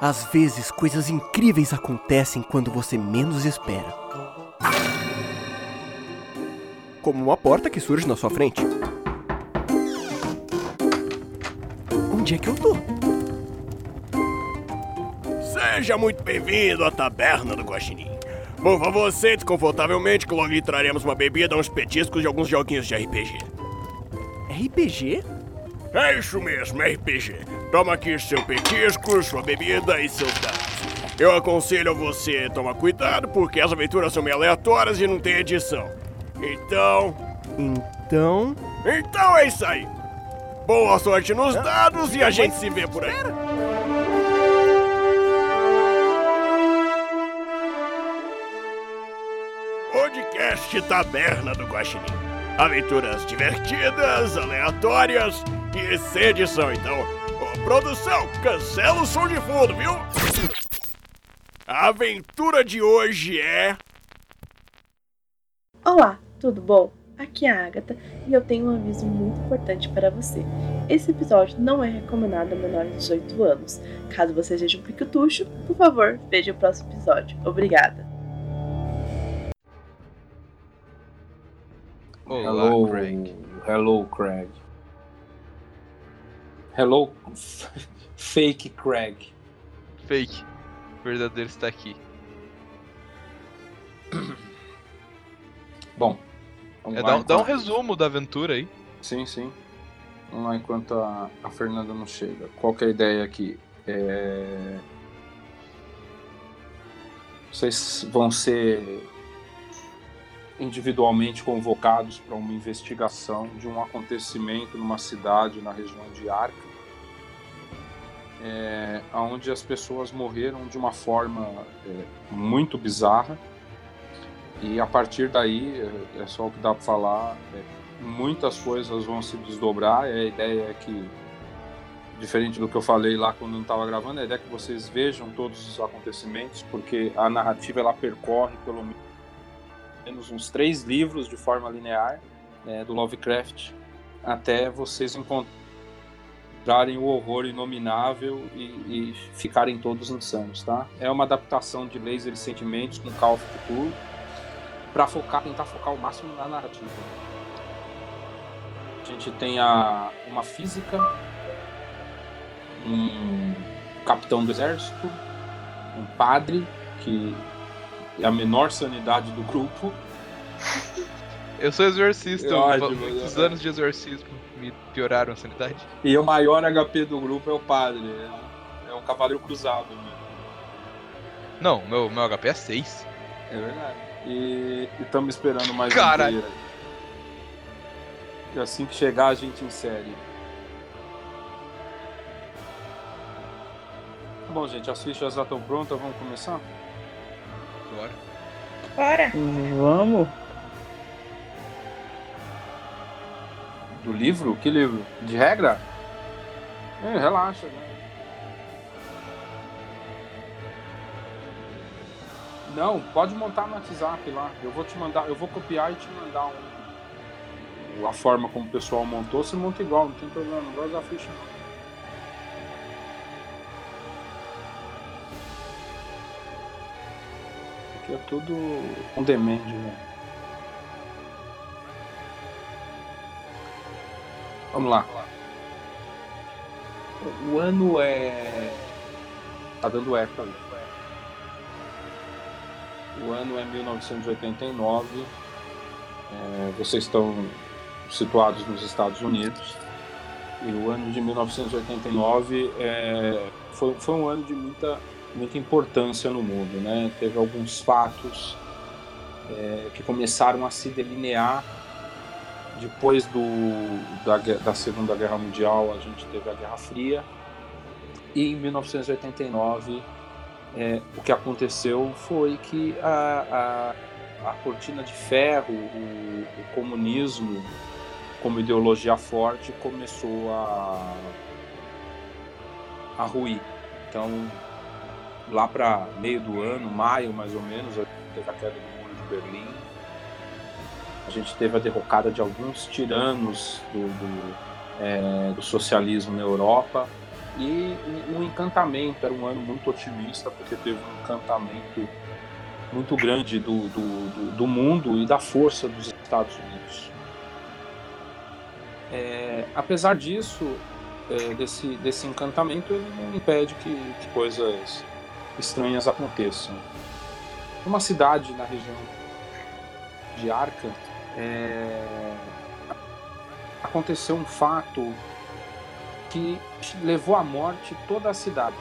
Às vezes, coisas incríveis acontecem quando você menos espera. Como uma porta que surge na sua frente. Onde é que eu tô? Seja muito bem-vindo à taberna do Guaxinim. Por favor, sente confortavelmente que logo lhe traremos uma bebida, uns petiscos e alguns joguinhos de RPG. RPG? É isso mesmo, RPG. Toma aqui seu petisco, sua bebida e seus dados. Eu aconselho a você tomar cuidado, porque as aventuras são meio aleatórias e não tem edição. Então. Então. Então é isso aí. Boa sorte nos dados e a gente se vê por aí. Podcast Taberna do Guaxinim. Aventuras divertidas, aleatórias e sem edição. Então, produção, cancela o som de fundo, viu? A aventura de hoje é. Olá, tudo bom? Aqui é a Agatha e eu tenho um aviso muito importante para você. Esse episódio não é recomendado a menores de 18 anos. Caso você seja um piquetucho, por favor, veja o próximo episódio. Obrigada. Olá, Hello, Craig. hello, Craig. Hello, fake Craig. Fake. O verdadeiro está aqui. Bom, É, dá, dá um enquanto- resumo da aventura aí. Sim, sim. Vamos lá enquanto a, a Fernanda não chega. Qual que é a ideia aqui? É... Vocês vão ser individualmente convocados para uma investigação de um acontecimento numa cidade na região de Arca, é, onde as pessoas morreram de uma forma é, muito bizarra. E a partir daí, é, é só o que dá para falar, é, muitas coisas vão se desdobrar. A ideia é que, diferente do que eu falei lá quando não estava gravando, a ideia é que vocês vejam todos os acontecimentos, porque a narrativa ela percorre pelo menos uns três livros de forma linear né, do Lovecraft até vocês encontrarem o horror inominável e, e ficarem todos insanos, tá? É uma adaptação de Laser e Sentimentos com Call of Cthulhu para focar, tentar focar o máximo na narrativa. A gente tem a, uma física, um capitão do exército, um padre que é a menor sanidade do grupo. Eu sou exorcista. É ótimo, Muitos né? anos de exorcismo me pioraram a sanidade. E o maior HP do grupo é o padre. É, é um cavaleiro cruzado. Né? Não, meu, meu HP é 6. É verdade. E estamos esperando mais um player aí. E assim que chegar a gente insere. Tá Bom, gente, as fichas já estão prontas, vamos começar? Bora. Bora! Vamos. Do livro? Que livro? De regra? É, relaxa, né? Não, pode montar no WhatsApp lá. Eu vou te mandar, eu vou copiar e te mandar um, a forma como o pessoal montou. Você monta igual, não tem problema, não vai usar ficha não. Aqui é tudo on demand, né? Vamos lá. O ano é. Tá dando eco ali. O ano é 1989. É, vocês estão situados nos Estados Unidos. E o ano de 1989 é, foi, foi um ano de muita, muita importância no mundo. Né? Teve alguns fatos é, que começaram a se delinear depois do, da, da Segunda Guerra Mundial, a gente teve a Guerra Fria. E em 1989, é, o que aconteceu foi que a, a, a cortina de ferro, o, o comunismo, como ideologia forte, começou a, a ruir. Então, lá para meio do ano, maio mais ou menos, teve a queda do muro de Berlim. A gente teve a derrocada de alguns tiranos do, do, é, do socialismo na Europa. E o encantamento era um ano muito otimista, porque teve um encantamento muito grande do, do, do, do mundo e da força dos Estados Unidos. É, apesar disso, é, desse, desse encantamento, ele não impede que, que coisas estranhas aconteçam. Uma cidade na região de Arca, é, aconteceu um fato que levou à morte toda a cidade.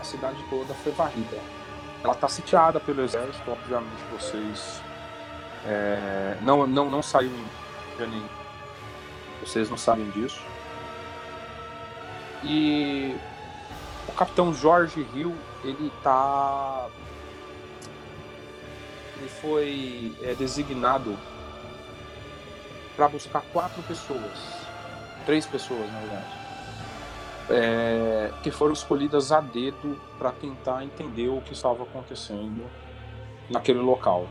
A cidade toda foi varrida. Ela está sitiada pelo exército, obviamente vocês é, não, não, não saiu em Vocês não sabem disso. E o capitão Jorge Hill, ele tá. Ele foi é, designado para buscar quatro pessoas. Três pessoas, na verdade é, que foram escolhidas a dedo para tentar entender o que estava acontecendo naquele local.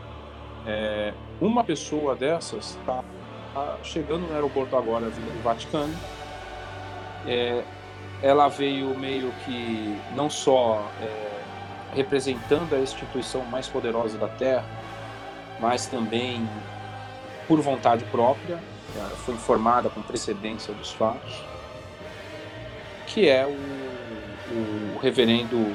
É, uma pessoa dessas está tá chegando no aeroporto agora, vindo do Vaticano. É, ela veio meio que não só é, representando a instituição mais poderosa da Terra, mas também por vontade própria, foi informada com precedência dos fatos que é o, o reverendo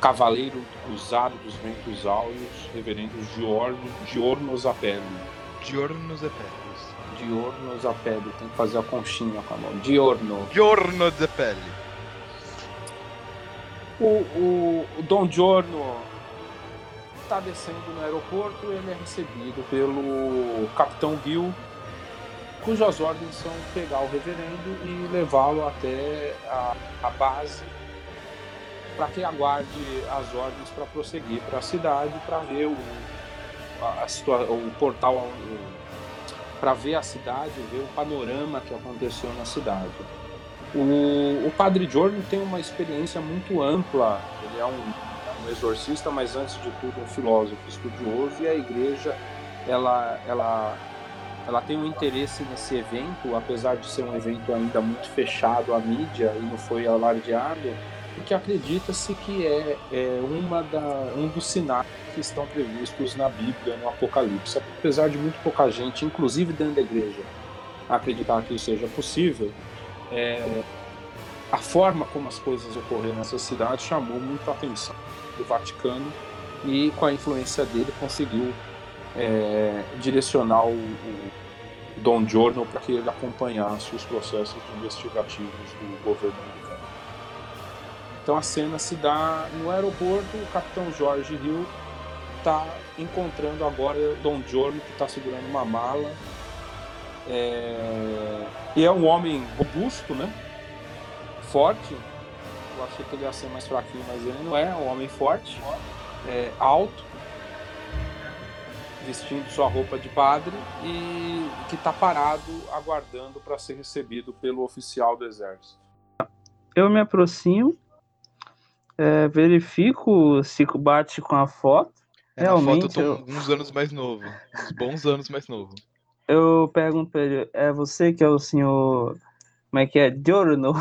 Cavaleiro Cruzado dos Ventos Áureos, reverendo Giorno, Giorno Zapelli. Giorno Zapelli. Giorno Zapelli, tem que fazer a conchinha com a mão. Giorno. Giorno Zapelli. O, o, o Dom Giorno está descendo no aeroporto ele é recebido pelo Capitão Bill cujas ordens são pegar o reverendo e levá-lo até a, a base para que aguarde as ordens para prosseguir para a cidade para ver o, a, a, o portal para ver a cidade, ver o panorama que aconteceu na cidade. O, o Padre Giorno tem uma experiência muito ampla, ele é um exorcista, mas antes de tudo um filósofo estudioso e a igreja ela, ela ela tem um interesse nesse evento, apesar de ser um evento ainda muito fechado à mídia e não foi alardeado, porque acredita-se que é, é uma da, um dos sinais que estão previstos na Bíblia, no Apocalipse. Apesar de muito pouca gente, inclusive dentro da igreja, acreditar que isso seja possível, é, a forma como as coisas ocorreram nessa cidade chamou muito a atenção do Vaticano e, com a influência dele, conseguiu é, direcionar o, o Don Giorno para que ele acompanhasse os processos investigativos do governo americano. Então a cena se dá no aeroporto, o capitão George Hill está encontrando agora Don Giorno que está segurando uma mala. É... E é um homem robusto, né? Forte. Eu achei que ele ia ser mais fraquinho, mas ele não é. É um homem forte, é, alto vestindo sua roupa de padre e que está parado aguardando para ser recebido pelo oficial do exército. Eu me aproximo, é, verifico se bate com a foto. É, Realmente, foto eu tô eu... uns anos mais novo, uns bons anos mais novo. Eu pergunto para ele, é você que é o senhor, como é que é, Giorno?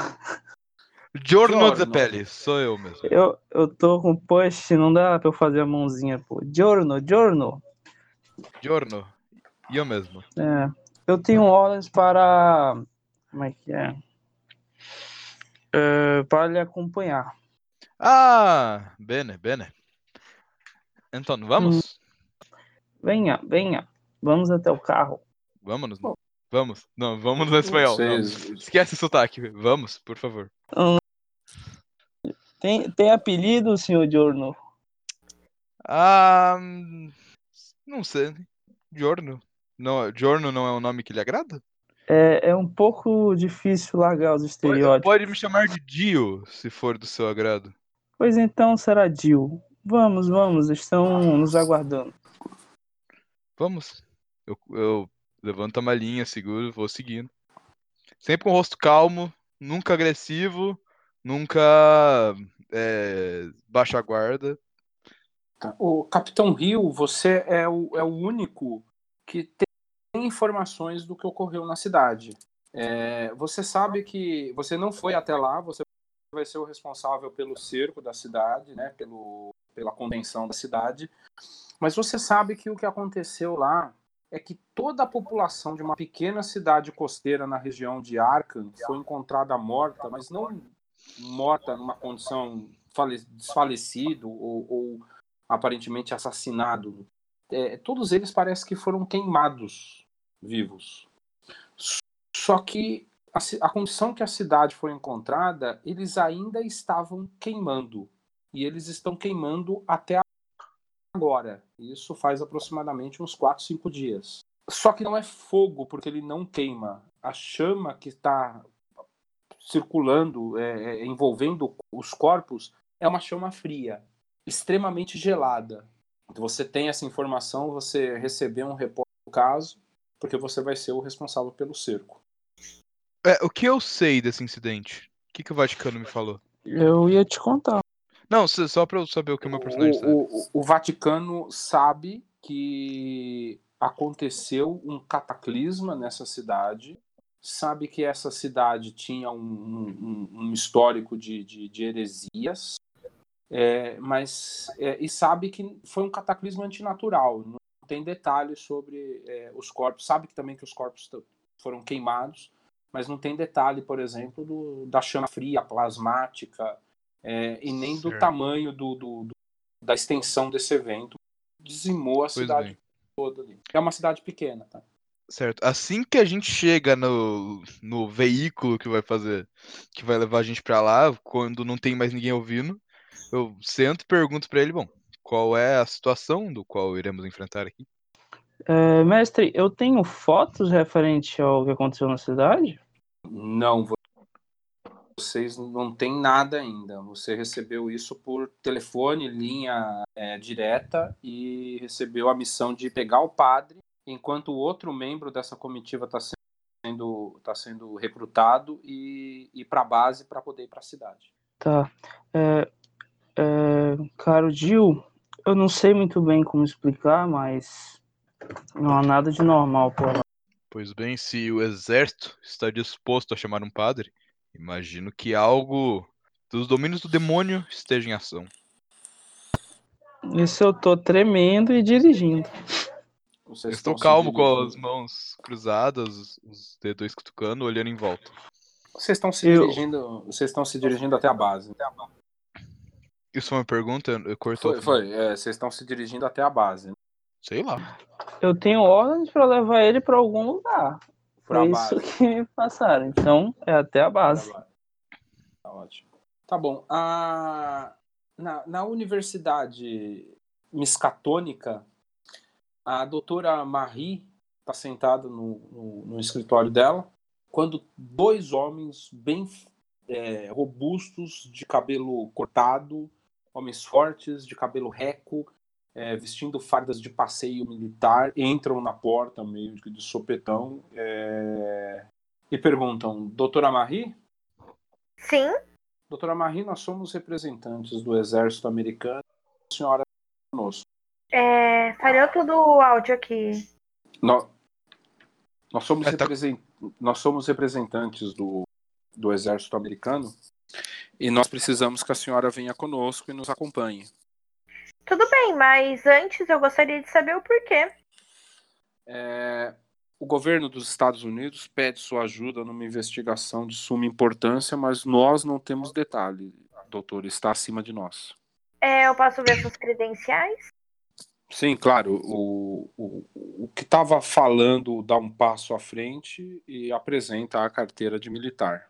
Giorno Zappelli, sou eu mesmo. Eu, eu tô com post, não dá pra eu fazer a mãozinha, pô. Giorno, Giorno. Giorno. Eu mesmo. É. Eu tenho ordens para. Como é que é? é para lhe acompanhar. Ah, bene, bene. Então, vamos? Hum. Venha, venha. Vamos até o carro. Vamos, vamos. Não, vamos no espanhol. Esquece o sotaque. Vamos, por favor. Tem, tem apelido, senhor Giorno? Ah, não sei. Giorno? Não, Giorno não é um nome que lhe agrada? É, é um pouco difícil largar os estereótipos. Pode, pode me chamar de Dio, se for do seu agrado. Pois então será Dio. Vamos, vamos, estão nos aguardando. Vamos. Eu, eu levanto a malinha, seguro, vou seguindo. Sempre com o rosto calmo, nunca agressivo, nunca é, baixa a guarda. O Capitão Rio, você é o, é o único que tem informações do que ocorreu na cidade. É, você sabe que você não foi até lá, você vai ser o responsável pelo cerco da cidade, né? Pelo, pela contenção da cidade. Mas você sabe que o que aconteceu lá é que toda a população de uma pequena cidade costeira na região de Arkham foi encontrada morta, mas não morta numa condição desfalecido ou, ou aparentemente assassinado. É, todos eles parece que foram queimados vivos. Só que a, a condição que a cidade foi encontrada, eles ainda estavam queimando. E eles estão queimando até agora. Isso faz aproximadamente uns 4, 5 dias. Só que não é fogo, porque ele não queima. A chama que está circulando, é, é, envolvendo os corpos, é uma chama fria, extremamente gelada. Então, você tem essa informação, você recebeu um repórter do caso, porque você vai ser o responsável pelo cerco. É, o que eu sei desse incidente? O que, que o Vaticano me falou? Eu ia te contar. Não, só pra eu saber o que o meu personagem o, sabe. O, o Vaticano sabe que aconteceu um cataclisma nessa cidade, sabe que essa cidade tinha um, um, um histórico de, de, de heresias, é, mas é, e sabe que foi um cataclismo antinatural. Não tem detalhes sobre é, os corpos. Sabe que também que os corpos foram queimados, mas não tem detalhe, por exemplo, do, da chama fria, plasmática, é, e nem certo. do tamanho do, do, do, da extensão desse evento. Dizimou a pois cidade bem. toda ali. É uma cidade pequena, tá? Certo. Assim que a gente chega no, no veículo que vai fazer, que vai levar a gente para lá, quando não tem mais ninguém ouvindo, eu sento e pergunto para ele, bom, qual é a situação do qual iremos enfrentar aqui? É, mestre, eu tenho fotos referente ao que aconteceu na cidade? Não, vocês não têm nada ainda. Você recebeu isso por telefone, linha é, direta e recebeu a missão de pegar o padre, enquanto o outro membro dessa comitiva está sendo, tá sendo recrutado e ir para a base para poder ir para a cidade. Tá. É, é, caro Gil, eu não sei muito bem como explicar, mas não há nada de normal por lá. Pois bem, se o exército está disposto a chamar um padre, Imagino que algo dos domínios do demônio esteja em ação. Isso eu tô tremendo e dirigindo. Vocês Estou calmo com as mãos cruzadas, os dedos cutucando, olhando em volta. Vocês estão se eu... dirigindo. Vocês estão se dirigindo até a base. Isso foi uma pergunta? Eu cortou. Foi, foi. É, vocês estão se dirigindo até a base. Sei lá. Eu tenho ordens para levar ele para algum lugar. Foi isso que me passaram. Então, é até a base. Tá ótimo. Tá bom. A... Na, na universidade miscatônica, a doutora Marie está sentada no, no, no, escritório dela, quando dois homens bem é, robustos, de cabelo cortado, homens fortes, de cabelo reco, é, vestindo fardas de passeio militar, entram na porta meio que de sopetão é, e perguntam: Doutora Marie? Sim. Doutora Marie, nós somos representantes do Exército Americano. A senhora é conosco. É, falhou tudo o áudio aqui. Nós, nós, somos, é, tá... represent, nós somos representantes do, do Exército Americano e nós precisamos que a senhora venha conosco e nos acompanhe. Tudo bem, mas antes eu gostaria de saber o porquê. É, o governo dos Estados Unidos pede sua ajuda numa investigação de suma importância, mas nós não temos detalhe, doutor, está acima de nós. É, eu posso ver suas credenciais? Sim, claro. O, o, o que estava falando dá um passo à frente e apresenta a carteira de militar.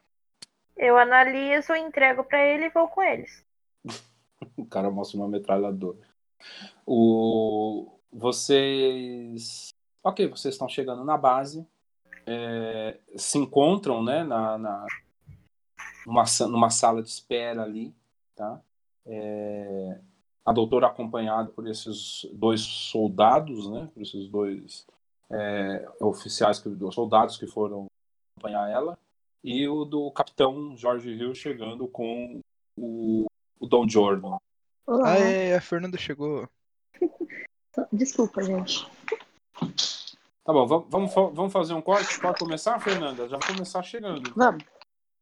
Eu analiso, entrego para ele e vou com eles. o cara mostra uma metralhadora. O, vocês. Ok, vocês estão chegando na base. É, se encontram né, na, na, numa, numa sala de espera ali. Tá? É, a doutora acompanhada por esses dois soldados, né, por esses dois é, oficiais, que, soldados que foram acompanhar ela, e o do capitão Jorge Hill chegando com o, o Don Jordan. Olá. Ah, é, a Fernanda chegou. Desculpa, gente. Tá bom, vamos, vamos fazer um corte? Pode começar, Fernanda? Já começar chegando. Vamos.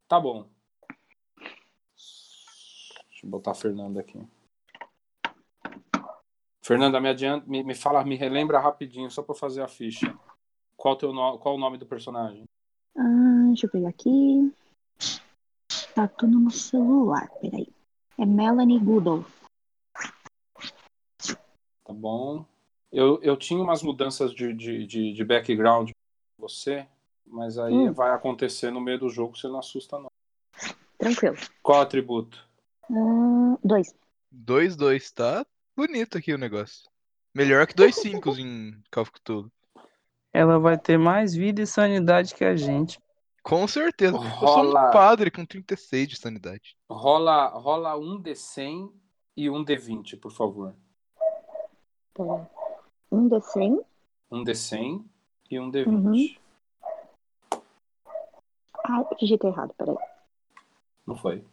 Tá bom. Deixa eu botar a Fernanda aqui. Fernanda, me adianta, me, me fala, me relembra rapidinho, só para fazer a ficha. Qual, teu no, qual o nome do personagem? Ah, deixa eu pegar aqui. Tá tudo no celular, peraí. É Melanie Goodall. Tá bom. Eu, eu tinha umas mudanças de, de, de, de background com você, mas aí Hum. vai acontecer no meio do jogo, você não assusta não. Tranquilo. Qual atributo? Ah, dois. 2-2, tá bonito aqui o negócio. Melhor que dois 5 em Call of Cthulhu. Ela vai ter mais vida e sanidade que a gente. Com certeza. Eu sou Rola. um padre com 36 de sanidade. Rola, rola um D100 e um D20, por favor. Pera. Um de 100. Um D100 e um D20. Uhum. Ah, eu digitei errado, peraí. Não foi.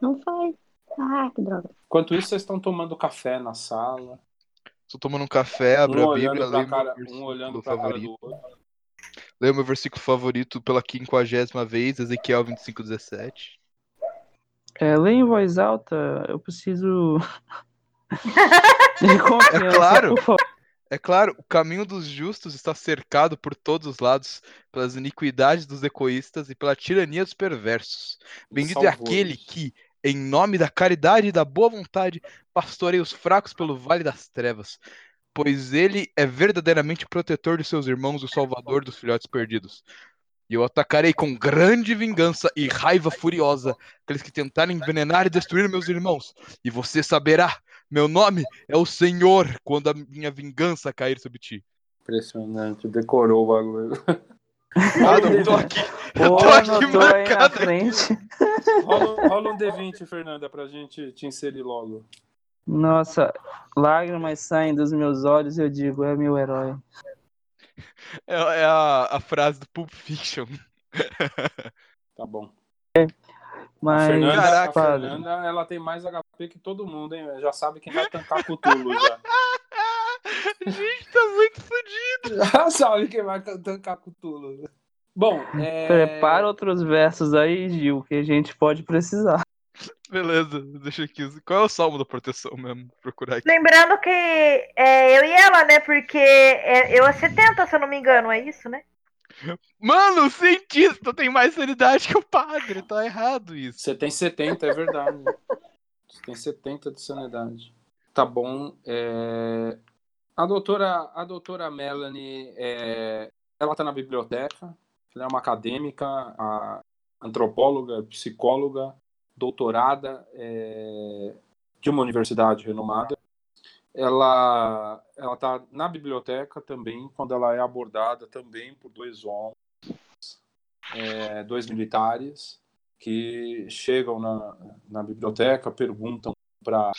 Não foi. Ah, que droga. Enquanto isso, vocês estão tomando café na sala. Tô tomando um café, abro um a Bíblia, leio cara, meu um versículo olhando pra cara favorito. do outro. Leio meu versículo favorito pela quinquagésima vez, Ezequiel 25, 17. É, lê em voz alta, eu preciso. É claro. É claro, o caminho dos justos está cercado por todos os lados pelas iniquidades dos egoístas e pela tirania dos perversos. Bendito é aquele que, em nome da caridade e da boa vontade, pastoreia os fracos pelo vale das trevas, pois ele é verdadeiramente protetor de seus irmãos o salvador dos filhotes perdidos. E eu atacarei com grande vingança e raiva furiosa aqueles que tentarem envenenar e destruir meus irmãos. E você saberá, meu nome é o Senhor, quando a minha vingança cair sobre ti. Impressionante, decorou o bagulho. Ah, não, tô aqui. Eu tô aqui anotou aí na marcado. frente. Rola, rola um D20, Fernanda, pra gente te inserir logo. Nossa, lágrimas saem dos meus olhos e eu digo, é meu herói. É, é a, a frase do Pulp Fiction. Tá bom. Mas, a Fernanda, a Caraca, padre, Fernanda, ela tem mais HP que todo mundo, hein? Já sabe quem vai tancar Cthulhu já. Gente, tá muito fodido. Já sabe quem vai tancar Cthulhu. Bom, é... prepara outros versos aí, Gil, que a gente pode precisar. Beleza, deixa aqui. Qual é o salmo da proteção mesmo? Procurar aqui. Lembrando que é eu e ela, né? Porque é, eu é 70, se eu não me engano, é isso, né? Mano, o cientista tem mais sanidade que o padre. Tá errado isso. Você tem 70, é verdade. Você tem 70 de sanidade. Tá bom. é, A, doutora, a doutora Melanie, é, ela tá na biblioteca. Ela é uma acadêmica, antropóloga, psicóloga, doutorada é, de uma universidade renomada. Ela ela está na biblioteca também, quando ela é abordada também por dois homens, é, dois militares, que chegam na, na biblioteca, perguntam para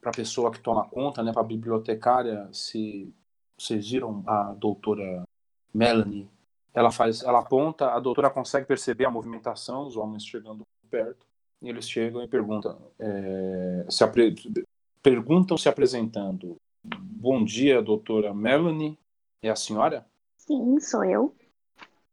para a pessoa que toma conta, né, para a bibliotecária, se vocês viram a doutora Melanie. Ela faz, ela aponta, a doutora consegue perceber a movimentação, os homens chegando perto, e eles chegam e perguntam, é, se apre, perguntam se apresentando. Bom dia, doutora Melanie. É a senhora? Sim, sou eu.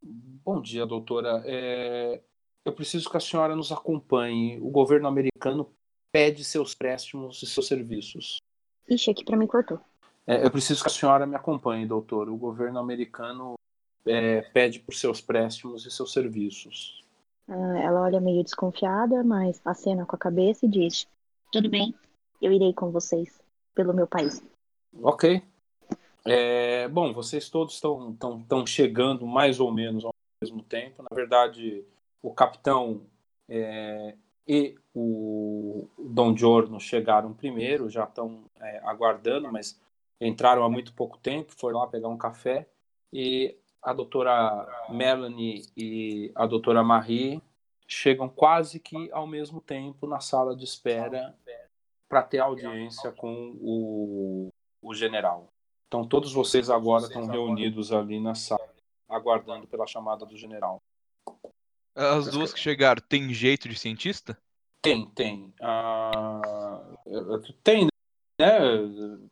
Bom dia, doutora. É, eu preciso que a senhora nos acompanhe. O governo americano pede seus préstimos e seus serviços. Ixi, aqui pra mim cortou. É, eu preciso que a senhora me acompanhe, doutor. O governo americano é, pede por seus préstimos e seus serviços. Ah, ela olha meio desconfiada, mas acena com a cabeça e diz: Tudo bem, eu irei com vocês pelo meu país. Ok. É, bom, vocês todos estão, estão, estão chegando mais ou menos ao mesmo tempo. Na verdade, o capitão é, e o Dom Giorno chegaram primeiro, já estão é, aguardando, mas entraram há muito pouco tempo, foram lá pegar um café. E a doutora Melanie e a doutora Marie chegam quase que ao mesmo tempo na sala de espera para ter audiência com o, o general. Então todos vocês agora estão reunidos ali na sala, aguardando pela chamada do general. As duas que chegaram, tem jeito de cientista? Tem, tem. Ah, tem, né,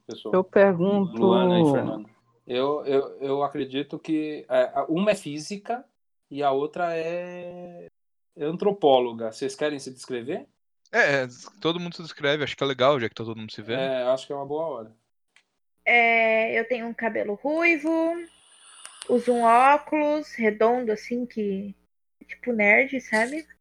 pessoal? Eu pergunto. Luana e Fernando. Eu, eu, eu acredito que é, uma é física e a outra é antropóloga. Vocês querem se descrever? É, é, todo mundo se descreve, acho que é legal, já que tá todo mundo se vendo. É, acho que é uma boa hora. É, eu tenho um cabelo ruivo, uso um óculos redondo, assim, que. Tipo nerd, sabe?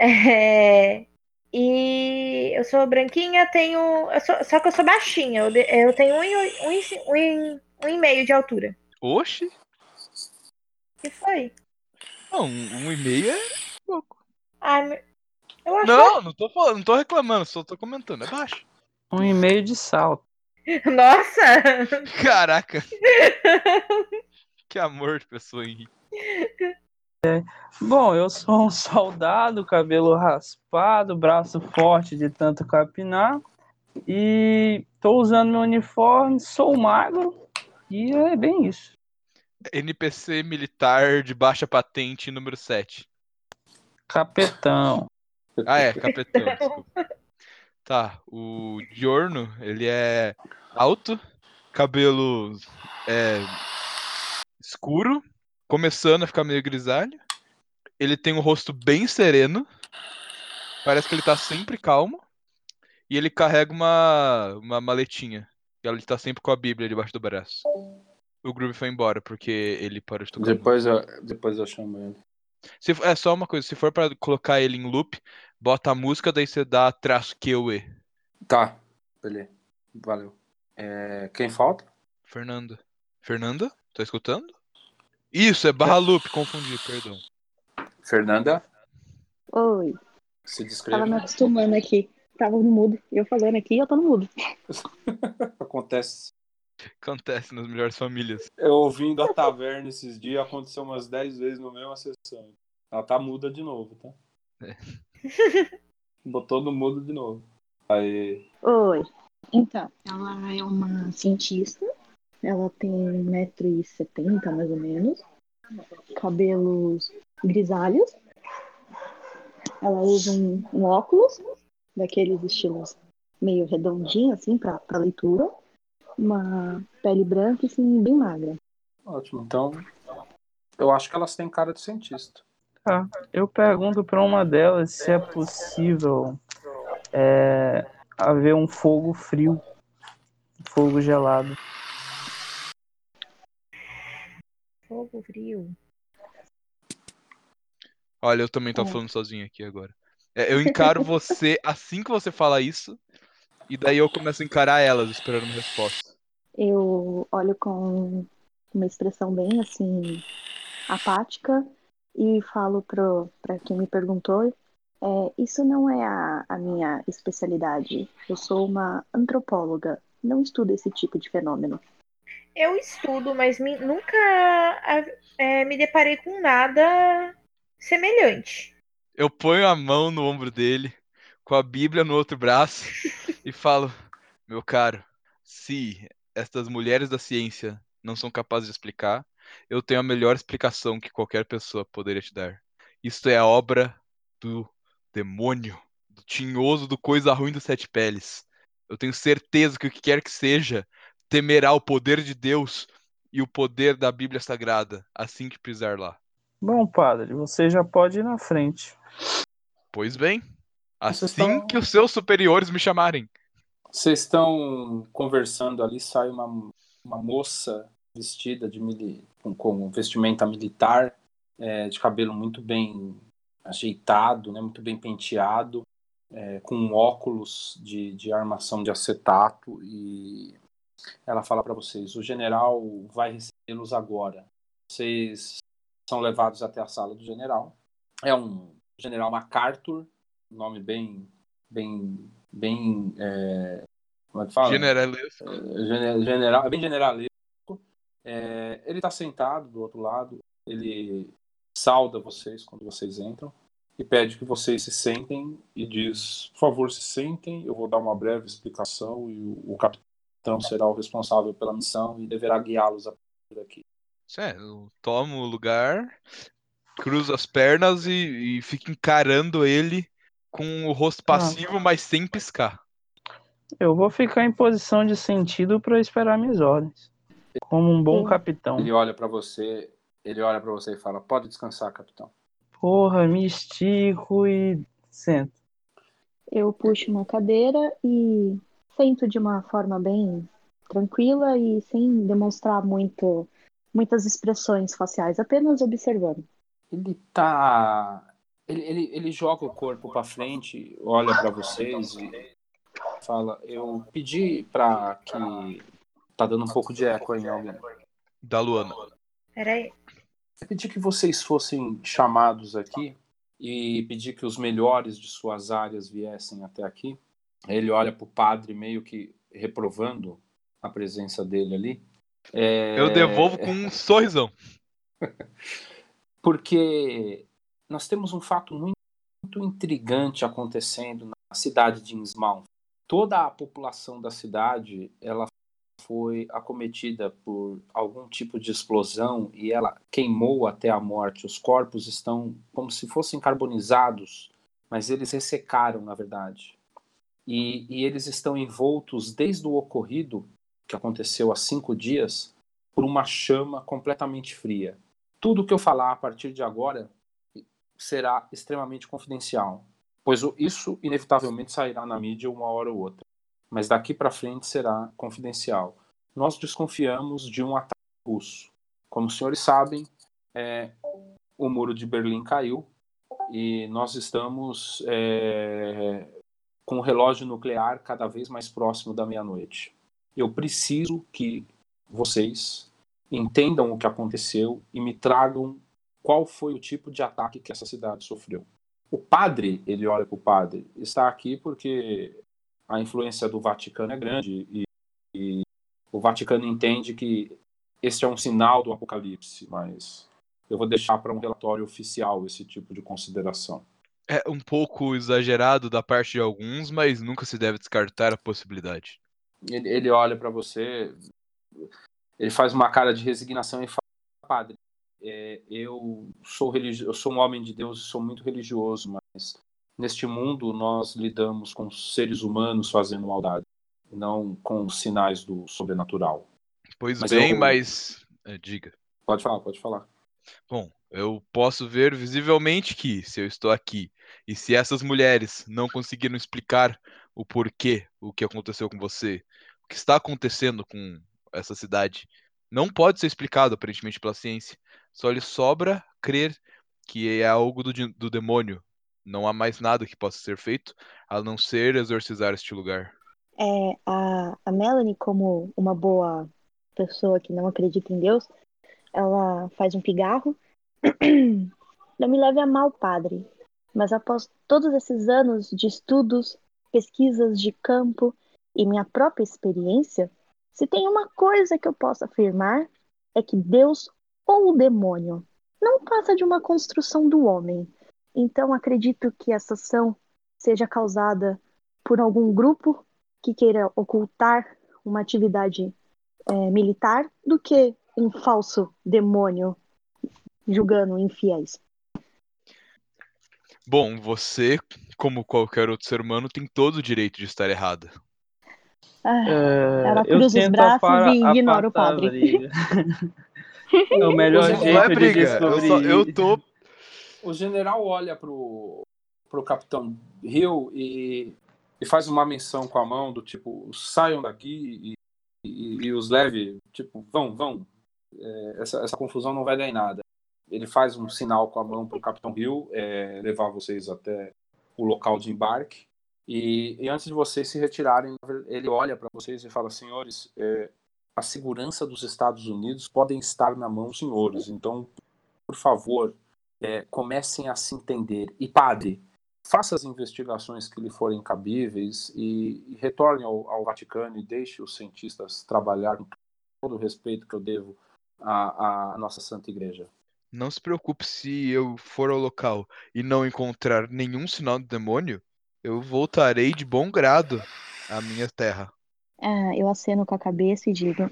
É, e eu sou branquinha, tenho. eu sou- só que eu sou baixinha. Eu, de- eu tenho um, e- um, um, um e meio de altura. Oxi! O que foi? Não, um, um e meio é pouco. Ai, eu acho Não, não tô falando, não tô reclamando, só tô comentando, é baixo. Um e meio de salto. Nossa! Caraca, que amor de pessoa, Henrique. Bom, eu sou um soldado, cabelo raspado, braço forte de tanto capinar. E tô usando meu uniforme, sou magro. E é bem isso. NPC militar de baixa patente número 7. Capetão. Ah, é, desculpa. Tá, o Diorno, ele é alto, cabelo é, escuro, começando a ficar meio grisalho. Ele tem um rosto bem sereno, parece que ele tá sempre calmo. E ele carrega uma, uma maletinha. E ele tá sempre com a Bíblia debaixo do braço. O Groove foi embora porque ele parou de tocar. Depois eu, depois eu chamo ele. Se, é só uma coisa, se for pra colocar ele em loop, bota a música, daí você dá traço QE. Tá, beleza. Valeu. É, quem falta? Fernanda. Fernanda? Tá escutando? Isso, é barra loop, confundi, perdão. Fernanda, Oi, se tava descreve. me acostumando aqui. Tava no mudo. Eu falando aqui, eu tô no mudo. Acontece. Acontece nas melhores famílias. Eu ouvindo a taverna esses dias, aconteceu umas 10 vezes na mesma sessão. Ela tá muda de novo, tá? É. Botou Botou no mudo de novo. Aí. Oi. Então, ela é uma cientista. Ela tem 1,70m mais ou menos. Cabelos grisalhos. Ela usa um, um óculos, daqueles estilos meio redondinho, assim, pra, pra leitura. Uma pele branca e assim, bem magra. Ótimo. Então, eu acho que elas têm cara de cientista. Tá. Eu pergunto pra uma delas se é possível é, haver um fogo frio, fogo gelado. Fogo frio. Olha, eu também tô É. falando sozinho aqui agora. É, eu encaro você assim que você fala isso, e daí eu começo a encarar elas, esperando uma resposta. Eu olho com uma expressão bem assim apática e falo pro, pra quem me perguntou: é, Isso não é a, a minha especialidade. Eu sou uma antropóloga. Não estudo esse tipo de fenômeno. Eu estudo, mas me- nunca é, me deparei com nada semelhante. Eu ponho a mão no ombro dele, com a Bíblia no outro braço, e falo: Meu caro, se estas mulheres da ciência não são capazes de explicar, eu tenho a melhor explicação que qualquer pessoa poderia te dar. Isto é a obra do demônio, do tinhoso, do coisa ruim dos sete peles. Eu tenho certeza que o que quer que seja temerá o poder de Deus e o poder da Bíblia Sagrada assim que pisar lá. Bom, padre, você já pode ir na frente. Pois bem, assim que os seus superiores me chamarem. Vocês estão conversando ali, sai uma, uma moça vestida de mili, com, com vestimenta militar, é, de cabelo muito bem ajeitado, né, muito bem penteado, é, com óculos de, de armação de acetato e ela fala para vocês: o general vai recebê-los agora. Vocês são levados até a sala do general. É um general MacArthur, nome bem, bem, bem, é, como é que fala? Generalesco. Gene- general, é bem generalesco. É, ele está sentado do outro lado, ele sauda vocês quando vocês entram e pede que vocês se sentem e diz: por favor, se sentem, eu vou dar uma breve explicação e o, o capitão será o responsável pela missão e deverá guiá-los a partir daqui. É, eu tomo o lugar, cruzo as pernas e, e fico encarando ele com o rosto passivo, mas sem piscar. Eu vou ficar em posição de sentido para esperar minhas ordens. Como um bom capitão. Ele olha para você, ele olha para você e fala: pode descansar, capitão. Porra, me estico e sento. Eu puxo uma cadeira e sento de uma forma bem tranquila e sem demonstrar muito, muitas expressões faciais, apenas observando. Ele tá. Ele, ele, ele joga o corpo para frente, olha para vocês e fala: Eu pedi para que. Tá dando um pouco de eco aí em alguém. Da Luana. Peraí. Eu pedi que vocês fossem chamados aqui e pedi que os melhores de suas áreas viessem até aqui. Ele olha pro padre meio que reprovando a presença dele ali. É, Eu devolvo com um sorrisão. Porque nós temos um fato muito, muito intrigante acontecendo na cidade de Innsmouth. Toda a população da cidade, ela foi acometida por algum tipo de explosão e ela queimou até a morte. Os corpos estão como se fossem carbonizados, mas eles ressecaram, na verdade. E, e eles estão envoltos desde o ocorrido, que aconteceu há cinco dias, por uma chama completamente fria. Tudo que eu falar a partir de agora será extremamente confidencial, pois isso inevitavelmente sairá na mídia uma hora ou outra. Mas daqui para frente será confidencial. Nós desconfiamos de um ataque russo. Como os senhores sabem, é, o muro de Berlim caiu e nós estamos é, com o relógio nuclear cada vez mais próximo da meia-noite. Eu preciso que vocês entendam o que aconteceu e me tragam qual foi o tipo de ataque que essa cidade sofreu. O padre, ele olha para o padre, está aqui porque a influência do Vaticano é grande e, e o Vaticano entende que este é um sinal do apocalipse, mas eu vou deixar para um relatório oficial esse tipo de consideração. É um pouco exagerado da parte de alguns, mas nunca se deve descartar a possibilidade. Ele, ele olha para você, ele faz uma cara de resignação e fala: Padre, é, eu sou religi- eu sou um homem de Deus e sou muito religioso, mas neste mundo nós lidamos com seres humanos fazendo maldade, não com sinais do sobrenatural. Pois Mas bem, eu- mas. é, diga. Pode falar, pode falar. Bom, eu posso ver visivelmente que, se eu estou aqui e se essas mulheres não conseguiram explicar o porquê, o que aconteceu com você, o que está acontecendo com essa cidade, não pode ser explicado aparentemente pela ciência. Só lhe sobra crer que é algo do, do demônio. Não há mais nada que possa ser feito a não ser exorcizar este lugar. É, a, a Melanie, como uma boa pessoa que não acredita em Deus, ela faz um pigarro. Não me leve a mal, padre, mas após todos esses anos de estudos, pesquisas de campo e minha própria experiência, se tem uma coisa que eu posso afirmar é que Deus ou o demônio não passa de uma construção do homem. Então acredito que essa ação seja causada por algum grupo que queira ocultar uma atividade é, militar do que um falso demônio julgando infiéis. Bom, você, como qualquer outro ser humano, tem todo o direito de estar errada. Ah, É, Ela eu cruza os braços e ignora o padre. é o melhor Não jeito Não é de briga, eu, descobrir. só, eu tô O general olha pro, pro capitão Hill e, e faz uma menção com a mão do tipo, saiam daqui e, e, e os leve, tipo, vão, vão. É, essa, essa confusão não vai dar em nada. Ele faz um sinal com a mão pro capitão Hill é, levar vocês até o local de embarque. E, e antes de vocês se retirarem, ele olha para vocês e fala: senhores, é, a segurança dos Estados Unidos podem estar na mão senhores. Então, por favor, é, comecem a se entender. E, padre, faça as investigações que lhe forem cabíveis e, e retorne ao, ao Vaticano e deixe os cientistas trabalhar com todo o respeito que eu devo à, à nossa Santa Igreja. Não se preocupe se eu for ao local e não encontrar nenhum sinal do demônio, eu voltarei de bom grado à minha terra. Ah, eu aceno com a cabeça e digo: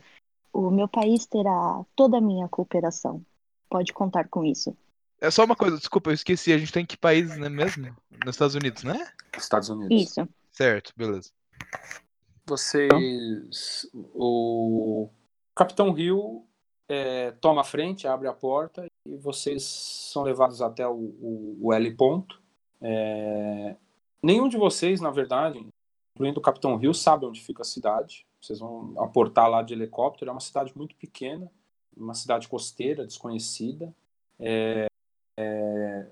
o meu país terá toda a minha cooperação. Pode contar com isso. É só uma coisa, desculpa, eu esqueci, a gente tá em que país, né mesmo? Nos Estados Unidos, né? Estados Unidos. Isso. Certo, beleza. Vocês. O Capitão Hill é, toma a frente, abre a porta e vocês são levados até o, o, o L ponto. É, nenhum de vocês, na verdade, incluindo o Capitão Rio, sabe onde fica a cidade. Vocês vão aportar lá de helicóptero. É uma cidade muito pequena, uma cidade costeira, desconhecida. É, é,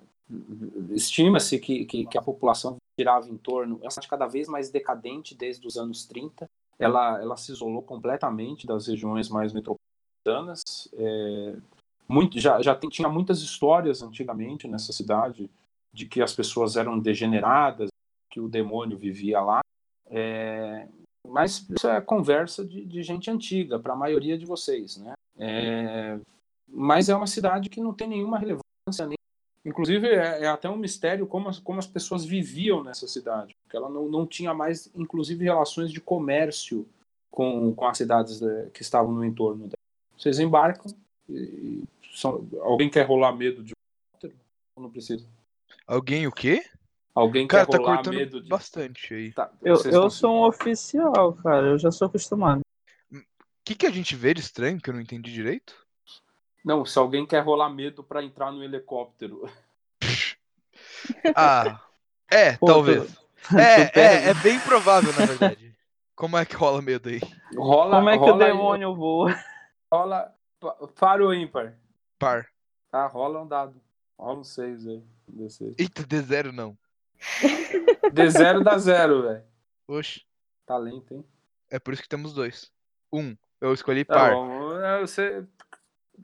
Estima-se que, que, que, a população girava em torno. É uma cidade cada vez mais decadente desde os anos 30. Ela, ela se isolou completamente das regiões mais metropolitanas. É, muito, já já tem, tinha muitas histórias antigamente nessa cidade de que as pessoas eram degeneradas, que o demônio vivia lá. É, mas isso é conversa de, de gente antiga, para a maioria de vocês, né? É, mas é uma cidade que não tem nenhuma relevância, nem, inclusive é, é, até um mistério como as, como as pessoas viviam nessa cidade, porque ela não, não tinha mais, inclusive, relações de comércio com, com as cidades de, que estavam no entorno dela. Vocês embarcam e, são, alguém quer rolar medo de ou não precisa? Alguém o quê? Alguém cara, quer tá rolar cortando medo de. bastante aí. Tá, Eu, eu estão- sou um oficial, cara. Eu já sou acostumado. O que, que a gente vê de estranho que eu não entendi direito? Não, se alguém quer rolar medo para entrar no helicóptero. Ah, é, Pô, talvez. tu- É, é, é bem provável, na verdade. Como é que rola medo aí? Rola, Como é que o rola aí- demônio voa? Rola. pa- Par ou ímpar? Par. Tá, rola um dado. Rola um 6 aí. D6. Eita, D0 não. D0 dá 0, velho. Oxe, Talento, hein? é por isso que temos dois. Um, eu escolhi Tá par. bom. É, Você,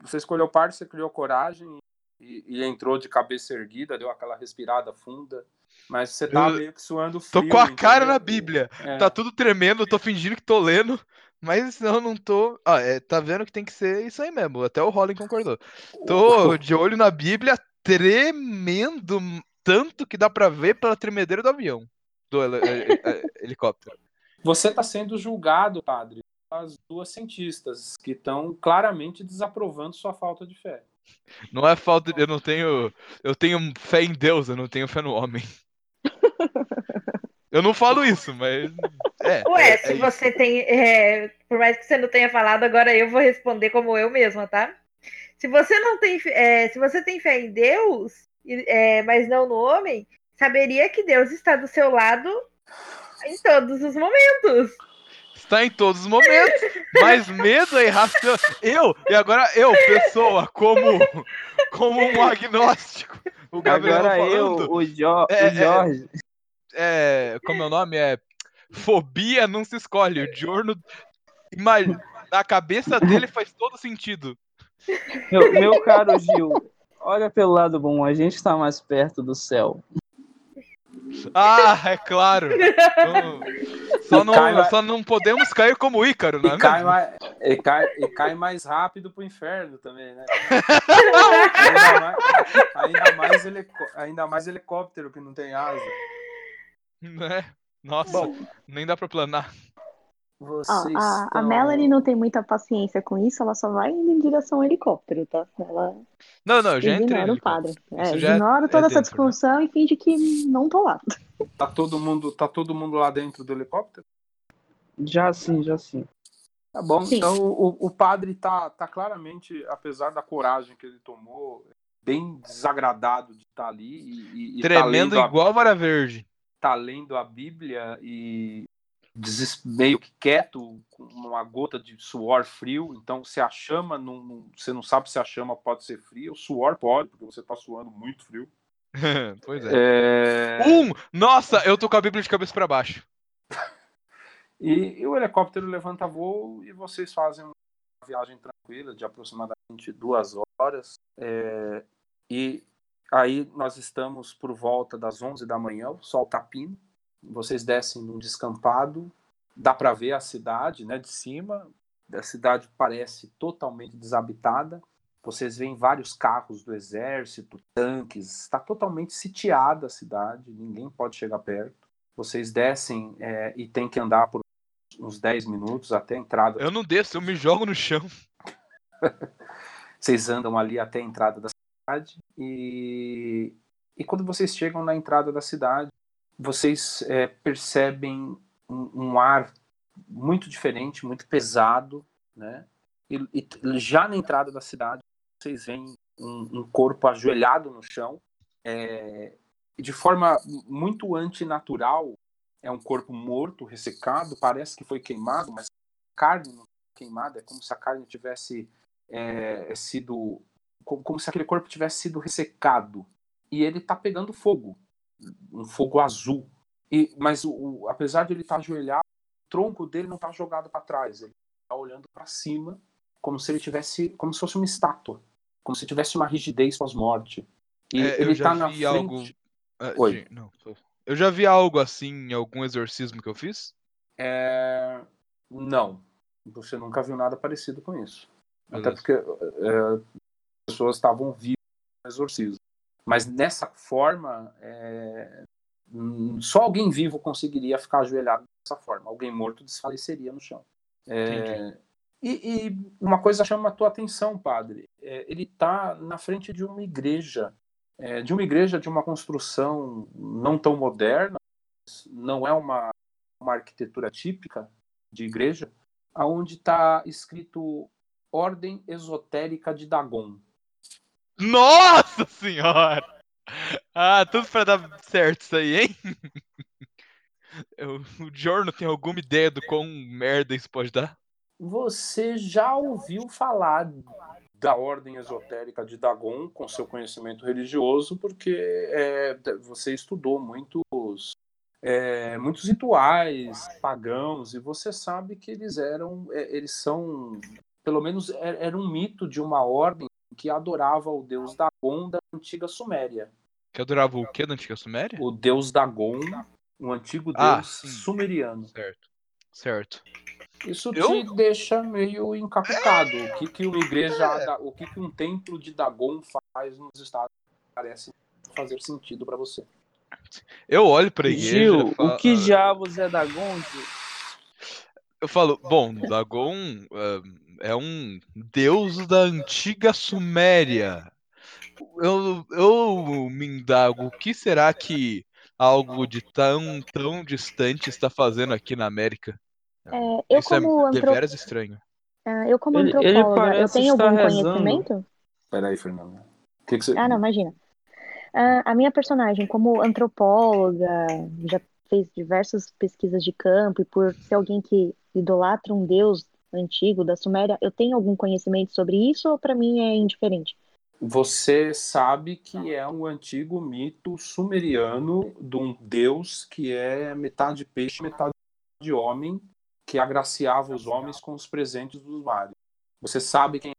você escolheu par, você criou coragem e, e entrou de cabeça erguida, deu aquela respirada funda. Mas você tá Eu meio que suando Tô frio. com a cara entendeu? na Bíblia. É. Tá tudo tremendo, tô fingindo que tô lendo, mas eu não tô. Ah, é, tá vendo que tem que ser isso aí mesmo. Até o Rolling concordou. Tô de olho na Bíblia, tremendo tanto que dá pra ver pela tremedeira do avião. Do heli- eh, eh, helicóptero. Você está sendo julgado, padre, as duas cientistas que estão claramente desaprovando sua falta de fé. Não é falta. de- Eu não tenho. Eu tenho fé em Deus, eu não tenho fé no homem. Eu não falo isso, mas. É. Ué, é- se é isso. você tem. é, por mais que você não tenha falado, agora eu vou responder como eu mesma, tá? Se você não tem. é, se você tem fé em Deus, mas não no homem, saberia que Deus está do seu lado em todos os momentos. Está em todos os momentos, mas medo é irracional. Eu, e agora eu, pessoa, como, como um agnóstico. O Gabriel Agora eu, falando, o, Jo- É, é. o Jorge. É, como é o nome? É fobia não se escolhe. O imagina, na cabeça dele faz todo sentido. Meu, meu caro Gil, olha pelo lado bom, a gente tá mais perto do céu. Ah, é claro. Então, Só não, lá- só não podemos cair como Ícaro, não é E cai, mais, e, cai, e cai mais rápido pro inferno também, né? ainda, mais, ainda, mais helico- ainda mais helicóptero que não tem asa. Né? Nossa, Bom, nem dá pra planar. Ó, vocês a, a estão- Melanie não tem muita paciência com isso, ela só vai indo em direção ao helicóptero, tá? Ela Não, não, já entrei. ignora no o padre. É, é- ignora é toda essa dentro, né? discussão e finge que não tô lá. Tá todo, mundo, tá todo mundo lá dentro do helicóptero? Já sim, já sim. Tá bom. Sim. Então o, o padre tá, tá claramente, apesar da coragem que ele tomou, bem desagradado de estar ali e, e- tá Tremendo a- igual vara verde. Tá lendo a Bíblia e meio que quieto, com uma gota de suor frio. Então, se a chama, não, não- você não sabe se a chama pode ser fria, o suor pode, porque você tá suando muito frio. pois é. É, Um! Nossa, eu tô com a Bíblia de cabeça pra baixo. E, e o helicóptero levanta voo e vocês fazem uma viagem tranquila de aproximadamente duas horas. É, e aí nós estamos por volta das 11 da manhã, o sol tá pindo. Vocês descem num descampado, dá para ver a cidade né, de cima. A cidade parece totalmente desabitada. Vocês veem vários carros do exército, tanques. Está totalmente sitiada a cidade, ninguém pode chegar perto. Vocês descem é, e tem que andar por uns 10 minutos até a entrada. Eu não desço, eu me jogo no chão. Vocês andam ali até a entrada da cidade e, e quando vocês chegam na entrada da cidade, vocês é, percebem um, um ar muito diferente, muito pesado, né? E, e já na entrada da cidade, vocês veem um, um corpo ajoelhado no chão é, de forma muito antinatural, é um corpo morto, ressecado, parece que foi queimado, mas a carne não queimada, é como se a carne tivesse é, sido. Como, como se aquele corpo tivesse sido ressecado. E ele está pegando fogo, um fogo azul. E, mas o, o, apesar de ele estar tá ajoelhado, o tronco dele não está jogado para trás, ele está olhando para cima, como se ele tivesse, como se fosse uma estátua, como se tivesse uma rigidez pós-morte. E é, ele está na frente. Algo... Ah, Oi. Não, eu já vi algo assim em algum exorcismo que eu fiz? É... Não. Você nunca viu nada parecido com isso. Beleza. Até porque é, pessoas estavam vivas no exorcismo. Mas nessa forma, é... só alguém vivo conseguiria ficar ajoelhado dessa forma. Alguém morto desfaleceria no chão. É... E, e, uma coisa chama a tua atenção, padre. É, ele está na frente de uma igreja é, de uma igreja de uma construção não tão moderna, não é uma, uma arquitetura típica de igreja, aonde está escrito Ordem Esotérica de Dagon. Nossa Senhora! Ah, tudo para dar certo isso aí, hein? o Jorno tem alguma ideia do quão merda isso pode dar? Você já ouviu falar da ordem esotérica de Dagon com seu conhecimento religioso, porque é, você estudou muitos é, muitos rituais pagãos e você sabe que eles eram é, eles são pelo menos é, era um mito de uma ordem que adorava o deus Dagon da antiga Suméria. Que adorava o que da antiga Suméria? O deus Dagon, um antigo ah, deus ah, sumeriano. Certo. Certo. Isso eu... te deixa meio encapucado. O que, que uma igreja, é. o que, que um templo de Dagon faz nos Estados Unidos parece fazer sentido para você. Eu olho pra igreja. Gil, falo... o que diabos é Dagon, Gil? Eu falo, bom, Dagon uh, é um deus da antiga Suméria. Eu, eu me indago, o que será que algo de tão, tão distante está fazendo aqui na América? É, eu Isso como é antrop... estranho. Uh, eu como ele, antropóloga, ele eu tenho algum rezando. conhecimento? Peraí, Fernanda. Que que você... Ah, não, imagina. Uh, a minha personagem, como antropóloga, já fez diversas pesquisas de campo e por ser alguém que idolatra um deus antigo da Suméria, eu tenho algum conhecimento sobre isso ou para mim é indiferente? Você sabe que é um antigo mito sumeriano de um deus que é metade peixe, metade homem, que agraciava os homens com os presentes dos mares. Você sabe quem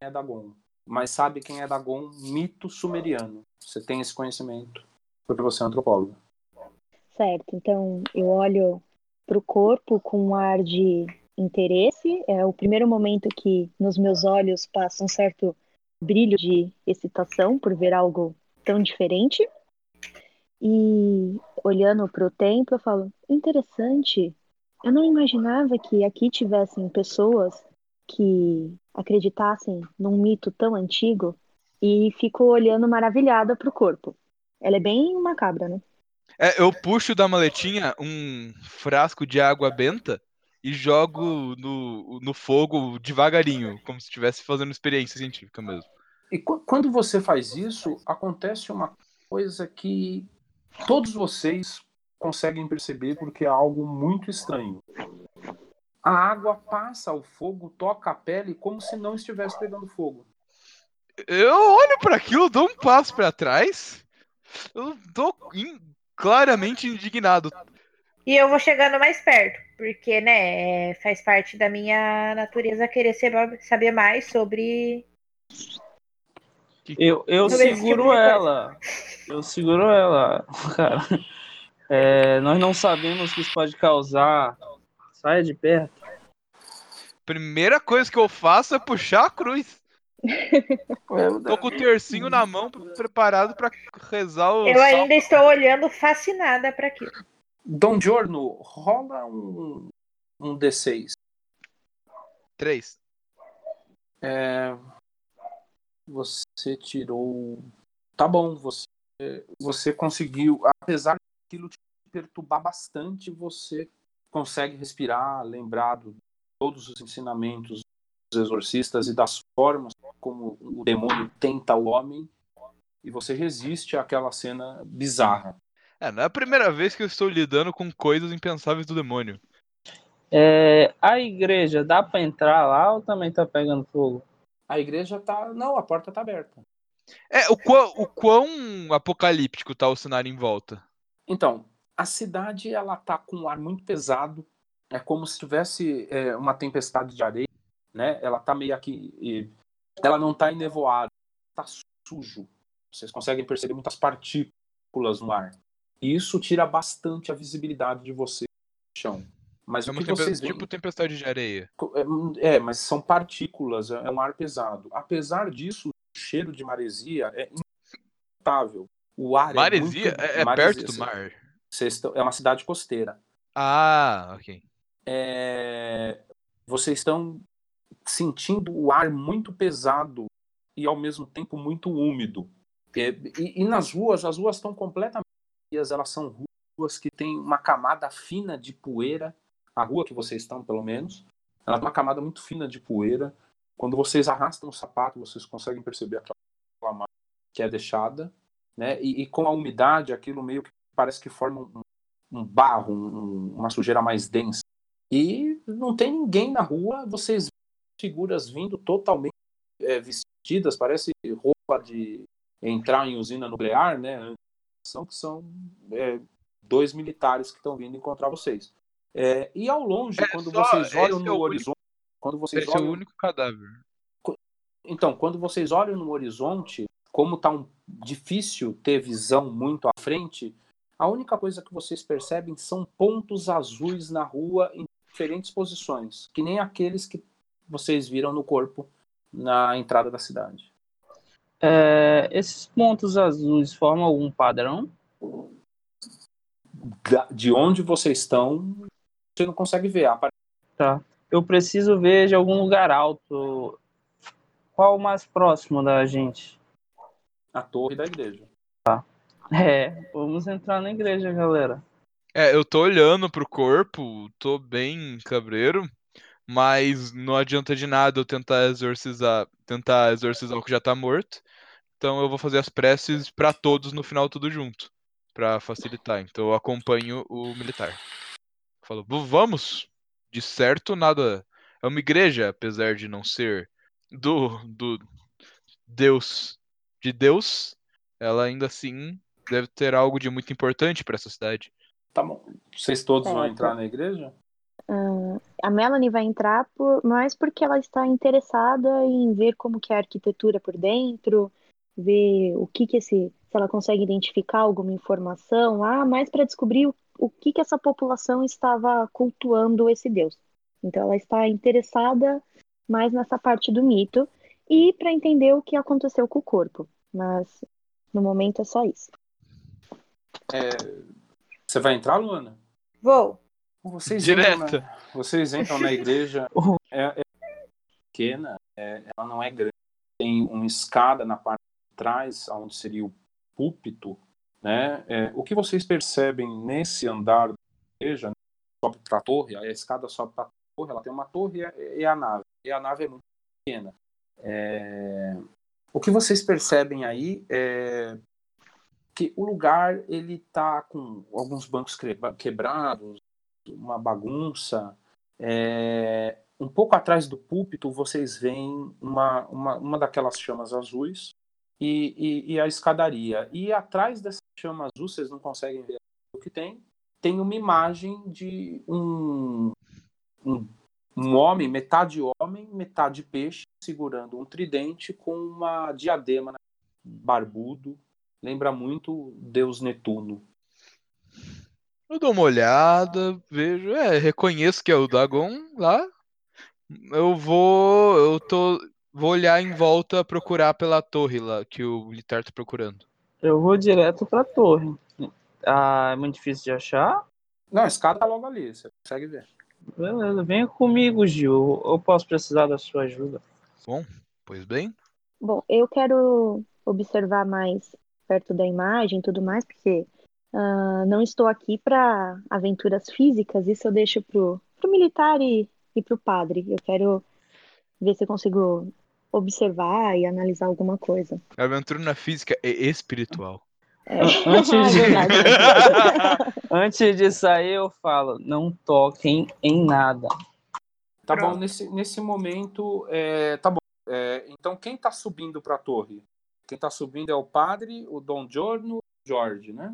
é Dagon, mas sabe quem é Dagon mito sumeriano. Você tem esse conhecimento porque você é antropólogo. Certo, então eu olho para o corpo com um ar de interesse. É o primeiro momento que nos meus olhos passa um certo brilho de excitação por ver algo tão diferente. E olhando para o templo, eu falo: interessante, eu não imaginava que aqui tivessem pessoas que acreditassem num mito tão antigo e fico olhando maravilhada pro corpo. Ela é bem macabra, né? É, eu puxo da maletinha um frasco de água benta e jogo no, no fogo devagarinho, como se estivesse fazendo experiência científica mesmo. E quando você faz isso, acontece uma coisa que todos vocês conseguem perceber porque é algo muito estranho. A água passa o fogo, toca a pele como se não estivesse pegando fogo. Eu olho para aquilo, dou um passo para trás. Eu tô in... claramente indignado. E eu vou chegando mais perto, porque, né, é, faz parte da minha natureza querer saber mais sobre. Eu, eu seguro tipo ela. Eu seguro ela, cara. É, nós não sabemos o que isso pode causar. Saia de perto. Primeira coisa que eu faço é puxar a cruz. Tô com o tercinho na mão, preparado para rezar o. Eu ainda estou olhando fascinada para aquilo. Dom Giorno, rola um, um D6. Três. É, você tirou. Tá bom, você, você conseguiu. Apesar aquilo te perturbar bastante, você consegue respirar, lembrar de todos os ensinamentos dos exorcistas e das formas como o demônio tenta o homem. e você resiste àquela cena bizarra. É, não é a primeira vez que eu estou lidando com coisas impensáveis do demônio. É, a igreja, dá pra entrar lá ou também tá pegando fogo? A igreja tá. Não, a porta tá aberta. É, o quão, o quão apocalíptico tá o cenário em volta? Então, a cidade ela tá com um ar muito pesado. É como se tivesse é, uma tempestade de areia, né? Ela tá meio aqui. e- ela não tá enevoada, tá sujo. Vocês conseguem perceber muitas partículas no ar. E isso tira bastante a visibilidade de você no chão. Mas É o uma que tempe- vocês tipo tempestade de areia. é, mas são partículas, é é um ar pesado. Apesar disso, o cheiro de maresia é insuportável. O ar Maresia é muito... é, é maresia, perto do mar. estão- é uma cidade costeira. Ah, ok. É, vocês estão sentindo o ar muito pesado e ao mesmo tempo muito úmido. É, e, e nas ruas, as ruas estão completamente elas são ruas que têm uma camada fina de poeira. A rua que vocês estão, pelo menos, ela tem uma camada muito fina de poeira. Quando vocês arrastam o sapato, vocês conseguem perceber aquela marca que é deixada, né? E, e com a umidade, aquilo meio que parece que forma um, um barro, um- uma sujeira mais densa. E não tem ninguém na rua, vocês figuras vindo totalmente é, vestidas, parece roupa de entrar em usina nuclear, né? São que são é, dois militares que estão vindo encontrar vocês. É, e ao longe, É quando só- vocês olham é no o único- horizonte, quando vocês Esse é o olham único cadáver. então, quando vocês olham no horizonte, como tá um, difícil ter visão muito à frente, a única coisa que vocês percebem são pontos azuis na rua em diferentes posições, que nem aqueles que vocês viram no corpo na entrada da cidade. É, esses pontos azuis formam algum padrão? De onde vocês estão, você não consegue ver. Apare- Tá. Eu preciso ver de algum lugar alto. Qual o mais próximo da gente? A torre da igreja. É, vamos entrar na igreja, galera. É, eu tô olhando pro corpo, tô bem cabreiro, mas não adianta de nada eu tentar exorcizar, tentar exorcizar o que já tá morto. Então eu vou fazer as preces pra todos no final tudo junto, Pra facilitar. Então eu acompanho o militar. Falo, "V- vamos. De certo nada. É uma igreja, apesar de não ser do do Deus de Deus, ela ainda assim deve ter algo de muito importante pra essa cidade. Tá bom. Vocês todos vão Certo. entrar na igreja? Ah, a Melanie vai entrar por, mais porque ela está interessada em ver como que é a arquitetura por dentro, ver o que que esse, se ela consegue identificar alguma informação lá, mais para descobrir o, o que que essa população estava cultuando esse deus. Então ela está interessada mais nessa parte do mito e para entender o que aconteceu com o corpo. Mas no momento é só isso. É, Você vai entrar, Luana? Vou. Vocês Direta. Entram na, vocês entram na igreja. É, é pequena, é- ela não é grande. Tem uma escada na parte de trás, onde seria o púlpito. Né? É, o que vocês percebem nesse andar da igreja, né, sobe para a torre, a escada sobe para a torre, ela tem uma torre e a, e a nave. E a nave é muito pequena. É, o que vocês percebem aí é que o lugar ele tá com alguns bancos quebra- quebrados, uma bagunça. É, um pouco atrás do púlpito vocês veem uma, uma, uma daquelas chamas azuis e, e, e a escadaria. E atrás dessa chama azul, vocês não conseguem ver o que tem, tem uma imagem de um, um, um homem, metade homem, metade peixe, segurando um tridente com uma diadema na- barbudo. Lembra muito Deus Netuno. Eu dou uma olhada, vejo, é, reconheço que é o Dagon lá. Eu vou, eu tô, vou olhar em volta procurar pela torre lá que o militar tá procurando. Eu vou direto pra torre. Ah, é muito difícil de achar? Não, a escada tá logo ali, você consegue ver. Beleza, venha comigo, Gil. Eu posso precisar da sua ajuda. Pois bem, Bom, eu quero observar mais perto da imagem e tudo mais, porque ah, não estou aqui para aventuras físicas, isso eu deixo pro, pro militar e, e pro padre. Eu quero ver se eu consigo observar e analisar alguma coa A aventura na física é espiritual. É. Antes de- verdade, é. Antes de sair, eu falo, não toquem em nada. Tá Pronto. bom, nesse, nesse momento, é, tá bom. É, então, quem tá subindo pra torre? Quem tá subindo é o padre, o Dom Giorno, o George, né?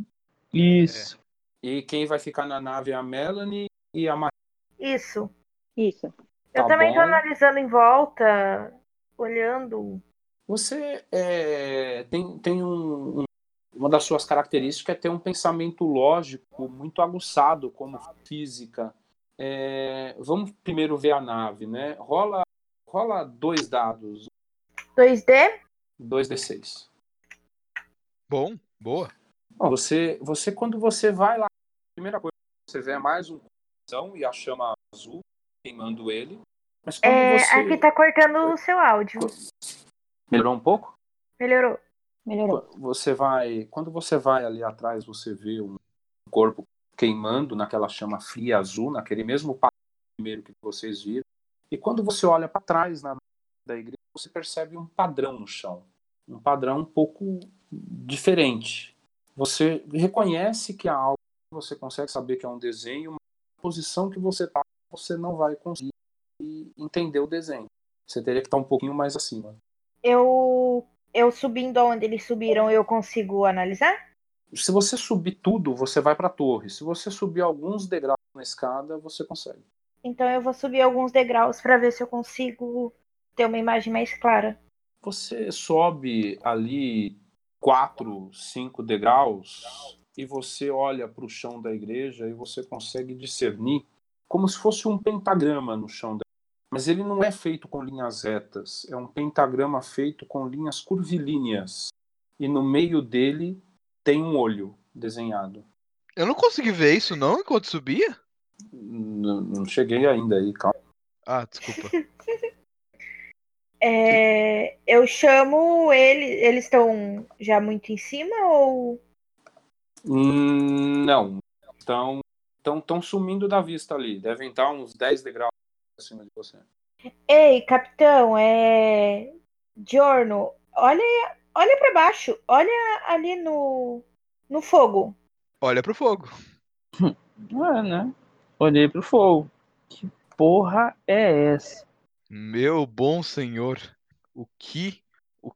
Isso. E quem vai ficar na nave é a Melanie e a Maria. Isso. Isso. Eu Tá também tô bom. analisando em volta, olhando. Você é, tem, tem um, um- uma das suas características é ter um pensamento lógico muito aguçado, como física. É, vamos primeiro ver a nave, né? Rola, rola dois dados, 2D? 2d6. Bom, boa. Bom, você, você quando você vai lá, a primeira coisa que você vê é mais um coração e a chama azul queimando ele. Mas quando É, você aqui tá cortando o seu áudio. melhorou um pouco, Melhorou. Melhorou. você vai, quando você vai ali atrás, você vê um corpo queimando naquela chama fria azul, naquele mesmo primeiro que vocês viram. E quando você olha para trás na da igreja, você percebe um padrão no chão, um padrão um pouco diferente. Você reconhece que há algo, você consegue saber que é um desenho, mas a posição que você está, você não vai conseguir entender o desenho. Você teria que estar um pouquinho mais acima. Eu, eu subindo aonde eles subiram, eu consigo analisar? Se você subir tudo, você vai para a torre. Se você subir alguns degraus na escada, você consegue. Então eu vou subir alguns degraus pra ver se eu consigo ter uma imagem mais clara. Você sobe ali quatro, cinco degraus e você olha para o chão da igreja e você consegue discernir como se fosse um pentagrama no chão da mas ele não é feito com linhas retas, é um pentagrama feito com linhas curvilíneas. E no meio dele tem um olho desenhado. Eu não consegui ver isso não enquanto subia? Não, não cheguei ainda aí, calma. Ah, desculpa. É, eu chamo ele. Eles estão já muito em cima ou. Hum, Não. Estão tão, tão sumindo da vista ali. Devem estar uns 10 degraus acima de você. Ei, capitão, é. Giorno, olha, olha para baixo. Olha ali no, no fogo. Olha pro fogo. É, né? Olhei pro fogo. Que porra é essa? Meu bom senhor, o que. O...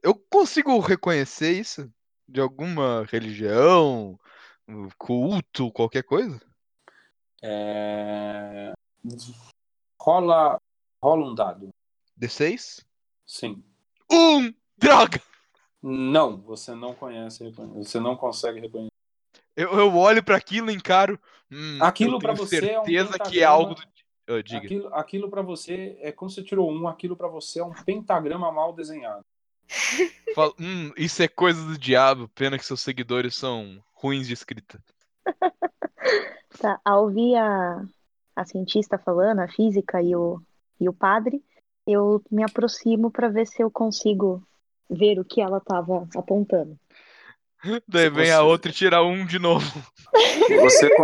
Eu consigo reconhecer isso? De alguma religião, culto, qualquer coisa? É, Rola, rola um dado. D6? Sim. Um! Droga! Não, você não conhece, você não consegue reconhecer. Eu, eu olho pra aquilo e encaro. Hum, Aquilo tenho você é um certeza que é algo do. Ah, diga. Aquilo, aquilo para você é como você tirou um, aquilo para você é um pentagrama mal desenhado. Fala, hum, isso é coisa do diabo. Pena que seus seguidores são ruins de escrita. Tá, ao ouvir a, a cientista falando, a física e o, e o padre, eu me aproximo para ver se eu consigo ver o que ela estava apontando. Daí vem a outra e tira um de novo. Você,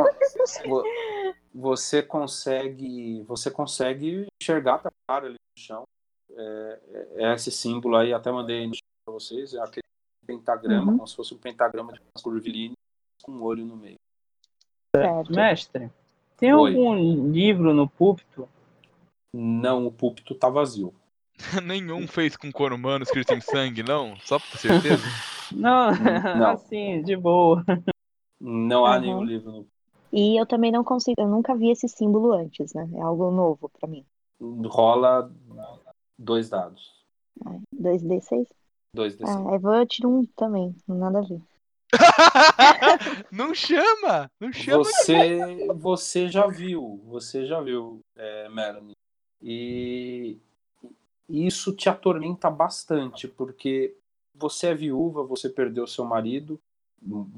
você consegue você consegue enxergar a cara ali no chão. É, é- é esse símbolo aí, até mandei para vocês, é aquele pentagrama, Uhum. como se fosse um pentagrama de umas curvilíneas com um olho no meio. Certo. Mestre, tem Oi. algum livro no púlpito? Não, o púlpito tá vazio. Nenhum fez com cor humano escrito em sangue, não? Só pra ter certeza? Não, Não. assim, de boa. Não há Uhum. nenhum livro no E eu também não consigo, eu nunca vi esse símbolo antes, né? É algo novo para mim. rola dois dados. 2D6? Dois desse. Ah, eu vou eu tiro um também, nada a ver. não chama! Não chama! Você, você já viu, você já viu, é, Melanie. E isso te atormenta bastante, porque você é viúva, você perdeu seu marido hum,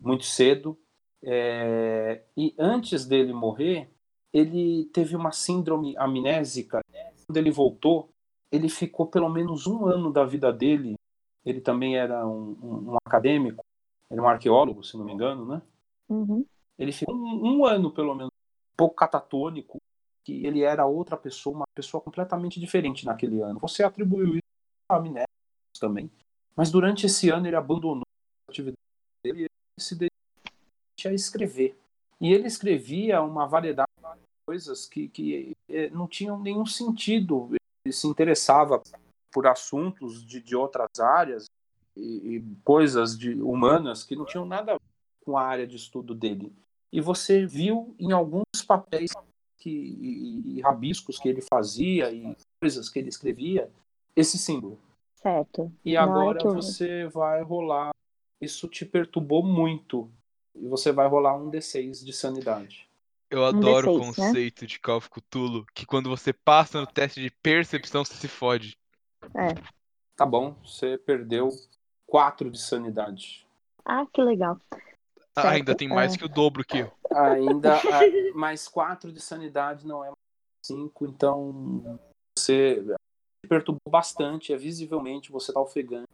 muito cedo, é, e antes dele morrer, ele teve uma síndrome amnésica. Quando ele voltou, ele ficou pelo menos um ano da vida dele. Ele também era um, um- um acadêmico, era um arqueólogo, se não me engano, né? Uhum. Ele ficou um, um ano, pelo menos, um pouco catatônico, que ele era outra pessoa, uma pessoa completamente diferente naquele ano. Você atribuiu isso a amnésia também. Mas durante esse ano ele abandonou a atividade dele e ele se dedicou a escrever. E ele escrevia uma variedade de coisas que, que eh, não tinham nenhum sentido. Ele se interessava por assuntos de, de outras áreas e, e coisas de, humanas que não tinham nada a ver com a área de estudo dele. E você viu em alguns papéis que, e, e rabiscos que ele fazia e coisas que ele escrevia esse símbolo. Certo. E hora agora eu- você vai rolar. Isso te perturbou muito. E você vai rolar um D6 de sanidade. Eu adoro o D6, né? conceito de Call of Cthulhu, que quando você passa no teste de percepção, você se fode. Tá bom, você perdeu 4 de sanidade. Ah, que legal. Ah, ainda tem mais é. que o dobro que eu. Ainda mais 4 de sanidade não é 5, então você perturbou bastante, é visivelmente você tá ofegante.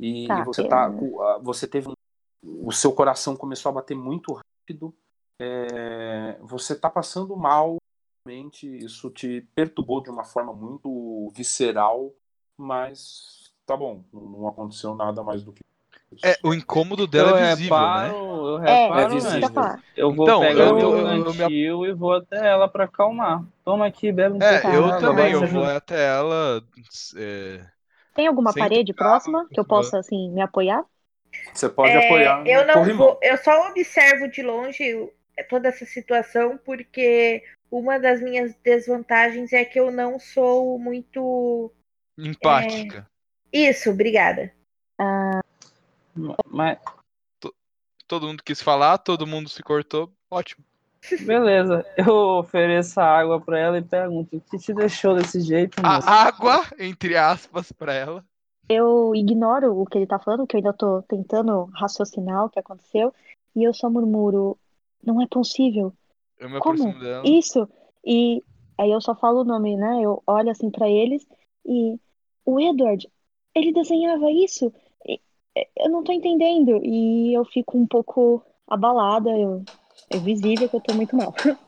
E Tá, você tá. com- ah, Você teve um, O seu coração começou a bater muito rápido. é, você tá passando mal, realmente, isso te perturbou de uma forma muito visceral, mas tá bom, não aconteceu nada mais do que isso. É, o incômodo dela eu é visível, reparo, né? eu É, reparo, É né? visível. Eu vou Então, pegar eu- o eu- me- e vou até ela pra acalmar. Toma aqui, bebe um É, pouco eu d'água, também, eu vou até ela. é, Tem alguma Sem parede próxima que eu possa, assim, me apoiar? Você pode É, apoiar. eu não corrimão. vou, eu só observo de longe toda essa situação porque uma das minhas desvantagens é que eu não sou muito empática. isso, obrigada. Mas, Todo mundo quis falar, todo mundo se cortou. Ótimo. beleza, eu ofereço a água pra ela e pergunto: o que te deixou desse jeito, moça? A água, entre aspas, pra ela. Eu ignoro o que ele tá falando, que eu ainda tô tentando raciocinar o que aconteceu, e eu só murmuro, não é possível. Eu me Como? dela. Isso. E aí eu só falo o nome, né? Eu olho assim pra eles e o Edward, ele desenhava isso. E- eu não tô entendendo e eu fico um pouco abalada, eu é visível que eu tô muito mal.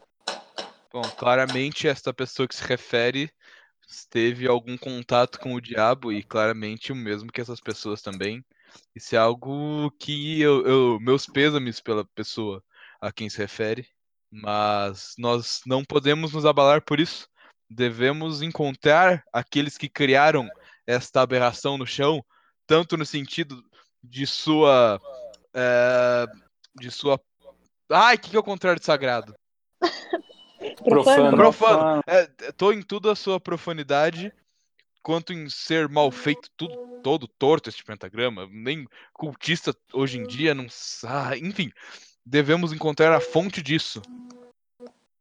Bom, claramente esta pessoa que se refere teve algum contato com o diabo e claramente o mesmo que essas pessoas também. Isso é algo que eu, eu- meus pêsames pela pessoa a quem se refere, mas nós não podemos nos abalar por isso. Devemos encontrar aqueles que criaram esta aberração no chão, tanto no sentido de sua eh, de sua Ai, que, que é o contrário de sagrado? Profano. Profano. É, tô em tudo a sua profanidade, quanto em ser mal feito, tudo todo torto este pentagrama. Nem cultista hoje em dia não. s- Ah, enfim, devemos encontrar a fonte disso.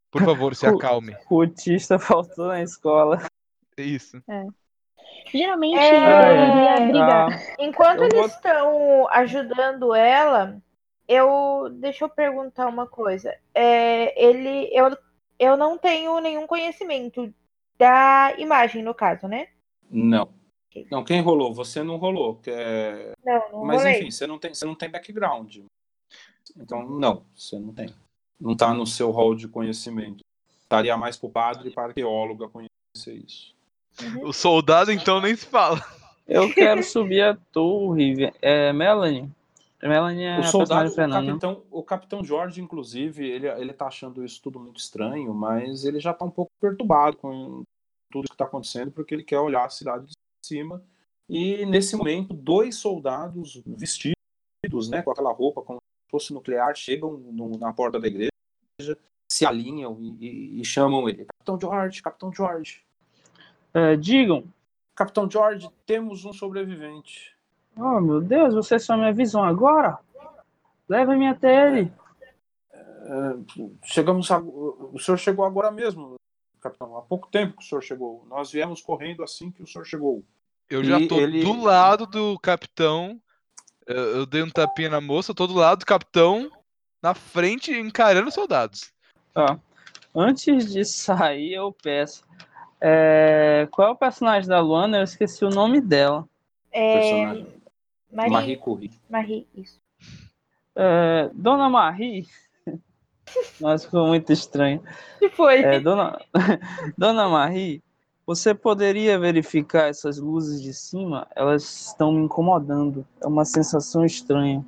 Por favor, se acalme. Cultista faltou na escola. É isso. Geralmente É, eu iria brigar. Tá. Enquanto Eu eles vou- estão ajudando ela, eu deixa eu perguntar uma coisa. É, ele, eu, eu não tenho nenhum conhecimento da imagem no caso, né? Não. Não, quem rolou? Você não rolou. que é- Não, não Mas rolei. enfim, você não, tem, você não tem background. Então, não, você não tem. Não está no seu rol de conhecimento. Estaria mais para o padre e para arqueólogo a conhecer isso. Uhum. O soldado, então, nem se fala. Eu quero subir a torre. É Melanie. Melanie é o soldado, o Fernando. né? capitão, o capitão Jorge, inclusive, ele, ele tá achando isso tudo muito estranho, mas ele já tá um pouco perturbado com tudo que está acontecendo, porque ele quer olhar a cidade de cima. E nesse momento, dois soldados vestidos, né, com aquela roupa como se fosse nuclear, chegam no- na porta da igreja, se alinham e, e- e chamam ele. Capitão George, Capitão George. É, digam. Capitão George, temos um sobrevivente. Oh, meu Deus, vocês só me avisam agora? Leva-me até ele. É, chegamos a- o senhor chegou agora mesmo, capitão. Há pouco tempo que o senhor chegou. Nós viemos correndo assim que o senhor chegou. Eu já E tô ele- do lado do capitão. Eu, eu dei um tapinha na moça, tô do lado do capitão, na frente, encarando os soldados. Tá. Antes de sair, eu peço. é, qual é o personagem da Luana? Eu esqueci o nome dela. É, Personagem. Marie, Marie Curie. Marie, isso. É, Dona Marie, Nossa, ficou muito estranho. que foi? É, dona, dona Marie, você poderia verificar essas luzes de cima? Elas estão me incomodando. É uma sensação estranha.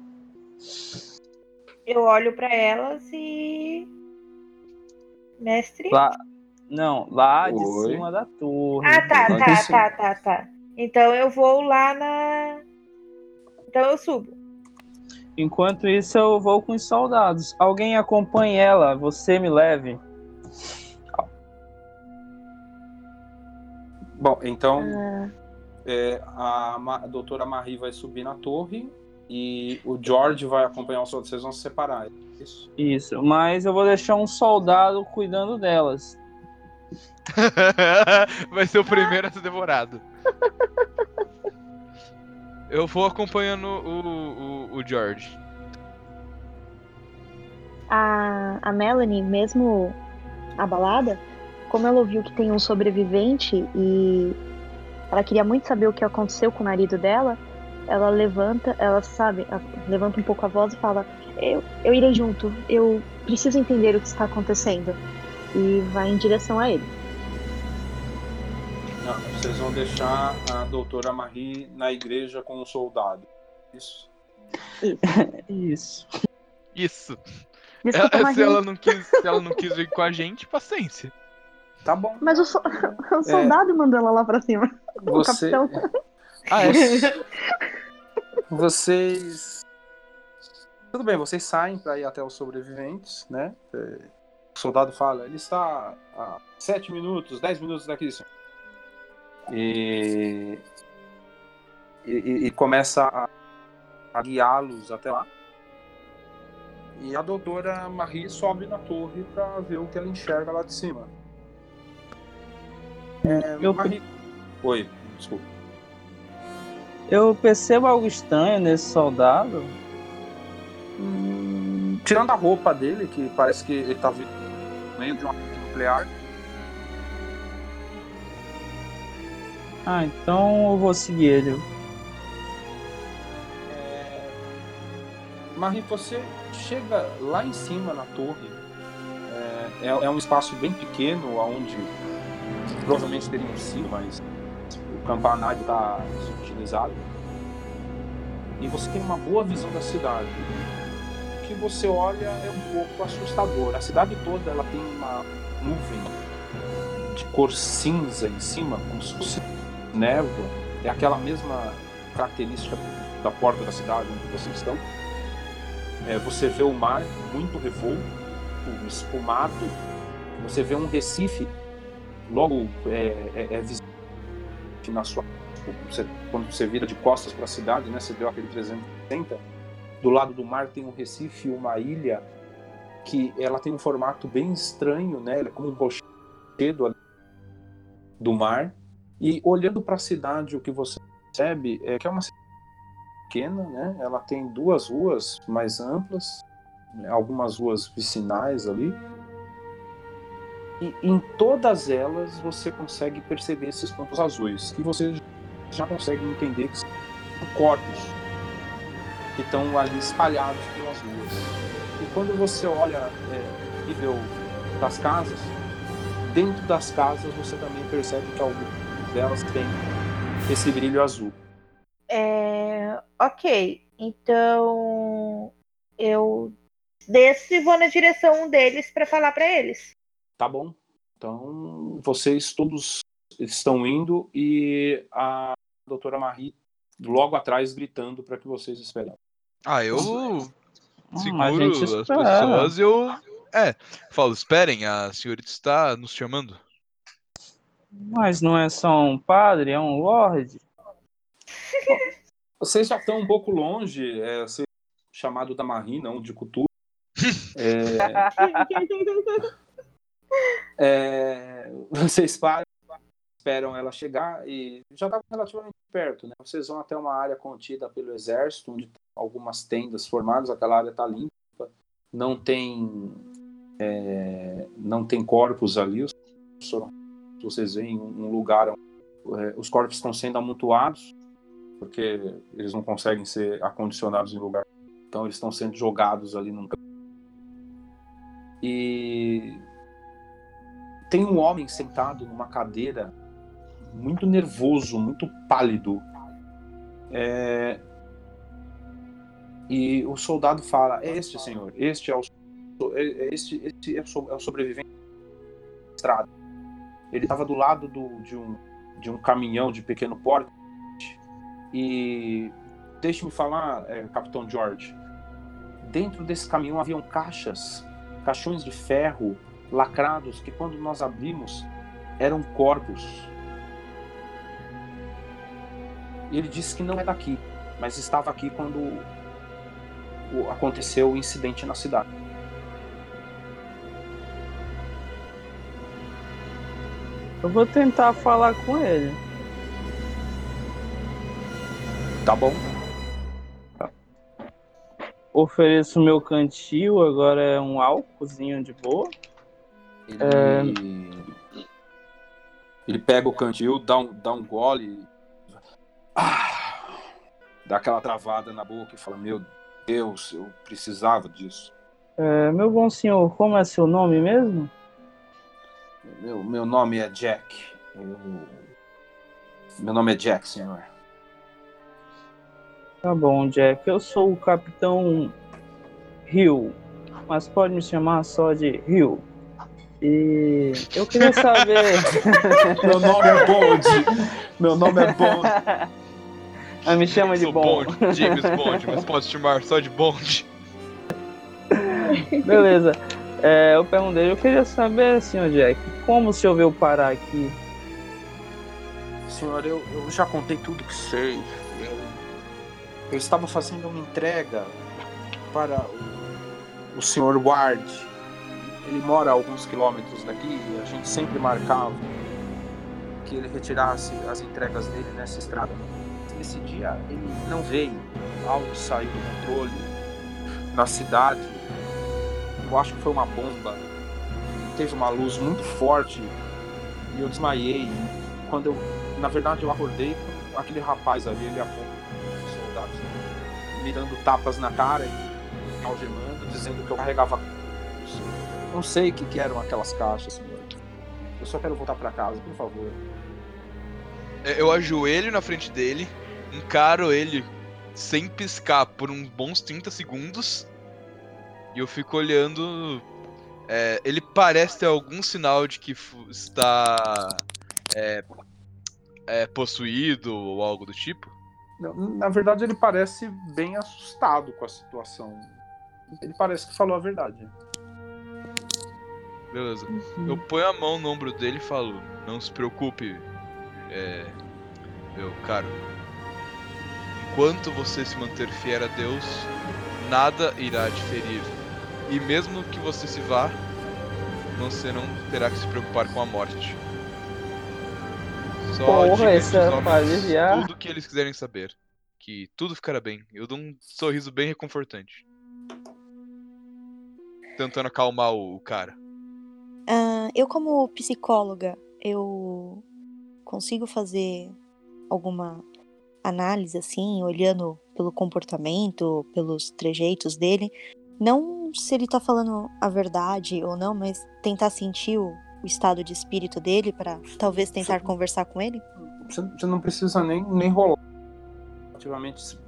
Eu olho pra elas e. Mestre? Lá, não, lá de Oi. cima da torre. Ah, tá, de tá, tá, tá, tá. Então eu vou lá na. Então eu subo. Enquanto isso, eu vou com os soldados. Alguém acompanhe ela, você me leve. Bom, então Ah. é, a, Ma- a doutora Marie vai subir na torre e o George vai acompanhar os outros. Vocês vão se separar. é Isso. Isso, mas eu vou deixar um soldado cuidando delas. Vai ser o primeiro a ser devorado. Eu vou acompanhando o, o, o George. A, a Melanie, mesmo abalada, como ela ouviu que tem um sobrevivente e ela queria muito saber o que aconteceu com o marido dela, ela levanta, ela sabe, ela levanta um pouco a voz e fala: Eu, eu irei junto, eu preciso entender o que está acontecendo. E vai em direção a ele. Não, vocês vão deixar a doutora Marie na igreja com o soldado. Isso. Isso. Isso. Desculpa, Ela- se, ela não quis, se ela não quis vir com a gente, paciência. Tá bom. mas o, so- o soldado mandou ela lá pra cima. O Você, capitão. Ah, é? vocês. Tudo bem, vocês saem para ir até os sobreviventes, né? É, O soldado fala, ele está a 7 minutos, 10 minutos daqui, senhor. E, e, e- começa a, a guiá-los até lá. E a doutora Marie sobe na torre para ver o que ela enxerga lá de cima. É, Eu- Marie... Oi, desculpa. Eu percebo algo estranho nesse soldado. Hum, tirando a roupa dele, que parece que ele tá vindo de uma nuclear. Ah, então eu vou seguir ele. É... Você chega lá em cima na torre. É, é- é um espaço bem pequeno, onde provavelmente teria um sino, mas o campanário está subutilizado. E você tem uma boa visão da cidade. O que você olha é um pouco assustador. A cidade toda ela tem uma nuvem de cor cinza em cima, como se fosse névoa. É aquela mesma característica da porta da cidade onde vocês estão. É, você vê o mar muito revolto, espumado. Você vê um Recife logo é, é, é visível na sua você- quando você vira de costas para a cidade, né? Você deu aquele 360. Do lado do mar tem um Recife uma ilha que ela tem um formato bem estranho, né? É como um rochedo do mar. E olhando para a cidade, o que você percebe é que é uma cidade pequena, né? Ela tem duas ruas mais amplas, né, algumas ruas vicinais ali. E em todas elas você consegue perceber esses pontos azuis, que você já consegue entender que são corpos que estão ali espalhados pelas ruas. E quando você olha é, nível das casas, dentro das casas você também percebe que algumas delas têm esse brilho azul. É, ok, então eu desço e vou na direção deles pra falar pra eles. Tá bom? Então, vocês todos estão indo e a doutora Marie logo atrás gritando para que vocês esperem. Ah, eu Hum, a seguro gente as espera. pessoas e eu. É, falo, esperem, a senhorita está nos chamando. Mas não é só um padre, é um lorde. Vocês já estão um pouco longe, é, chamado da Marie, não de Cthulhu. É, é, vocês param, esperam ela chegar e já está relativamente perto, né? Vocês vão até uma área contida pelo exército, onde tem algumas tendas formadas, aquela área está limpa, não tem é, não tem corpos ali, os- vocês veem um lugar onde é, os corpos estão sendo amontoados, porque eles não conseguem ser acondicionados em lugar, então eles estão sendo jogados ali num campo. E tem um homem sentado numa cadeira, muito nervoso, muito pálido. É, E o soldado fala: Este, senhor, este é o, é- este, este é é o sobrevivente da estrada. Ele estava do lado do- de, um, de um caminhão de pequeno porte. E deixe-me falar, é, Capitão George. Dentro desse caminhão haviam caixas, caixões de ferro lacrados que, quando nós abrimos, eram corpos. E ele disse que não é daqui, mas estava aqui quando aconteceu o incidente na cidade. Eu vou tentar falar com ele. Tá bom? Ofereço meu cantil, agora é um álcoolzinho de boa. Ele, ele pega o cantil, dá um, dá um gole, ah, dá aquela travada na boca e fala: Meu Deus, eu precisava disso. É, meu bom senhor, como é seu nome mesmo? Meu, meu nome é Jack. Eu- Meu nome é Jack, senhor. Tá bom, Jack. Eu sou o Capitão Hill, mas pode me chamar só de Hill. E eu queria saber. Meu nome é Bond. Meu nome é Bond. Ah, me chama de bom. Bond, James Bond, mas pode chamar só de Bond. Beleza. É, eu perguntei, eu queria saber, senhor Jack, como o senhor veio parar aqui? Senhor, eu, eu já contei tudo que sei. Eu, eu estava fazendo uma entrega para o, o senhor Ward. Ele mora a alguns quilômetros daqui e a gente sempre marcava que ele retirasse as entregas dele nessa estrada. Esse dia ele não veio. Algo saiu do controle na cidade. Eu acho que foi uma bomba. Teve uma luz muito forte e eu desmaiei. Quando eu na verdade, eu acordei com aquele rapaz ali, ele aponta os soldados, me dando tapas na cara e algemando, dizendo que eu carregava. Não sei o que, que eram aquelas caixas, senhor. Eu só quero voltar pra casa, por favor. É, Eu ajoelho na frente dele, encaro ele sem piscar por uns bons 30 segundos. E eu fico olhando. é, ele parece ter algum sinal de que está é, é, possuído ou algo do tipo. Na verdade, ele parece bem assustado com a situação. Ele parece que falou a verdade. Beleza. Eu ponho a mão no ombro dele e falo: Não se preocupe, é, meu caro. Enquanto você se manter fiel a Deus, nada irá te ferir. E mesmo que você se vá, você não terá que se preocupar com a morte. Só Porra, diga essa já- tudo que eles quiserem saber. Que tudo ficará bem. Eu dou um sorriso bem reconfortante. Tentando acalmar o cara. Ah, eu, como psicóloga, eu consigo fazer alguma análise, assim, olhando pelo comportamento, pelos trejeitos dele. Não se ele tá falando a verdade ou não, mas tentar sentir o, o estado de espírito dele para talvez tentar conversar com ele. Você, não precisa nem, nem rolar. Relativamente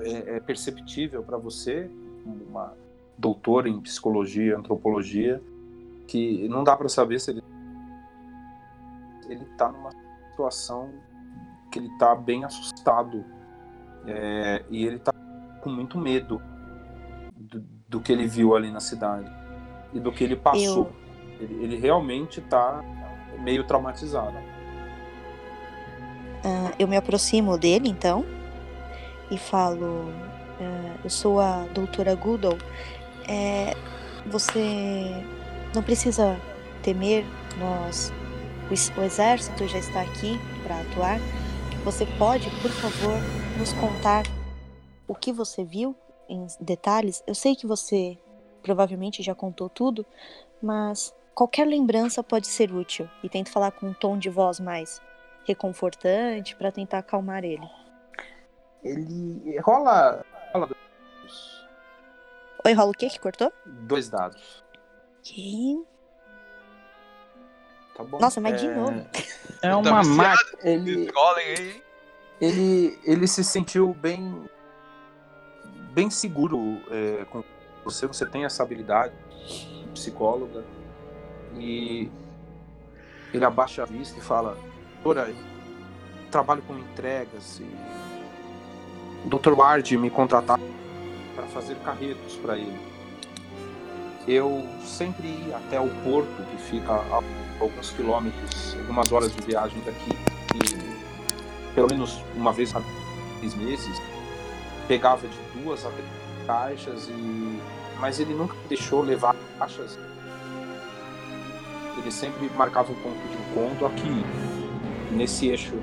é, é perceptível para você, uma doutora em psicologia, antropologia, que não dá para saber se ele ele tá numa situação que ele tá bem assustado é, e ele tá com muito medo do, que ele viu ali na cidade e do que ele passou. Ele, ele realmente tá meio traumatizado. Ah, eu me aproximo dele, então, e falo: ah, Eu sou a doutora Goodall. É, você não precisa temer, nós, o, o exército já está aqui para atuar. Você pode, por favor, nos contar o que você viu em detalhes? Eu sei que você provavelmente já contou tudo, mas qualquer lembrança pode ser útil. E tento falar com um tom de voz mais reconfortante para tentar acalmar ele. Ele rola, rola Oi, rola o quê que cortou? dois dados. Ok. Tá bom? Nossa, mas de É, de É, novo. É Tá uma máquina. Ele, ele, ele se sentiu bem bem seguro é, com você. Você tem essa habilidade psicóloga e ele abaixa a vista e fala: Doutora, trabalho com entregas e o Dr. Ward me contratar para fazer carretos para ele. Eu sempre ia até o porto, que fica a alguns quilômetros, algumas horas de viagem daqui, e pelo menos uma vez a três meses, pegava de duas a três caixas, e... mas ele nunca deixou levar caixas. Ele sempre marcava um ponto de encontro aqui, nesse eixo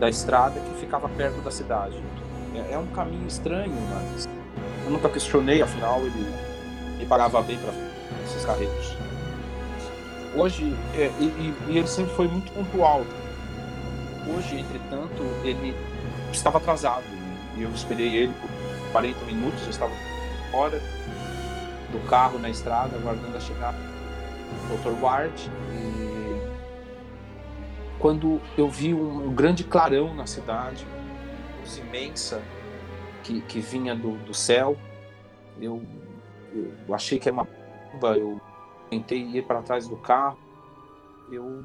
da estrada que ficava perto da cidade. É, é um caminho estranho, mas eu nunca questionei, afinal ele me pagava bem para esses carretos. Hoje, é, e- e ele sempre foi muito pontual. Hoje, entretanto, ele estava atrasado e eu esperei ele por 40 minutos. Eu estava fora do carro na estrada, aguardando a chegada do Dr. Ward. E quando eu vi um, grande clarão na cidade, luz imensa que, que vinha do, do céu, eu, eu achei que era uma bomba. Eu tentei ir para trás do carro. Eu,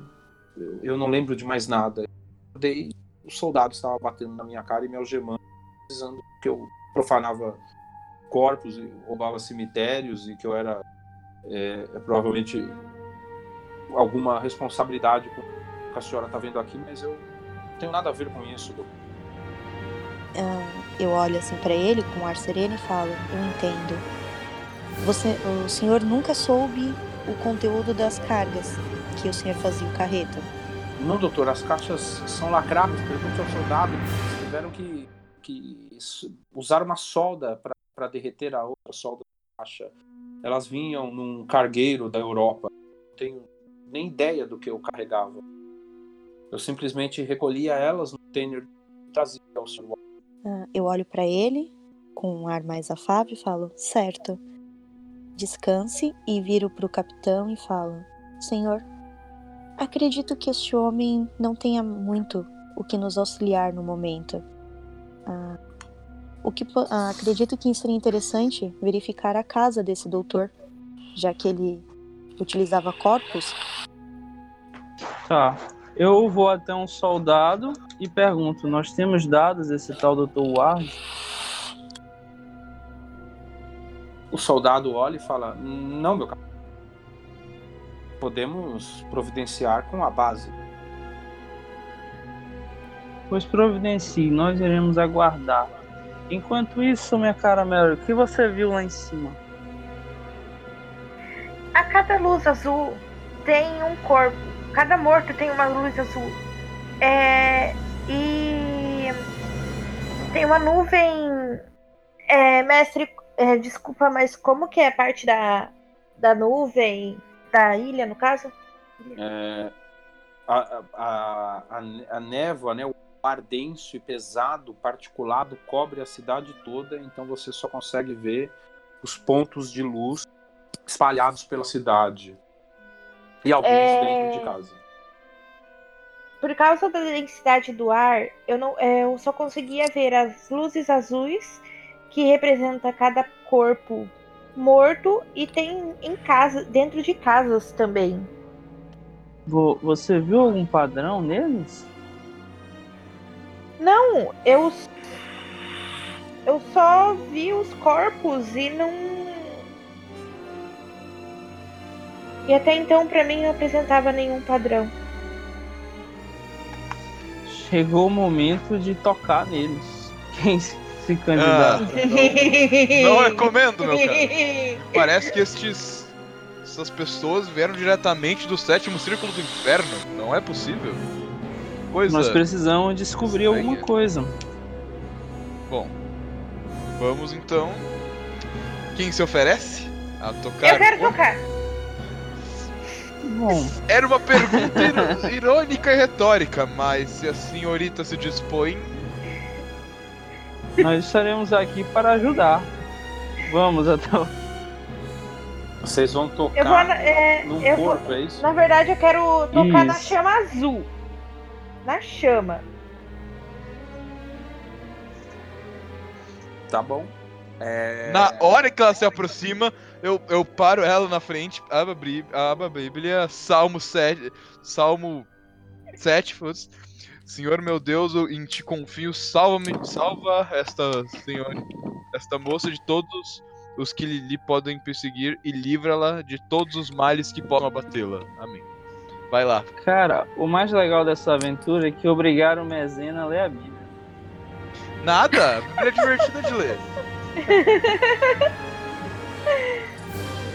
eu, eu não lembro de mais nada. Dei, o soldado estava batendo na minha cara e me algemando, que eu profanava corpos e roubava cemitérios e que eu era é, é, provavelmente alguma responsabilidade com o que a senhora está vendo aqui, mas eu não tenho nada a ver com isso. doutor. Eu olho assim pra ele com um ar sereno e falo: Eu entendo. Você, o senhor nunca soube o conteúdo das cargas que o senhor fazia o carreto. Não, doutor, as caixas são lacradas. Pergunte ao soldado. Eles tiveram que, que usar uma solda para derreter a outra solda. Elas vinham num cargueiro da Europa. Não tenho nem ideia do que eu carregava. Eu simplesmente recolhia elas no container e trazia ao senhor. Ah, Eu olho pra ele com um ar mais afável e falo: Certo. Descanse e viro pro capitão e falo: Senhor, acredito que este homem não tenha muito o que nos auxiliar no momento. Ah, o que ah, acredito que seria interessante verificar a casa desse doutor, já que ele utilizava corpos. Tá. Eu vou até um soldado e pergunto: Nós temos dados desse tal Dr. Ward? O soldado olha e fala: Não, meu capitão. Podemos providenciar com a base. Pois providencie, nós iremos aguardar. Enquanto isso, minha cara Mary, o que você viu lá em cima? A cada luz azul tem um corpo. Cada morto tem uma luz azul. É, e tem uma nuvem. É, mestre, é, desculpa, mas como que é a parte da, da nuvem da ilha, no caso? É, a, a, a, a- a névoa, né, o ar denso e pesado, particulado, cobre a cidade toda, então você só consegue ver os pontos de luz espalhados pela cidade. E alguns É. dentro de casa. Por causa da densidade do ar, eu, não, é, eu só conseguia ver as luzes azuis que representa cada corpo morto e tem em casa, dentro de casas também. Vo- Você viu algum padrão neles? Não, eu eu só vi os corpos e não e até então pra mim não apresentava nenhum padrão. Chegou o momento de tocar neles. Quem se se candidata? Não recomendo, meu cara. Parece que estes, essas pessoas vieram diretamente do sétimo círculo do inferno. Não é possível. Coisa. Nós precisamos descobrir Estranha. alguma coisa. Bom, vamos então. Quem se oferece a tocar? Eu quero tocar. Bom, Era uma pergunta irônica e retórica, mas se a senhorita se dispõe, nós estaremos aqui para ajudar. Vamos até o... Vocês vão tocar Eu vou. É, num eu vou- corpo, é isso? na verdade, eu quero tocar na Isso. chama azul. Na chama. Tá bom. É... Na hora que ela se aproxima, eu, eu paro ela na frente, abro a Brí- abro a Bíblia, Salmo 7, Salmo 7, foda-se. Senhor meu Deus, eu em ti confio, salva-me, salva esta senhora, esta moça de todos os que lhe, lhe podem perseguir e livra-la de todos os males que possam abatê-la. Amém. Vai lá. Cara, o mais legal dessa aventura é que obrigaram o Mezena a ler a Bíblia. Nada, a Bíblia é divertida de ler.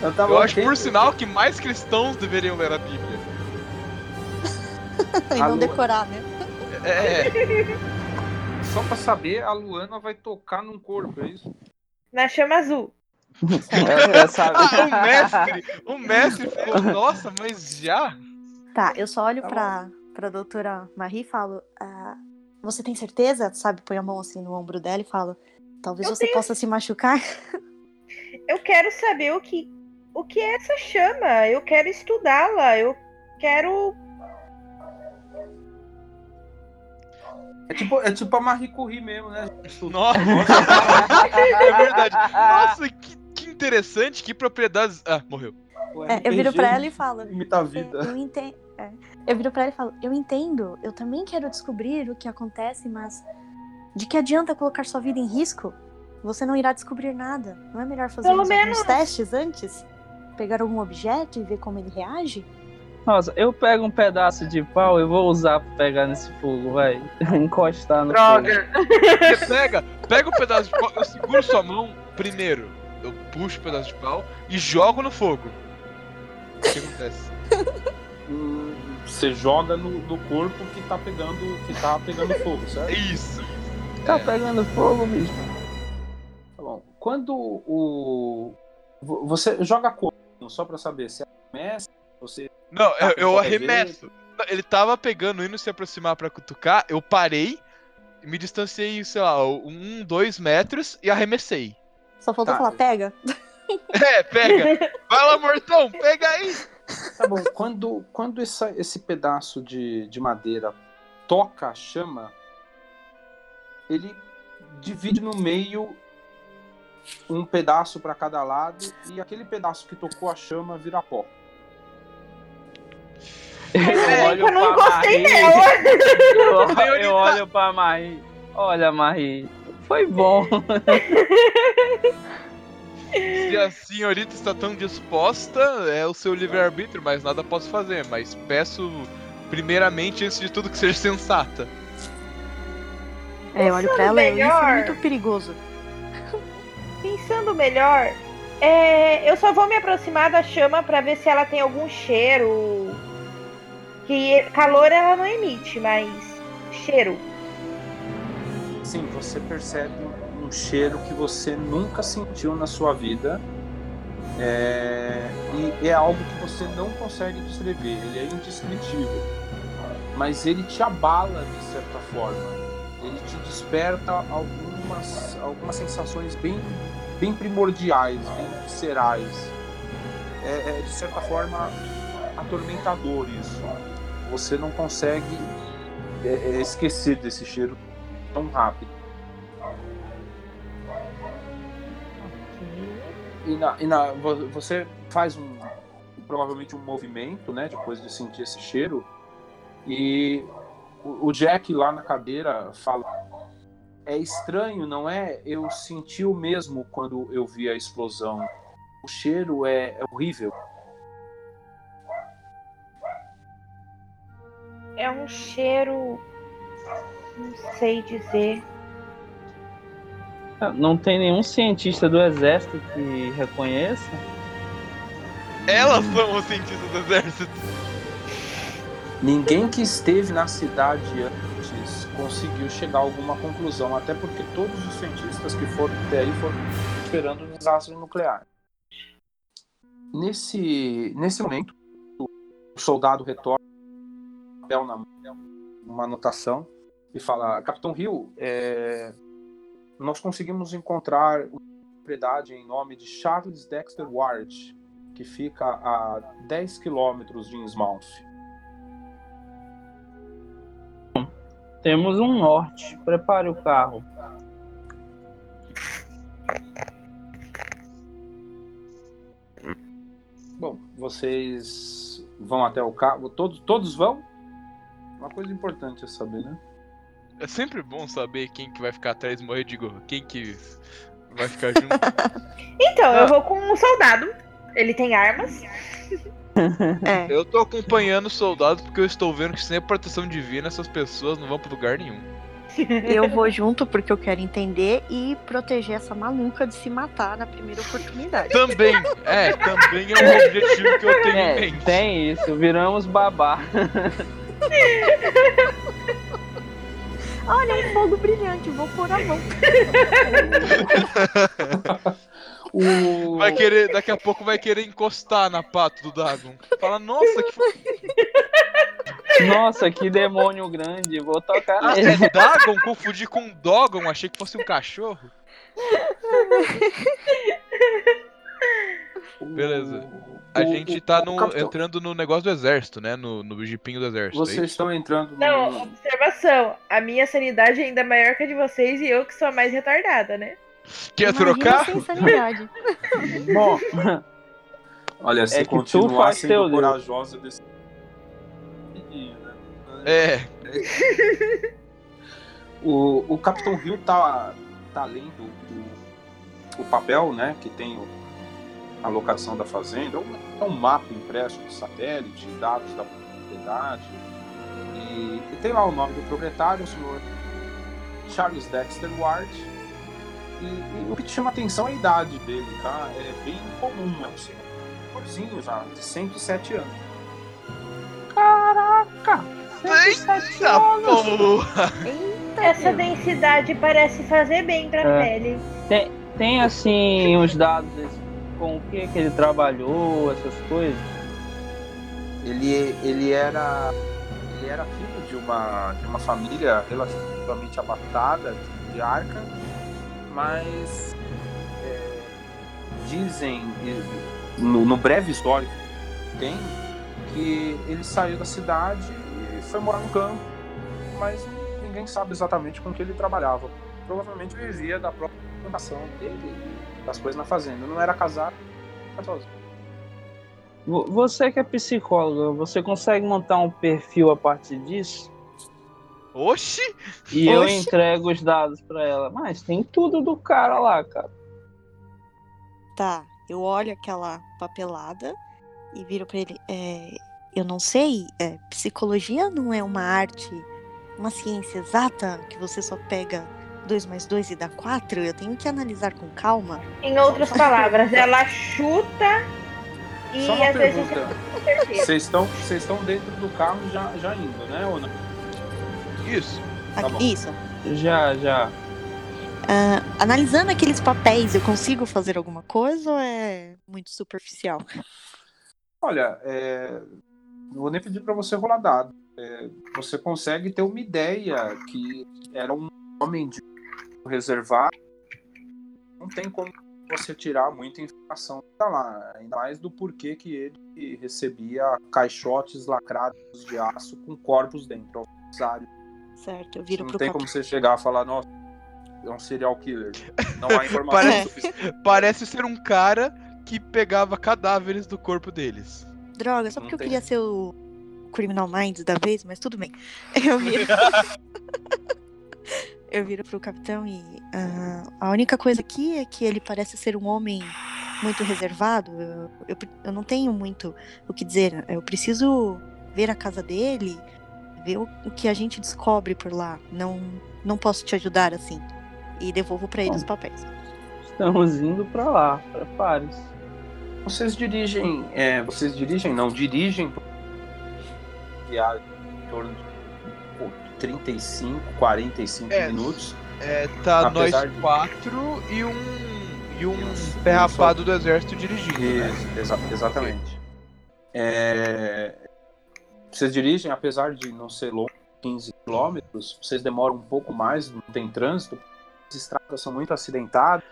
Eu, tava Eu acho, por sinal, que mais cristãos deveriam ler a Bíblia. e não decorar, né? É, Só pra saber, a Luana vai tocar num corpo, é isso? Na chama azul. É. Ah, o mestre! O mestre falou, nossa, mas já? Tá, eu só olho Tá pra, pra doutora Marie e falo: ah, Você tem certeza? Sabe, põe a mão assim no ombro dela e falo: Talvez Eu você tenho- possa se machucar. Eu quero saber o que, o que é essa chama. Eu quero estudá-la. Eu quero. É tipo, é tipo a Marie Curie mesmo, né? Nossa, é verdade. Nossa, que, que interessante, que propriedades. Ah, morreu. É, eu viro pra ela e falo: Imita a "É, vida. Eu entendo. Eu viro pra ela e falo: Eu entendo, eu também quero descobrir o que acontece, mas de que adianta colocar sua vida em risco? Você não irá descobrir nada. Não é melhor fazer Pelo alguns menos- testes antes? Pegar algum objeto e ver como ele reage? Nossa, eu pego um pedaço de pau e vou usar pra pegar nesse fogo, vai. Encostar no Droga. Você pega, pega o pedaço de pau, eu seguro sua mão primeiro. Eu puxo o pedaço de pau e jogo no fogo. O que acontece? Hum, Você joga no, no corpo que tá pegando, que tá pegando fogo, É certo? isso. Tá pegando fogo, bicho. Tá bom. Quando o. vo- Você joga como? Só pra saber se é mestre, você. Não, Tá eu, eu arremesso. Ele tava pegando, indo se aproximar pra cutucar, eu parei, me distanciei, sei lá, um, dois metros e arremessei. Só faltou Tá. falar: Pega. É, pega! Vai lá, mortão, pega aí! Tá bom. quando quando essa, esse pedaço de, de madeira toca a chama, ele divide no meio um pedaço pra cada lado e aquele pedaço que tocou a chama vira pó. Ainda bem que eu não Marie. nela. Eu, eu olho pra Marie. Olha, Marie, foi bom. Se a senhorita está tão disposta, é o seu livre-arbítrio, mas nada posso fazer. Mas peço, primeiramente, antes de tudo, que seja sensata. É, eu olho pra ela e isso é melhor. muito perigoso. Pensando melhor, é, eu só vou me aproximar da chama pra ver se ela tem algum cheiro. Que calor ela não emite, mas cheiro. Sim, você percebe um cheiro que você nunca sentiu na sua vida. É, e é algo que você não consegue descrever, ele é indescritível. Mas ele te abala de certa forma. Ele te desperta algumas, algumas sensações bem, bem primordiais, bem viscerais. É, é, de certa forma atormentador isso. Você não consegue é, é, esquecer desse cheiro tão rápido. E, na, e na- vo- você faz um provavelmente um movimento, né, depois de sentir esse cheiro, e o, o Jack lá na cadeira fala: é estranho, não é? Eu senti o mesmo quando eu vi a explosão. O cheiro é, é horrível. É um cheiro. Não sei dizer. Não tem nenhum cientista do exército que reconheça. Elas são os cientistas do exército. Ninguém que esteve na cidade antes conseguiu chegar a alguma conclusão, até porque todos os cientistas que foram até aí foram esperando um desastre nuclear. Nesse, nesse momento, o soldado retorna papel na mão, uma anotação, e fala: Capitão Hill, é, nós conseguimos encontrar uma propriedade em nome de Charles Dexter Ward, que fica a 10 quilômetros de Innsmouth. Temos um norte. Prepare o carro. Bom, vocês vão até o carro. Todos, todos vão? Uma coisa importante a saber, né? É sempre bom saber quem que vai ficar atrás, morrer, digo, quem que vai ficar junto. Então, Ah. eu vou com um soldado. Ele tem armas. É, eu tô acompanhando os soldados porque eu estou vendo que sem a proteção divina essas pessoas não vão pra lugar nenhum. eu vou junto porque eu quero entender e proteger essa maluca de se matar na primeira oportunidade. Também, é, também é um objetivo que eu tenho em É, mente. tem isso. Viramos babá. Olha, um fogo brilhante, vou pôr a mão. O... Vai querer, daqui a pouco vai querer encostar na pata do Dagon. Fala, nossa, que Nossa, que demônio grande. Vou tocar Ah, nele. é Dagon? Confundi com Dogon, achei que fosse um cachorro. Beleza. A O- gente tá no- entrando no negócio do exército, né? No, no jipinho do exército. é Vocês estão entrando no. Não, observação. A minha sanidade é ainda maior que a de vocês e eu que sou a mais retardada, né? Quer Imagina trocar? sem sanidade. Bom, olha, se É que tu continuar sendo corajosa desse. É, O, o Capitão Hill tá, tá lendo o, o papel, né? Que tem o- a locação da fazenda. É um, mapa impresso de satélite, dados da propriedade. E, e tem lá o nome do proprietário, o senhor Charles Dexter Ward. E, e o que te chama atenção é a idade dele, tá? É bem comum, é um senhorzinho já, de 107 anos. Caraca! 107 Eita anos. porra! Eita, Essa densidade parece fazer bem pra É. pele. Tem assim os dados com o que, que ele trabalhou, essas coisas. Ele, ele era ele era filho de uma de uma família relativamente abastada de, Arca, mas é, dizem no, no breve histórico tem que ele saiu da cidade e foi morar no campo, mas ninguém sabe exatamente com que ele trabalhava. Provavelmente vivia da própria plantação dele, das coisas na fazenda. Não era casado, era sozinho. Você que é psicóloga, você consegue montar um perfil a partir disso? Oxi! E eu Oxe. entrego os dados pra ela. Mas tem tudo do cara lá, cara. Tá, eu olho aquela papelada e viro pra ele. é, eu não sei, é, psicologia não é uma arte, uma ciência exata que você só pega 2 mais 2 e dá 4? Eu tenho que analisar com calma. Em outras palavras, ela chuta e Só uma às vezes pergunta. Vocês estão, vocês estão dentro do carro já, já indo, né? Ou não? Isso. Tá isso. Já, já. Ah, analisando aqueles papéis, eu consigo fazer alguma coisa ou é muito superficial? Olha, é, não vou nem pedir para você rolar dado. É, você consegue ter uma ideia que era um homem de reservado. Não tem como você tirar muita informação da lá, ainda mais do porquê que ele recebia caixotes lacrados de aço com corpos dentro. Certo, eu viro Não pro tem como você chegar e falar, nossa, é um serial killer. Não há informação Parece- suficiente. Parece ser um cara que pegava cadáveres do corpo deles. Droga, só Não porque eu tem. queria ser o Criminal Minds da vez, mas tudo bem. Eu viro. eu viro pro capitão e. ah, a única coisa aqui é que ele parece ser um homem muito reservado. Eu, eu, eu não tenho muito o que dizer. Eu preciso ver a casa dele, ver o, o que a gente descobre por lá. Não, não posso te ajudar assim. E devolvo pra ele os papéis. Estamos indo pra lá. Prepare-se. Vocês dirigem, é, vocês dirigem, não, dirigem viagem em torno de 35, 45 É. minutos. É, tá Apesar nós de- quatro e um. E um Isso, pé um do exército dirigindo. né? Isso, exa- exatamente. É, vocês dirigem, apesar de não ser longo, 15 quilômetros, vocês demoram um pouco mais, não tem trânsito. As estradas são muito acidentadas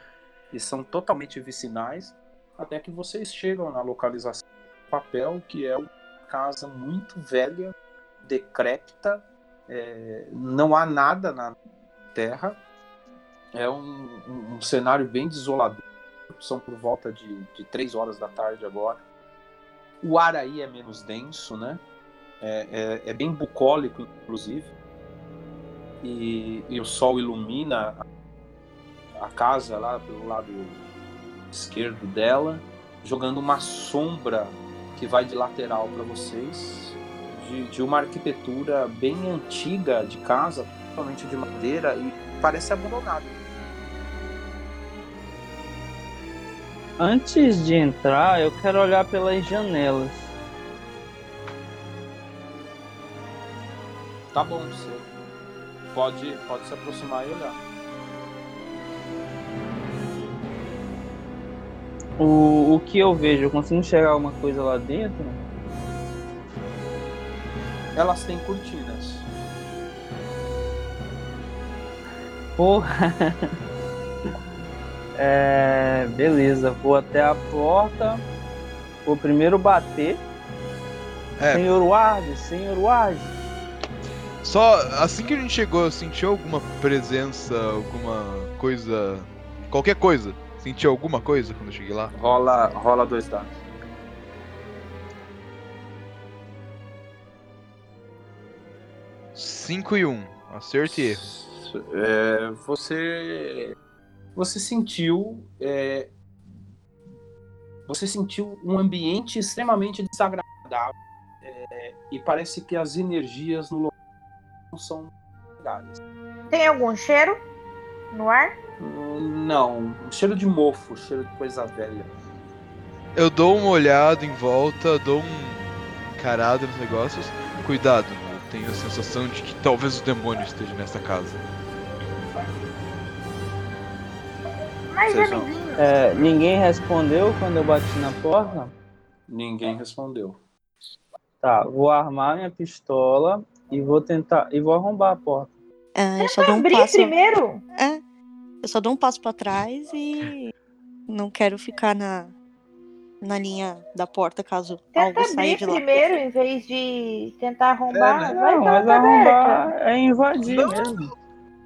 e são totalmente vicinais. até que vocês chegam na localização do papel, que é uma casa muito velha, decrépita, é, não há nada na terra, é um, um, um cenário bem desolador. São por volta de, de três horas da tarde agora. O ar aí é menos denso, né? É, é, é bem bucólico, inclusive. E, e, o sol ilumina a, a casa lá pelo lado esquerdo dela, jogando uma sombra que vai de lateral para vocês, de, de, uma arquitetura bem antiga de casa, totalmente de madeira e parece abandonado. Antes de entrar, eu quero olhar pelas janelas. Tá bom, você pode, pode se aproximar e olhar. O, o que eu vejo, eu consigo enxergar alguma coisa lá dentro? Elas têm cortinas. Porra! É, beleza, vou até a porta. Vou primeiro bater. É. Senhor Ward, senhor Ward. Só assim que a gente chegou, eu senti alguma presença, alguma coisa. Qualquer coisa. Senti alguma coisa quando eu cheguei lá? Rola, rola dois dados. Cinco e um. Acerto e erro. É, você você sentiu é, você sentiu um ambiente extremamente desagradável é, e parece que as energias no local não são legais. Tem algum cheiro no ar? Não, cheiro de mofo, cheiro de coisa velha. Eu dou uma olhada em volta, dou um carado nos negócios. Cuidado, tenho a sensação de que talvez o demônio esteja nessa casa. Mas, Vocês amiguinho, É, ninguém respondeu quando eu bati na porta? Ninguém respondeu. Tá, vou armar minha pistola e vou tentar. e vou arrombar a porta. Ah, eu só dou um abrir passo. primeiro? É, eu só dou um passo pra trás e não quero ficar na, na linha da porta caso Tenta algo saia abrir de lá. primeiro em vez de tentar arrombar. É, né? Vai Não, mas tá aberta. arrombar é invadir Não. mesmo.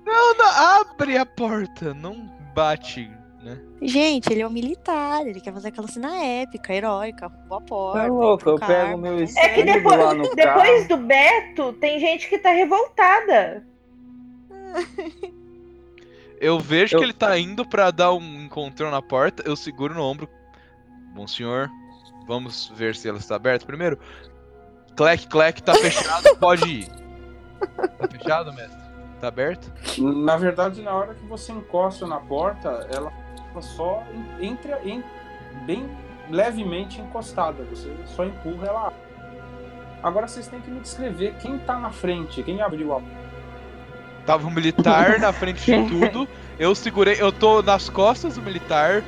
Não, não, abre a porta, não bate, né? Gente, ele é um militar, ele quer fazer aquela cena épica, heróica, arrumou a porta. Tá louco, eu pego carro. meu É que escudo depois, lá no depois carro. do Beto, tem gente que tá revoltada. Eu vejo Eu- que ele tá indo pra dar um encontrão na porta, eu seguro no ombro. Bom senhor, vamos ver se ela está aberta primeiro. Clec, clec, tá fechado, pode ir. Tá fechado, mestre? Tá aberto? Na verdade, na hora que você encosta na porta, ela só entra em, bem levemente encostada. Você só empurra ela. Agora vocês têm que me descrever quem tá na frente, quem abriu a Tava um militar na frente de tudo. Eu segurei, eu tô nas costas do militar.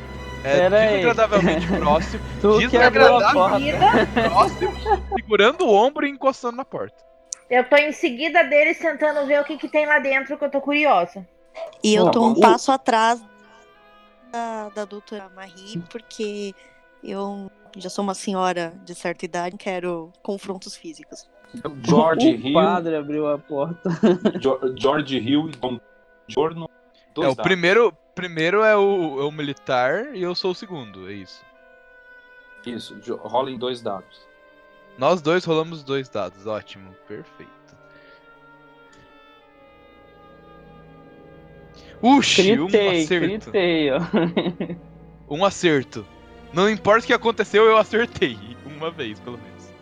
É, desagradavelmente próximo, Tu. Seguida, próximo, segurando o ombro e encostando na porta. eu tô em seguida deles tentando ver o que, que tem lá dentro, que eu tô curiosa. E eu tô um passo atrás da, da doutora Marie, porque eu já sou uma senhora de certa idade, quero confrontos físicos. George o Hill, padre abriu a porta. George Hill e Dom Giorno. dois É, o primeiro, primeiro é o, é o militar e eu sou o segundo, é isso. Isso, rola em dois dados. Nós dois rolamos dois dados, ótimo, perfeito. Uxi, um Gritei, acerto. gritei, ó. Um acerto. Não importa o que aconteceu, eu acertei. Uma vez, pelo menos.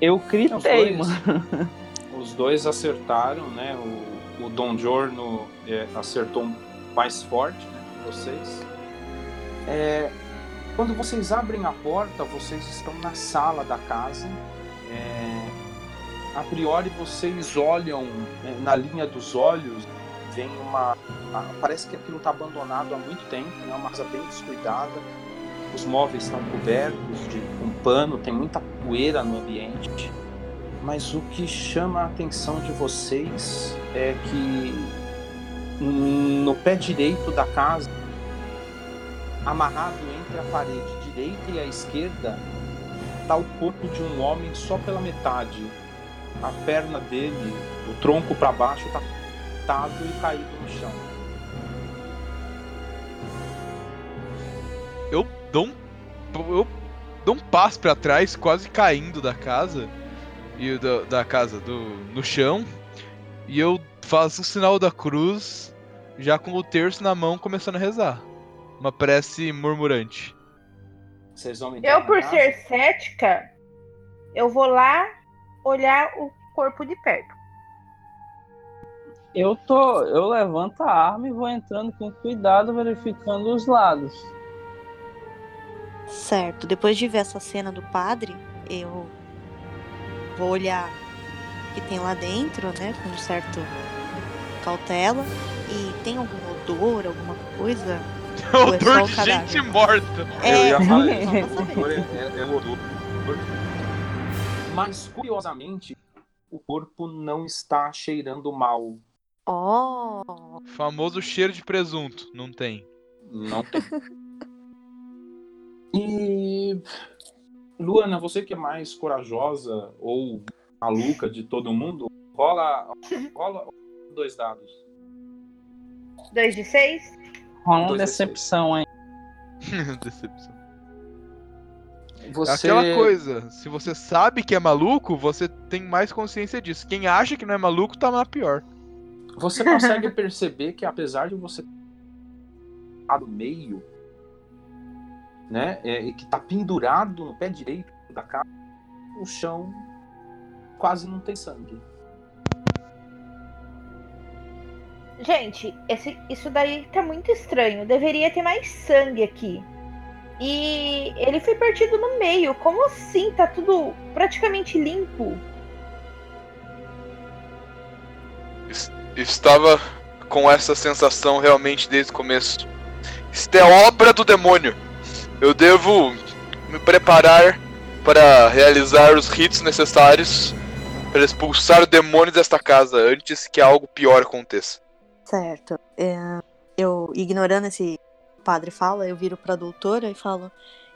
Eu gritei, dois- mano. Os dois acertaram, né? O, o Dom Giorno é, acertou mais forte, né? Vocês. É, quando vocês abrem a porta, vocês estão na sala da casa. É, a priori, vocês olham é, na linha dos olhos, vem uma. a- parece que aquilo está abandonado há muito tempo, né? Uma casa bem descuidada. Os móveis estão cobertos de um pano, tem muita poeira no ambiente. Mas o que chama a atenção de vocês é que no pé direito da casa, amarrado entre a parede direita e à esquerda tá o corpo de um homem só pela metade. A perna dele, o tronco para baixo, tá atado e caído no chão. Eu dou um, eu dou um passo pra trás, quase caindo da casa e da, da casa do no chão, e eu faço o sinal da cruz, já com o terço na mão, começando a rezar. Uma prece murmurante. Vocês vão entrar Eu, por ser cética, eu vou lá olhar o corpo de perto. Eu tô. Eu levanto a arma e vou entrando com cuidado, verificando os lados. Certo. Depois de ver essa cena do padre, eu vou olhar que tem lá dentro, né? Com certo cautela. E tem algum odor, alguma coisa? É Odor o de cadáver? gente morta. Eu É, ia falar. É, é, é o odor. Mas, curiosamente, o corpo não está cheirando mal. Oh, Famoso cheiro de presunto. Não tem. Não tem. E. Luana, você que é mais corajosa ou maluca de todo mundo, rola, rola dois dados. Dois de seis? Rola uma decepção, hein? Decepção. Você... É aquela coisa, se você sabe que é maluco, você tem mais consciência disso. Quem acha que não é maluco tá na pior. Você consegue perceber que apesar de você estar no meio, né, é, e que tá pendurado no pé direito da casa, o chão quase não tem sangue. Gente, esse, isso daí tá muito estranho. Deveria ter mais sangue aqui. E ele foi partido no meio. Como assim? Tá tudo praticamente limpo. Estava com essa sensação realmente desde o começo. Isto é obra do demônio. Eu devo me preparar para realizar os ritos necessários para expulsar o demônio desta casa antes que algo pior aconteça. certo. É, eu, ignorando esse padre fala, eu viro pra doutora e falo: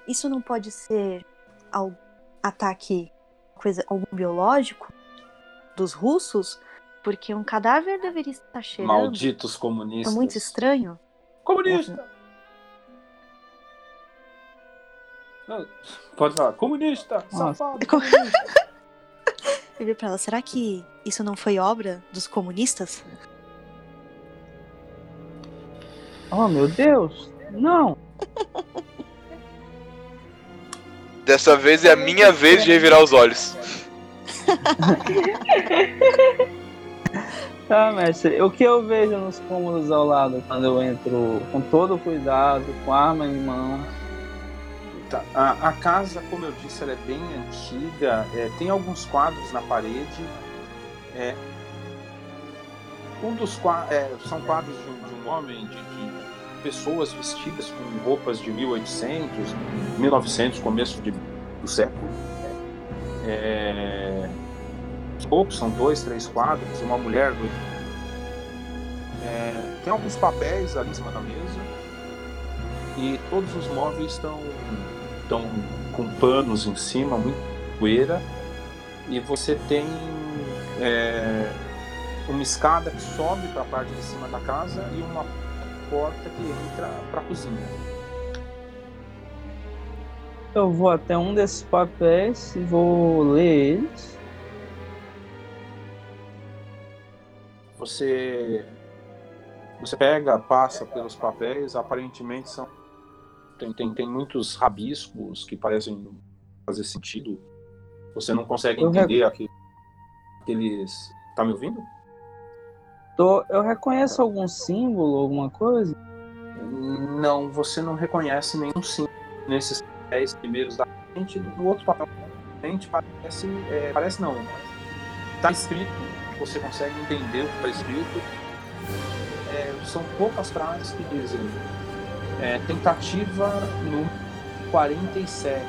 Isso não pode ser algum ataque, coisa, algum biológico dos russos? Porque um cadáver deveria estar cheirando. Malditos É comunistas. muito estranho. Comunista! Não, pode falar. Comunista! Nossa. Safado! Como- comunista. Eu viro pra ela: Será que isso não foi obra dos comunistas? Oh, meu Deus! Não! Dessa vez é a minha vez de revirar os olhos. Tá, mestre. O que eu vejo nos cômodos ao lado quando eu entro com todo cuidado, com a arma em mão? A, a casa, como eu disse, ela é bem antiga. é, tem alguns quadros na parede. é, um dos quadros são quadros de um, de um homem, de, de pessoas vestidas com roupas de 1800, 1900, começo de- do século. É, poucos, são dois, três quadros, uma mulher. do- É, tem alguns papéis ali em cima da mesa e todos os móveis estão estão com panos em cima, muito poeira, e você tem é, uma escada que sobe para a parte de cima da casa e uma porta que entra para a cozinha. Eu vou até um desses papéis e vou ler eles. Você você pega, passa pelos papéis, aparentemente são tem, tem, tem muitos rabiscos que parecem fazer sentido. Você não consegue Eu entender aquele- aqueles. Tá me ouvindo? Tô- eu reconheço algum símbolo, alguma coisa? Não, você não reconhece nenhum símbolo nesses dez primeiros da frente. Do outro papel da frente parece. é, parece não. Tá escrito, você consegue entender o que está escrito. É, são poucas frases que dizem. É, tentativa no 47.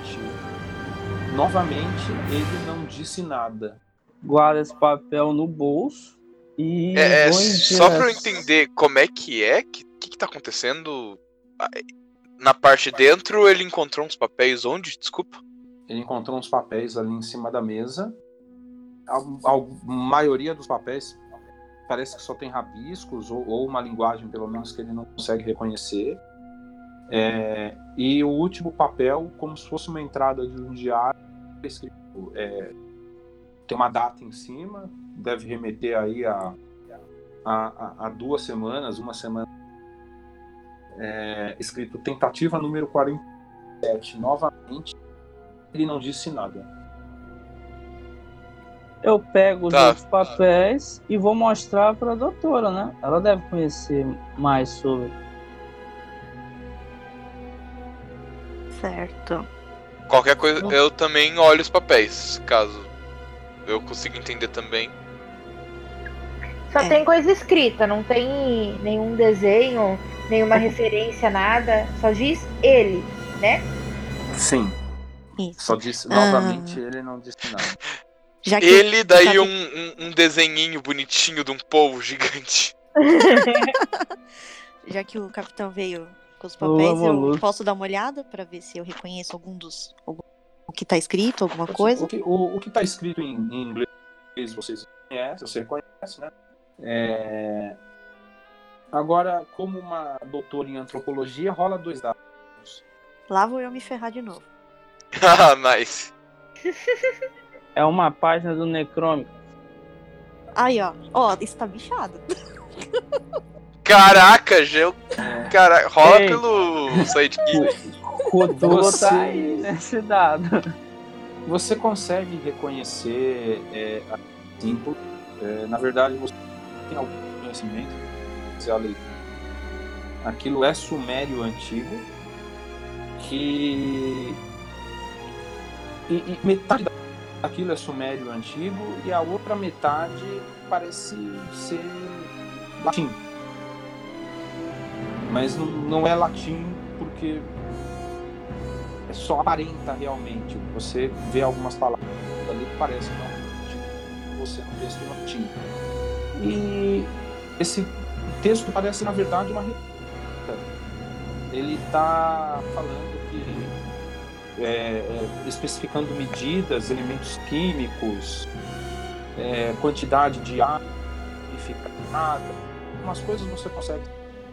Novamente, ele não disse nada. Guardo esse papel no bolso e É, é, só pra eu entender como é que é, que que, que tá acontecendo. ah, na parte de dentro ele encontrou uns papéis onde? Desculpa. Ele encontrou uns papéis ali em cima da mesa. A, a maioria dos papéis parece que só tem rabiscos ou, ou uma linguagem, pelo menos, que ele não consegue reconhecer. É, e o último papel, como se fosse uma entrada de um diário, escrito, é, tem uma data em cima, deve remeter aí a, a, a duas semanas, uma semana. É, escrito tentativa número 47. Novamente, ele não disse nada. Eu pego os Tá. outros papéis e vou mostrar pra doutora, né? Ela deve conhecer mais sobre. Certo. Qualquer coisa, eu também olho os papéis, caso eu consiga entender também. Só É. tem coisa escrita, não tem nenhum desenho, nenhuma referência, nada. Só diz ele, né? Sim, Isso. só disse Ah. novamente, ele não disse nada. Já que Ele, daí sabe- um, um, um desenhinho bonitinho de um povo gigante. Já que o capitão veio os papéis, eu Molusco. posso dar uma olhada pra ver se eu reconheço algum dos. algum- o que tá escrito, alguma O coisa? que, o, o que tá escrito em, em inglês vocês conhecem, você conhece, né? É, Agora, como uma doutora em antropologia, rola dois dados. Lá vou eu me ferrar de novo. Ah, nice. É uma página do Necrômico. Aí, ó. Ó, isso tá bichado. Caraca, Gel. Cara, rola Ei. pelo sidekick. Cthulhu Você- tá aí nesse dado. Você consegue reconhecer é, a símbolo. É, na verdade, você tem algum conhecimento. a leitura. Aquilo é sumério antigo. Que. E, e metade daquilo é sumério antigo e a outra metade parece ser latim. Mas não, não é latim porque é só aparenta realmente. Você vê algumas palavras ali que parecem realmente você no texto em latim. E esse texto parece, na verdade, uma. Ele está falando que, é, é, especificando medidas, elementos químicos, é, quantidade de água purificada, umas coisas você consegue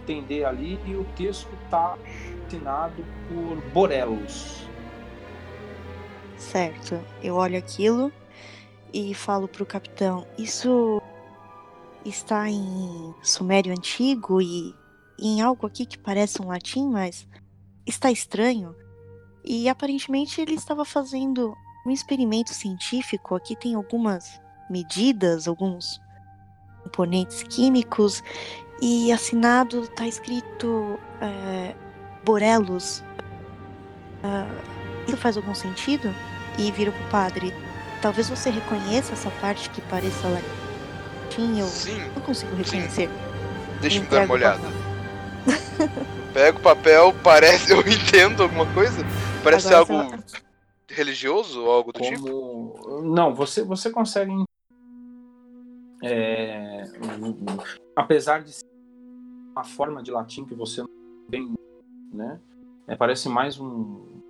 entender ali e o texto está assinado por Borelos. Certo. Eu olho aquilo e falo pro capitão: Isso está em sumério antigo e em algo aqui que parece um latim, mas está estranho. E aparentemente ele estava fazendo um experimento científico. Aqui tem algumas medidas, alguns componentes químicos e assinado está escrito é, Borelos. Ah, isso faz algum sentido? E viro pro padre. Talvez você reconheça essa parte que pareça latim. Eu Sim, não consigo reconhecer. deixa eu dar uma olhada. Pega o papel, parece. Eu entendo alguma coisa? Parece Agora algo você religioso ou algo do tipo? Como... Não, você, você consegue. é, apesar de ser uma forma de latim que você não tem, né? É, parece mais um,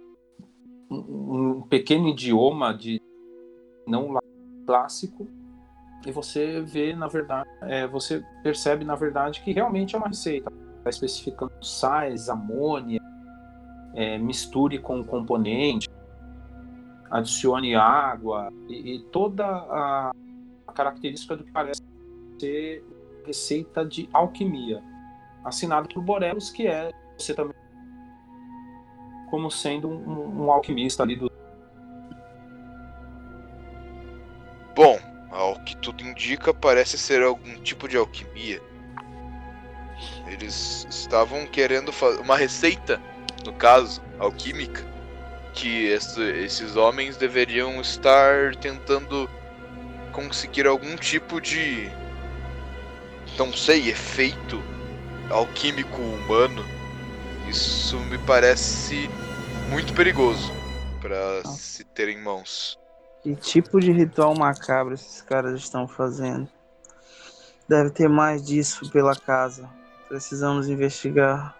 um, um pequeno idioma de não lá- clássico e você vê na verdade, é, você percebe na verdade que realmente é uma receita. Está especificando sais, amônia, é, misture com componente, adicione água e, e toda a característica do que parece ser receita de alquimia, assinado por Borelos, que é você também como sendo um, um alquimista ali do Bom, ao que tudo indica, parece ser algum tipo de alquimia. Eles estavam querendo fazer uma receita, no caso, alquímica, que esse- esses homens deveriam estar tentando conseguir algum tipo de. não sei, efeito alquímico humano. Isso me parece muito perigoso para se ter em mãos. Que tipo de ritual macabro esses caras estão fazendo? Deve ter mais disso pela casa. Precisamos investigar.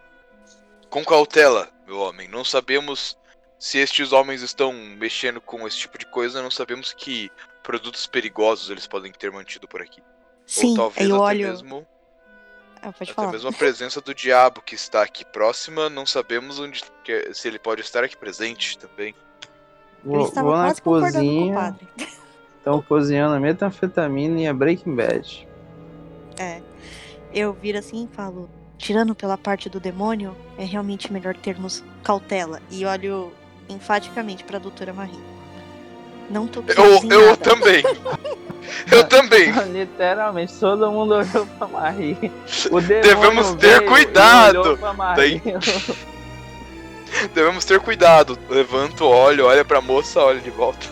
Com cautela, meu homem. Não sabemos se estes homens estão mexendo com esse tipo de coisa, não sabemos que produtos perigosos eles podem ter mantido por aqui. Sim, Ou talvez eu até olho. mesmo, Ah, pode até falar. mesmo a presença do diabo que está aqui próxima, não sabemos onde que- se ele pode estar aqui presente também. Eu Vou, estava vou na cozinha. Estão cozinhando a metanfetamina e a Breaking Bad. É. Eu viro assim e falo, tirando pela parte do demônio, é realmente melhor termos cautela. E olho enfaticamente pra doutora Marie. Não tô Eu, eu também. Eu também. Literalmente, todo mundo olhou pra Marie. O Devemos ter veio e cuidado. olhou pra Marie. Devemos ter cuidado. Levanto, olho, olha pra moça, olha de volta.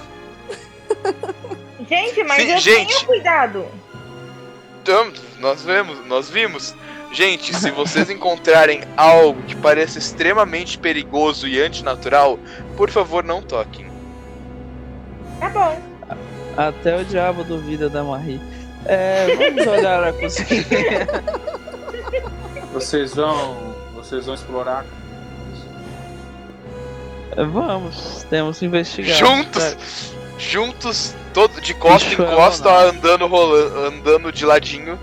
Gente, mas Sim, eu gente. tenho cuidado. Então, nós vemos, nós vimos. Gente, se vocês encontrarem algo que pareça extremamente perigoso e antinatural, por favor, não toquem. Tá bom. Até o diabo duvida da Marie. É, vamos olhar a cozinha. Vocês vão. Vocês vão explorar. Vamos, temos que investigar. Juntos, Sabe? juntos, todo de costa Bicho, em costa, andando rolando, andando de ladinho.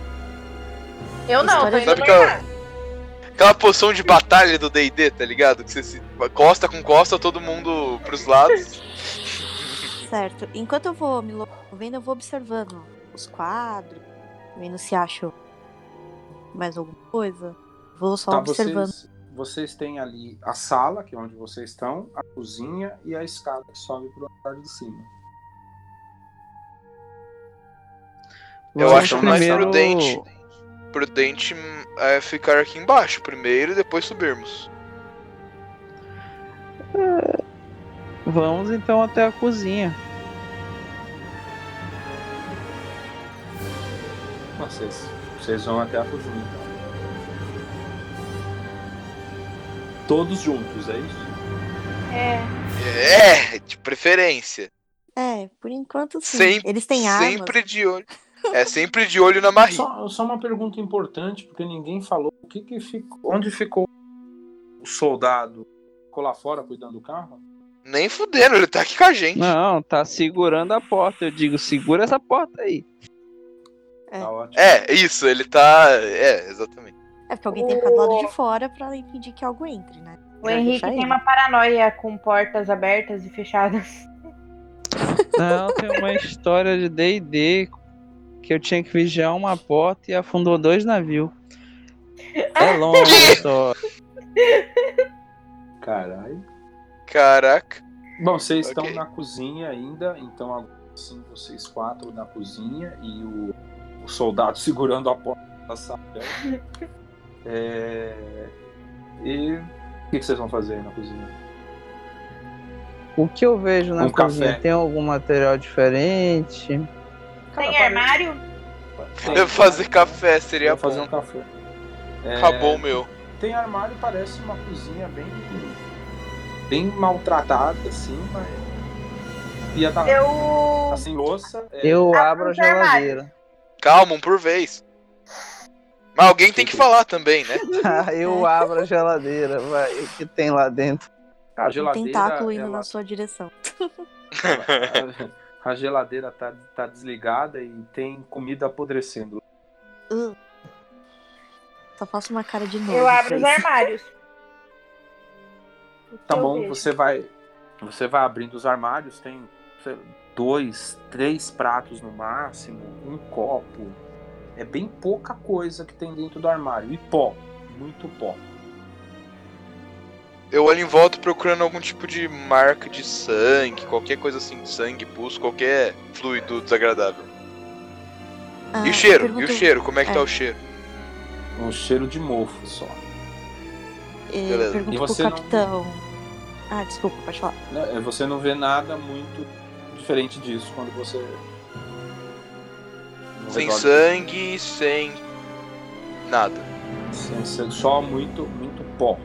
Eu não, tô indo Sabe no que ela- mercado. Aquela poção de batalha do D&D, tá ligado? Que você se costa com costa, todo mundo pros lados. Certo. Enquanto eu vou me movendo, eu vou observando os quadros, vendo se acho mais alguma coisa. Vou só Tá, observando. vocês, vocês têm ali a sala, que é onde vocês estão, a cozinha e a escada que sobe pro andar de cima. Eu acho mais primeiro- prudente. Prudente é ficar aqui embaixo primeiro e depois subirmos. Vamos então até a cozinha. Vocês, vocês vão até a cozinha, então. Todos juntos, é isso? É. É, de preferência. É, por enquanto sim. Sempre- Eles têm armas. Sempre de olho. É sempre de olho na Marie. Só, só uma pergunta importante, porque ninguém falou. O que que ficou, onde ficou o soldado? Ficou lá fora cuidando do carro? Nem fudendo, ele tá aqui com a gente. Não, tá segurando a porta. Eu digo, segura essa porta aí. É. Tá ótimo. É, isso, ele tá. É, exatamente. É porque alguém tem que ficar do lado de fora pra impedir que algo entre, né? O Pra Henrique tem ele. uma paranoia com portas abertas e fechadas. Não, tem uma história de D&D que eu tinha que vigiar uma porta e afundou dois navios. É longa a história. Caralho. Caraca. Bom, vocês Ok. estão na cozinha ainda, então agora sim vocês quatro na cozinha e o, o soldado segurando a porta da sala. É... E o que, que vocês vão fazer aí na cozinha? O que eu vejo na Um cozinha? café. Tem algum material diferente? Tem armário? Eu fazer café seria Vou fazer bom. um café. É, Acabou o meu. Tem armário, parece uma cozinha bem bem maltratada, assim, mas ia tá, Eu. tá sem louça. é, Eu Ah, abro a geladeira. Calma, um por vez. Mas alguém tem que falar também, né? eu abro a geladeira, vai. O que tem lá dentro? a Um geladeira, tentáculo indo ela- na sua direção. a, a geladeira tá, tá desligada e tem comida apodrecendo. Uh. Só faço uma cara de novo. Eu abro os armários. Tá bom, vejo? você vai você vai abrindo os armários, tem dois, três pratos no máximo, um copo. É bem pouca coisa que tem dentro do armário. E pó, muito pó. Eu olho em volta procurando algum tipo de marca de sangue, qualquer coisa assim, sangue, pus, qualquer fluido desagradável. Ah, e o cheiro? eu E o cheiro? Como é que tá é. o cheiro? Um cheiro de mofo só. Eu Beleza. pergunto E pro você não- capitão. Ah, desculpa, pode falar. Né, Você não vê nada muito diferente disso quando você. Sem sangue, sem nada. Sem sangue, só muito, muito pó.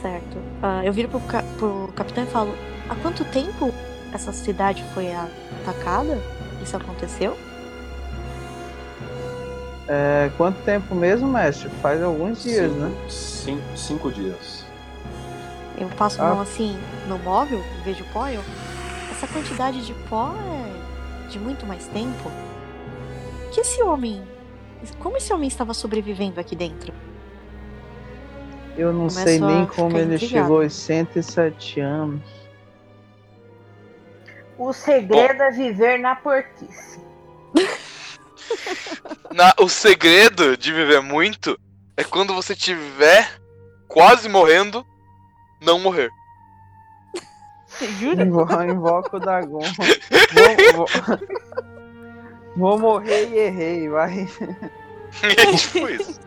Certo. Ah, eu viro pro, ca- pro capitão e falo: há quanto tempo essa cidade foi atacada? Isso aconteceu? É, quanto tempo mesmo, mestre? Faz alguns dias, cinco, né? Cinco, cinco dias. Eu passo a Ah. mão assim no móvel, vejo pó, eu. Essa quantidade de pó é de muito mais tempo. Que esse homem. Como esse homem estava sobrevivendo aqui dentro? Eu não Começo sei nem como ele intrigada. chegou aos 107 anos. O segredo é viver na porquice. Na- o segredo de viver muito é quando você tiver quase morrendo, não morrer. Jura? Invo- Invoco o Dagon. Vou, vou- vou morrer e errei, vai. É tipo isso.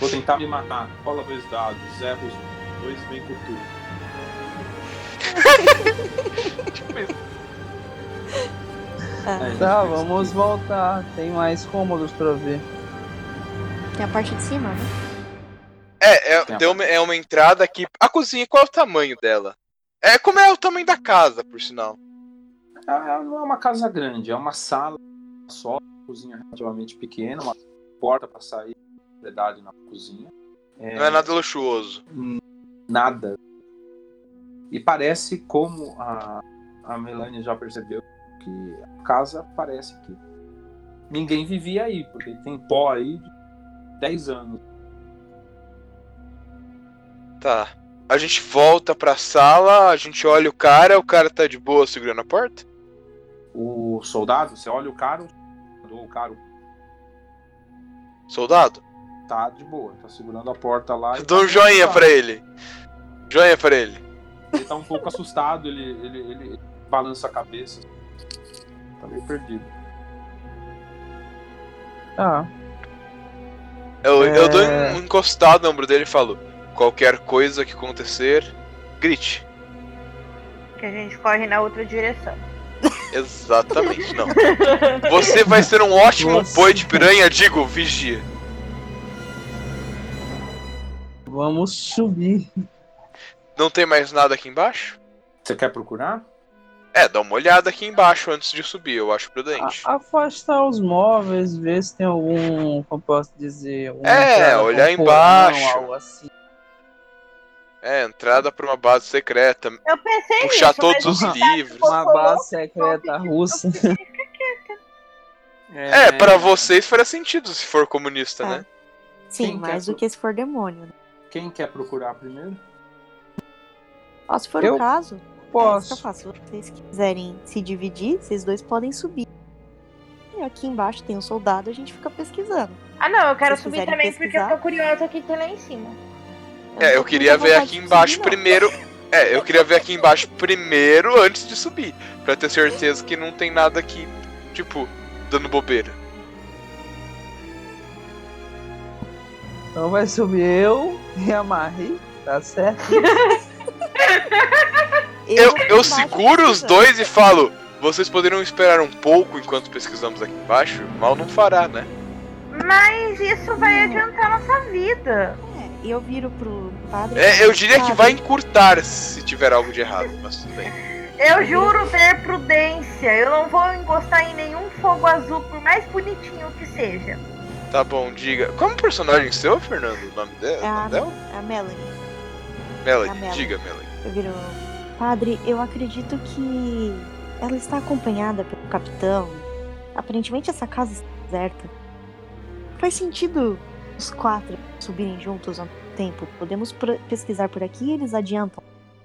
Vou tentar me matar. Rola dois dados. Os dois, vem com tudo. Tipo isso. É, Tá, vamos voltar. Tem mais cômodos pra ver. tem a parte de cima, né? É, é, Tem uma, é uma entrada aqui. A cozinha, qual é o tamanho dela? É como é o tamanho da casa, por sinal. É, é- não é uma casa grande, é uma sala só, cozinha relativamente pequena, uma porta para sair, propriedade na cozinha. É, Não é nada luxuoso. nada. E parece como a, a Melanie já percebeu que a casa parece que ninguém vivia aí, porque tem pó aí de 10 anos. Tá. A gente volta pra sala, a gente olha o cara, o cara tá de boa segurando a porta? O soldado, você olha o cara, o cara Soldado? tá de boa, tá segurando a porta lá. Dou tá um joinha pra ele. Joinha pra ele. Ele tá um pouco assustado, ele, ele, ele balança a cabeça. Tá meio perdido. Ah, Eu, eu dou É. um encostado no ombro dele e falo: qualquer coisa que acontecer, grite. Que a gente corre na outra direção. Exatamente, não. Você vai ser um ótimo Você- boi de piranha, digo, vigia. vamos subir. Não tem mais nada aqui embaixo? Você quer procurar? É, dá uma olhada aqui embaixo antes de subir, eu acho prudente. A- afastar os móveis, ver se tem algum, como posso dizer, É, olhar embaixo. algo assim. É, entrada pra uma base secreta. Eu pensei Puxar nisso, todos os livros. Uma base secreta russa. É, pra vocês faria sentido se for comunista, É. né? Sim, Quem mais quer do que se for demônio. né? Quem quer procurar primeiro? Ó, se for Eu o caso, é isso que eu Posso. faço. Se vocês quiserem se dividir, vocês dois podem subir. E aqui embaixo tem um soldado, a gente fica pesquisando. Ah, não, eu quero subir também porque eu pesquisar. tô curiosa aqui que tem lá em cima. É, eu queria ver aqui embaixo subir, primeiro. É, eu queria ver aqui embaixo primeiro antes de subir. Pra ter certeza que não tem nada aqui, tipo, dando bobeira. Então vai subir eu e a Marie, tá certo? Eu, eu seguro os dois e falo: vocês poderiam esperar um pouco enquanto pesquisamos aqui embaixo? Mal não fará, né? Mas isso vai adiantar nossa vida. É, eu viro pro padre. É, eu diria que "Padre, vai encurtar se tiver algo de errado, mas tudo bem. Eu juro ter prudência. Eu não vou encostar em nenhum fogo azul, por mais bonitinho que seja. Tá bom, diga. Como personagem seu, Fernando? O nome dela? É a, nome dela? a Melanie. Melanie, a Melanie. diga, Melanie. Eu viro. Padre, eu acredito que ela está acompanhada pelo capitão. Aparentemente essa casa está deserta. Faz sentido os quatro subirem juntos ao mesmo tempo. Podemos pesquisar por aqui e eles adiantam.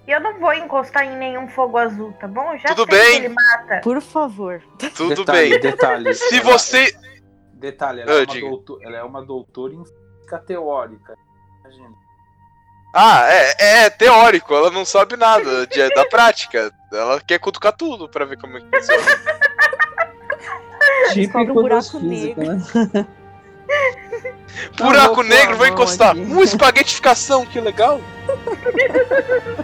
Eu não vou encostar em nenhum fogo azul, tá bom? Já Tudo sei bem. que ele mata. Por favor. Tudo detalhe, bem. Detalhe. Se você. Detalhe, ela, Ah, é uma diga. doutor- ela é uma doutora em física teórica. Imagina. Ah, é, é teórico, ela não sabe nada de- da prática. Ela quer cutucar tudo pra ver como é que funciona. Típico um buraco negro. né? Não, Buraco vou negro, pôr a vou encostar. aqui. Um espaguetificação, que legal.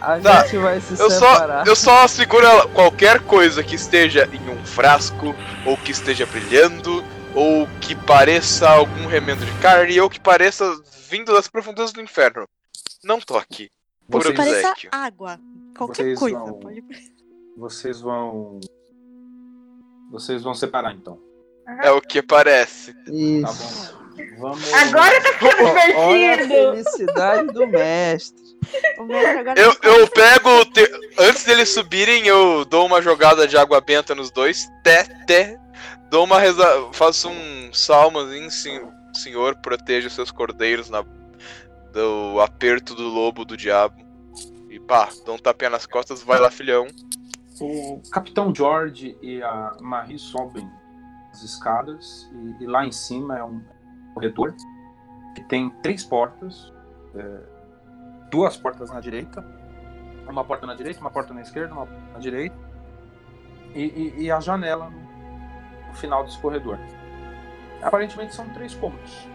A Tá, gente vai se Eu só, separar. eu só seguro ela. Qualquer coisa que esteja em um frasco, ou que esteja brilhando, ou que pareça algum remendo de carne, ou que pareça vindo das profundezas do inferno. Não toque. Por Vocês- Pareça obséquio. água. Qualquer Vocês coisa. vão- Pode... Vocês vão Vocês vão separar então. É o que parece. Tá Isso. bom. Vamos. Agora tá ficando Olha a divertido. felicidade do mestre. O mestre agora Eu, eu pego. o te- Antes deles subirem, eu dou uma jogada de água benta nos dois. Té, té. Dou uma reza. Faço um salmozinho, sen- Senhor, proteja os seus cordeiros na... do aperto do lobo do diabo. E pá, dou um tapinha nas costas, vai lá, filhão. O Capitão George e a Marie sobem as escadas e, e lá em cima é um corredor que tem três portas, é, duas portas na direita, uma porta na direita, uma porta na esquerda, uma porta na direita e, e- e a janela no final desse corredor. Aparentemente são três cômodos.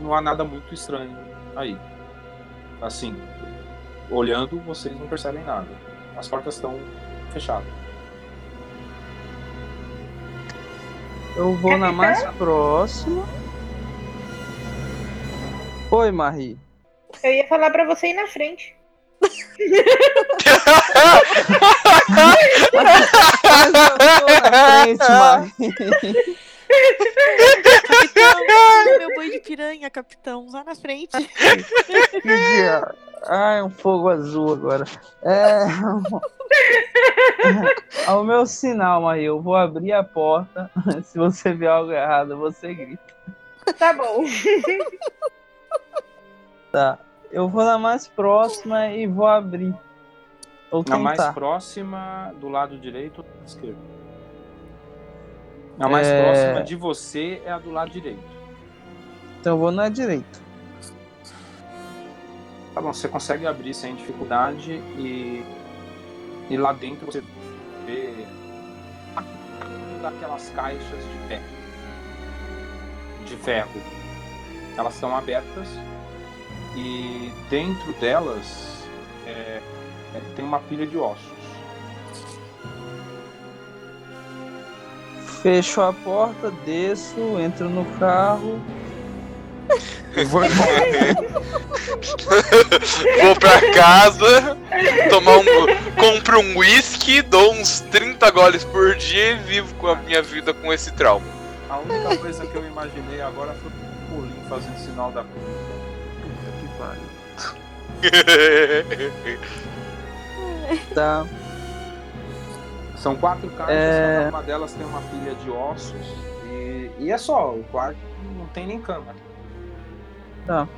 Não há nada muito estranho aí. Assim, olhando vocês não percebem nada. As portas estão fechadas. Eu vou na mais próxima. Oi, Marie. Eu ia falar pra você ir na frente. Mas eu tô na frente, Marie. Capitão, meu boi de piranha, capitão. Vá na frente. Que dia. Ai, um fogo azul agora. É. Ao meu sinal, Maria, eu vou abrir a porta. Se você ver algo errado, você grita. Tá bom. Tá. Eu vou na mais próxima e vou abrir. Ou Na mais próxima, do lado direito ou do lado esquerdo? A mais É. próxima de você é a do lado direito. Então eu vou na direita. Tá bom, você consegue abrir sem dificuldade e, e lá dentro você vê daquelas caixas de ferro. De ferro. Elas estão abertas e dentro delas é, é, tem uma pilha de ossos. Fecho a porta, desço, entro no carro. e Vou embora. Vou pra casa, tomar um. compro um whisky, dou uns 30 goles por dia e vivo com a minha vida com esse trauma. A única coisa que eu imaginei agora foi o Paulinho fazendo sinal da puta que pariu. Tá. São quatro caixas, É. cada uma delas tem uma pilha de ossos. E, e é só, o quarto não tem nem cama. Tá.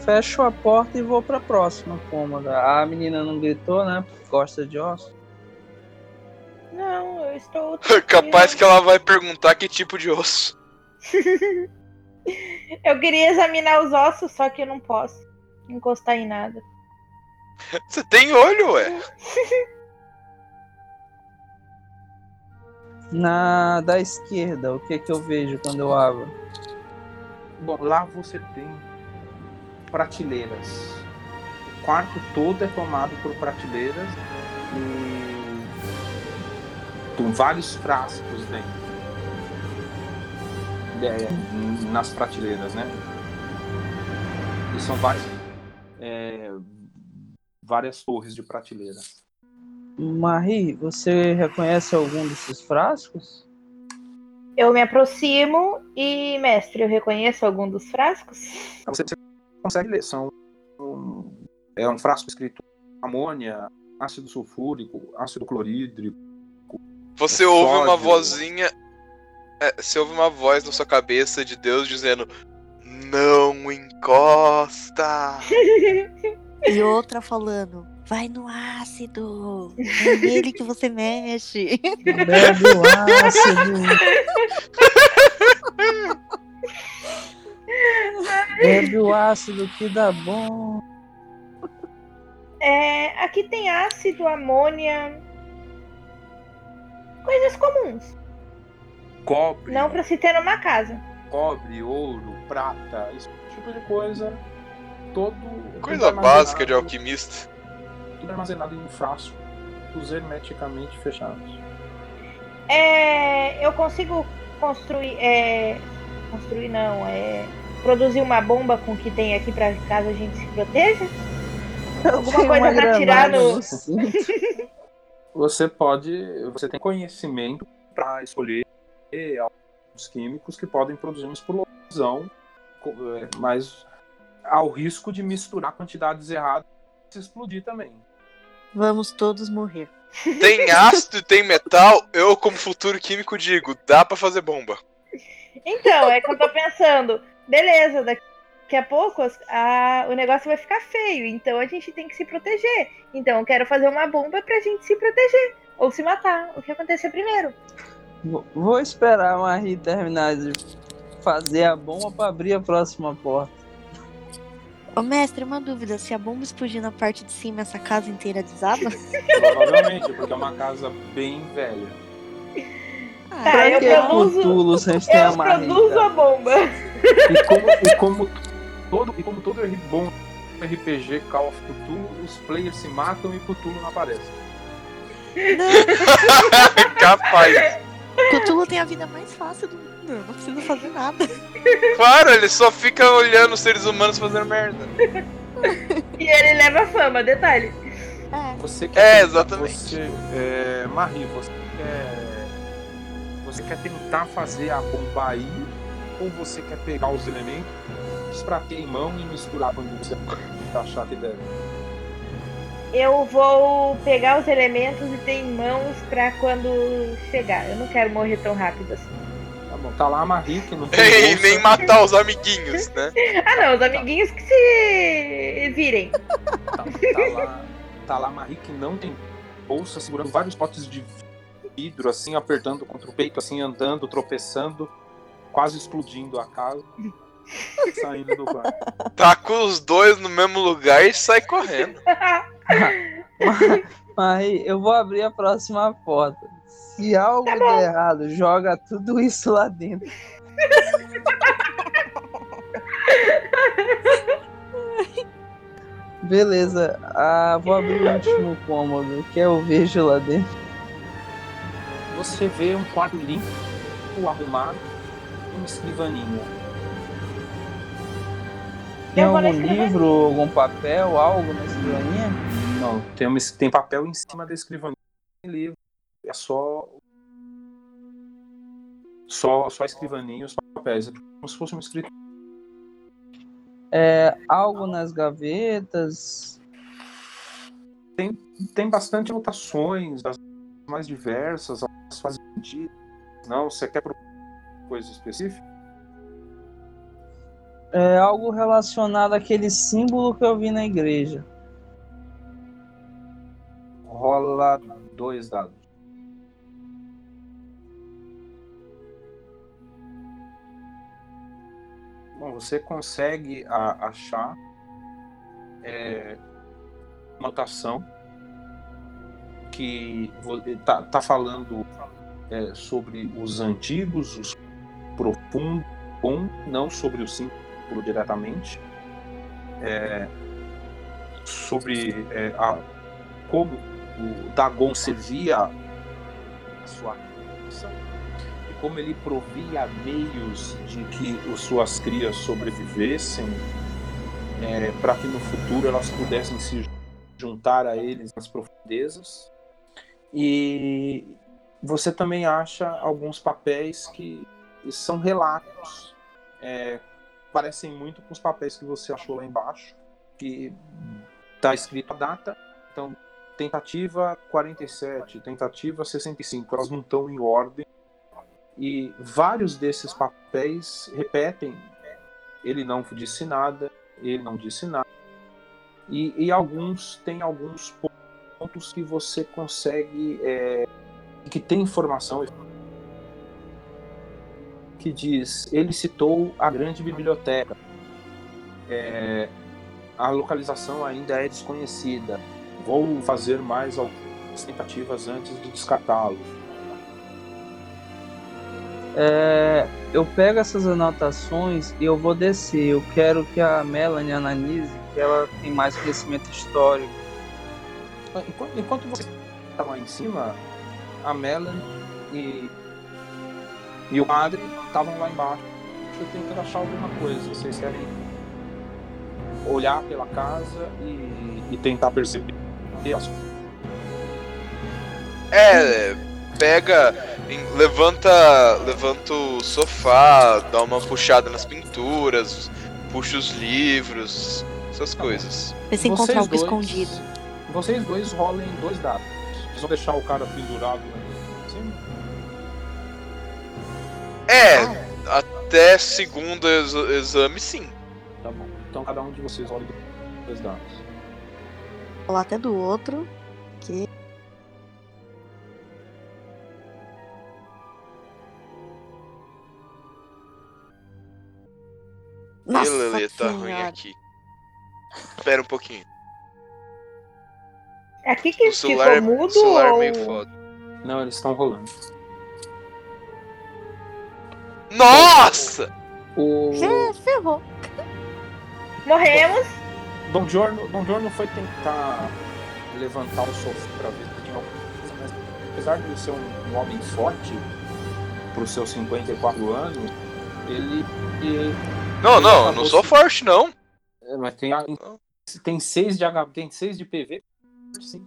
Fecho a porta e vou pra próxima cômoda. A menina não gritou, né? Porque gosta de osso. Não, eu estou. Capaz que ela vai perguntar que tipo de osso. Eu queria examinar os ossos, só que eu não posso encostar em nada. Você tem olho, ué? Na da esquerda, o que que eu vejo quando eu abro? Bom, lá você tem prateleiras. O quarto todo é tomado por prateleiras e com vários frascos dentro. É, nas prateleiras, né? E são várias, é, várias torres de prateleira. Marie, você reconhece algum desses frascos? Eu me aproximo e, mestre, eu reconheço algum dos frascos? Você, você consegue ler, são um, é um frasco escrito amônia, ácido sulfúrico, ácido clorídrico. Você Sódio. ouve uma vozinha. é, você ouve uma voz na sua cabeça de Deus dizendo: Não encosta! E outra falando, vai no ácido. É nele que você mexe. Bebe o ácido. Bebe o ácido que dá bom. É, aqui tem ácido, amônia. Coisas comuns. Cobre, Não pra se ter numa casa. cobre, ouro, prata, esse tipo de coisa. Todo Coisa básica de alquimista. Tudo armazenado em um frasco, hermeticamente fechados. É, eu consigo construir. É, construir não, é. Produzir uma bomba com o que tem aqui pra caso a gente se proteja? Alguma coisa uma pra tirar granada no. Você pode, você tem conhecimento para escolher alguns químicos que podem produzir uma explosão, é, mas ao risco de misturar quantidades erradas e se explodir também. Vamos todos morrer. Tem ácido e tem metal, eu como futuro químico digo, dá pra fazer bomba. Então, é que eu tô pensando, beleza, daqui a pouco a- o negócio vai ficar feio, então a gente tem que se proteger. Então eu quero fazer uma bomba pra gente se proteger. Ou se matar, o que acontecer primeiro. Vou- Vou esperar a Marie terminar de fazer a bomba pra abrir a próxima porta. Ô mestre, uma dúvida, se a bomba explodir na parte de cima, essa casa inteira desaba? Provavelmente, porque é uma casa bem velha. Ah, Tá, pra eu que produzo- Cthulhu se a gente tem a produzo a bomba. E como, e como todo, e como todo bom RPG Call of Cthulhu, os players se matam e Cthulhu não aparece. Capaz. Cthulhu tem a vida mais fácil do mundo, não precisa fazer nada. Claro, ele só fica olhando os seres humanos fazendo merda. E ele leva fama, detalhe. É. Você quer É, exatamente. Você, é, Marie, você quer, você quer tentar fazer a bomba aí ou você quer pegar os elementos pra ter em mão e misturar quando você achar que deve? Eu vou pegar os elementos e ter em mãos pra quando chegar. Eu não quero morrer tão rápido assim. Tá bom, tá lá a Marie que não tem E bolsa. nem matar os amiguinhos, né? Ah não, os amiguinhos que se virem. Tá, tá lá, tá lá a Marie que não tem bolsa, segurando vários potes de vidro, assim, apertando contra o peito, assim, andando, tropeçando, quase explodindo a casa, saindo do banco. Taca os dois no mesmo lugar e sai correndo. Marie, eu vou abrir a próxima porta. Se algo der errado, joga tudo isso lá dentro. Beleza, ah, vou abrir o último cômodo, que é o vejo lá dentro. Você vê um quarto limpo, arrumado, e uma escrivaninha. Tem Eu algum livro, algum papel, algo na escrivaninha? Não, tem, uma, tem papel em cima da escrivaninha, tem livro, é só só, só a escrivaninha e os papéis, é como se fosse uma escritura. É, algo nas gavetas. Tem bastante anotações, as mais diversas, elas fazem sentido. Não, você quer procurar coisa específica? É algo relacionado àquele símbolo que eu vi na igreja. Rola dois dados. Bom, você consegue a- achar é, notação que está tá falando é, sobre os antigos, os profundos, não sobre o símbolo diretamente, é, sobre é, a, como o Dagon servia a sua criação e como ele provia meios de que as suas crias sobrevivessem é, para que no futuro elas pudessem se juntar a eles nas profundezas. E você também acha alguns papéis que são relatos é, parecem muito com os papéis que você achou lá embaixo que está escrito a data. Então tentativa 47, tentativa 65, elas não estão em ordem. E vários desses papéis repetem: ele não disse nada, ele não disse nada. E, e alguns têm alguns pontos que você consegue, é, que tem informação que diz: ele citou a grande biblioteca. É, a localização ainda é desconhecida vou fazer mais algumas tentativas antes de descartá-lo. É, eu pego essas anotações e eu vou descer. Eu quero que a Melanie analise, que ela tem mais conhecimento histórico. Enquanto, enquanto você está lá em cima, a Melanie e, e o padre estavam lá embaixo. Eu tenho que achar alguma coisa. Vocês querem olhar pela casa e, e tentar perceber É, pega. levanta, levanta o sofá, dá uma puxada nas pinturas, puxa os livros, essas coisas. Vê se encontra Vocês algo dois- escondido. Vocês dois rolem dois dados. Vocês vão deixar o cara pendurado cima? É, até segundo ex- exame, sim. Tá bom. Então cada um de vocês role dois dados. Vou lá até do outro. Que... Nossa Ih, Lelê, tá ruim aqui. Espera um pouquinho. É aqui que O celular, ficou mudo o celular é ou... meio foda. Não, eles estão rolando. Nossa! O É, ferrou. Morremos. Dom Giorno, Dom Giorno foi tentar levantar o sofá pra ver se tinha alguma coisa, mas apesar de ele ser um, um homem forte pros seus 54 anos, ele. ele- Não, ele não, não sou se- forte, não. É, mas tem, tem 6 de HP, tem 6 de PV. Sim.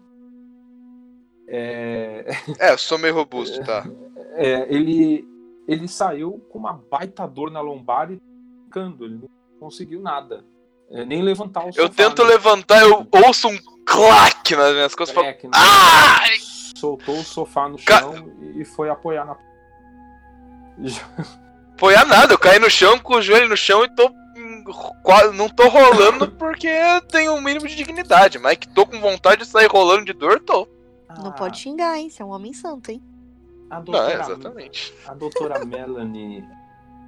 É, É, eu sou meio robusto, tá? é, ele, ele saiu com uma baita dor na lombar e ficando, ele não conseguiu nada. É, nem levantar o Eu sofá, tento né? levantar, eu ouço um claque nas minhas costas e falo, É, não- ai! soltou o sofá no Ca- chão e foi apoiar na. Apoiar nada, eu caí no chão com o joelho no chão e tô. Quase, não tô rolando porque eu tenho um mínimo de dignidade, mas que tô com vontade de sair rolando de dor, tô. Não Ah, pode xingar, hein? Você é um homem santo, hein? A Não, doutora, exatamente. a doutora Melanie.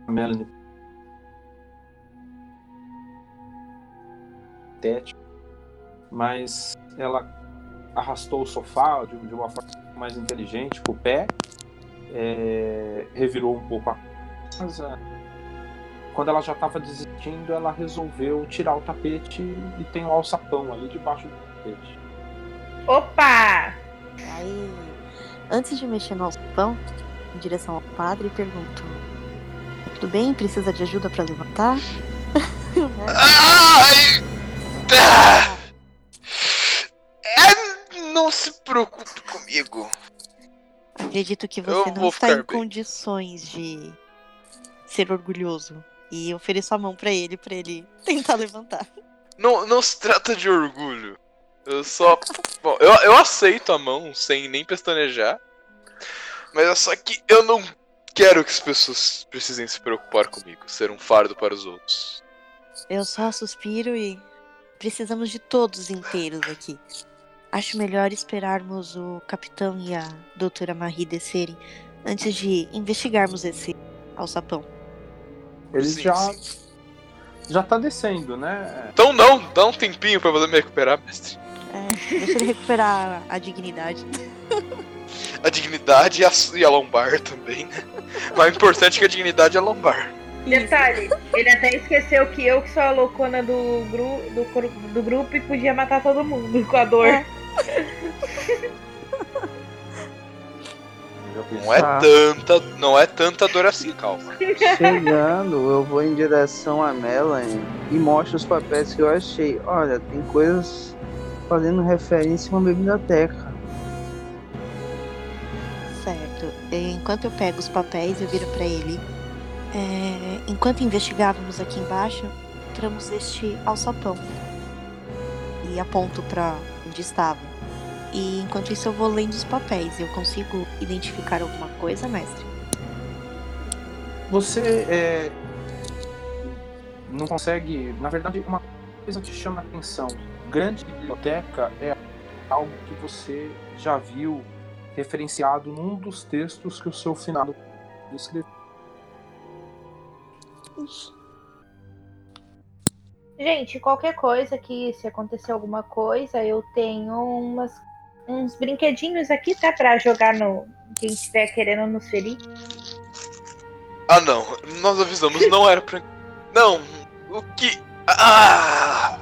Melanie. Tete. Mas ela arrastou o sofá de, de uma forma mais inteligente com o pé. é, revirou um pouco a casa. Quando ela já estava desistindo, ela resolveu tirar o tapete e tem um alçapão ali debaixo do tapete. Opa! Aí, antes de mexer no alçapão, em direção ao padre, pergunto: Tudo bem? Precisa de ajuda pra levantar? Ai! É, não se preocupe comigo. Acredito que Eu você não vou está em bem. condições de ser orgulhoso. E ofereço a mão pra ele, pra ele tentar levantar. Não, não se trata de orgulho. Eu só. Bom, eu, eu aceito a mão sem nem pestanejar. Mas é só que eu não quero que as pessoas precisem se preocupar comigo, ser um fardo para os outros. Eu só suspiro e precisamos de todos inteiros aqui. Acho melhor esperarmos o capitão e a doutora Marie descerem antes de investigarmos esse alçapão. Ele Sim, já, sim. já tá descendo, né? Então não, dá um tempinho pra poder me recuperar, mestre. É, deixa ele recuperar a dignidade. A dignidade e a, e a lombar também. Mas o importante é que a dignidade é a lombar. Detalhe, ele até esqueceu que eu que sou a loucona do, gru, do, do grupo e podia matar todo mundo com a dor. É. Não é tanta, não é tanta dor assim, calma. Chegando, eu vou em direção a Melanie e mostro os papéis que eu achei. Olha, tem coisas fazendo referência a uma biblioteca. Certo. E Enquanto eu pego os papéis, eu viro pra ele. É, enquanto investigávamos aqui embaixo, encontramos este alçapão. E aponto pra onde estava. E enquanto isso eu vou lendo os papéis. Eu consigo identificar alguma coisa, mestre? Você é, não consegue. Na verdade, uma coisa que chama a atenção: grande biblioteca é algo que você já viu referenciado num dos textos que o seu finado escreveu. Gente, qualquer coisa que se acontecer alguma coisa, eu tenho umas, uns brinquedinhos aqui, tá? Pra jogar no. Quem estiver querendo nos ferir. Ah não, nós avisamos, não era pra. Não, o que. Ah!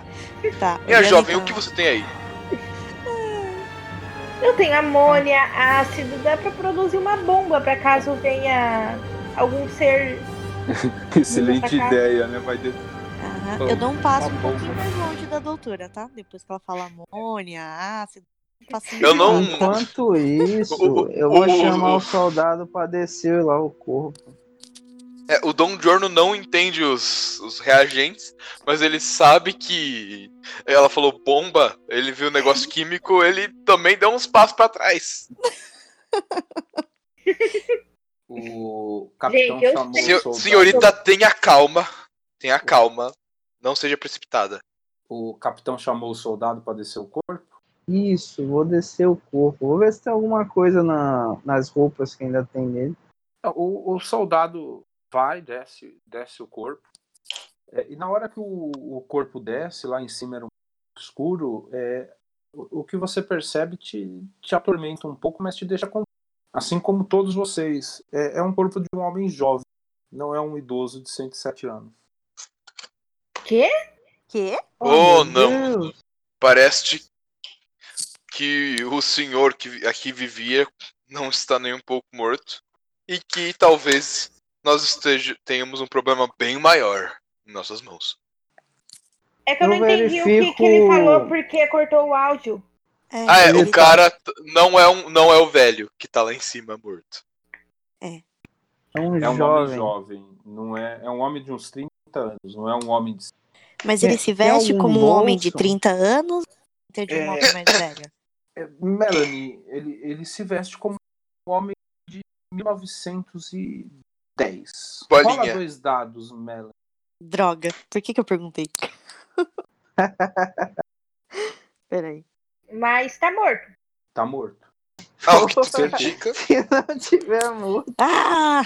Tá. Minha jovem, o então- que você tem aí? Eu tenho amônia, ácido, dá pra produzir uma bomba pra caso venha algum ser. Excelente ideia, né? Vai de... Aham, Eu dou um passo Tá um pouquinho mais longe da doutora, tá? Depois que ela fala amônia, ácido. Eu não. Enquanto isso, O- eu vou o- chamar o- o soldado pra descer lá o corpo. É, o Dom Giorno não entende os, os reagentes, mas ele sabe que ela falou bomba, ele viu o negócio químico, ele também deu uns passos pra trás. O capitão Gente, chamou Senhor- soldado. senhorita, tenha calma. Tenha calma. Não seja precipitada. O capitão chamou o soldado para descer o corpo. Isso, vou descer o corpo. Vou ver se tem alguma coisa na, nas roupas que ainda tem nele. O, o soldado vai, desce, desce o corpo. É, e na hora que o, o corpo desce, lá em cima era um pouco escuro, é, o, o que você percebe te, te atormenta um pouco, mas te deixa com. Assim como todos vocês. É, é um corpo de um homem jovem, não é um idoso de 107 anos. Quê? Quê? Oh, meu não. Deus. Parece que o senhor que aqui vivia não está nem um pouco morto. E que talvez nós esteja, tenhamos um problema bem maior em nossas mãos. É que eu, Eu não entendi o que, verifico- que ele falou porque cortou o áudio. É, Ah, é, o tá- cara não é, um, não é o velho que tá lá em cima morto. É um É um jovem. homem jovem, não é, é um homem de uns 30 anos, não é um homem de. Mas ele Tem- se veste como um homem de bolso? 30 anos ou de um É. homem mais velho? É, Melanie, ele, ele se veste como um homem de 1910. Bolinha. Rola dois dados, Melanie. Droga, por que, que eu perguntei? Peraí. Mas tá morto. Tá morto. Ah, o que. Se não tiver morto. Ah!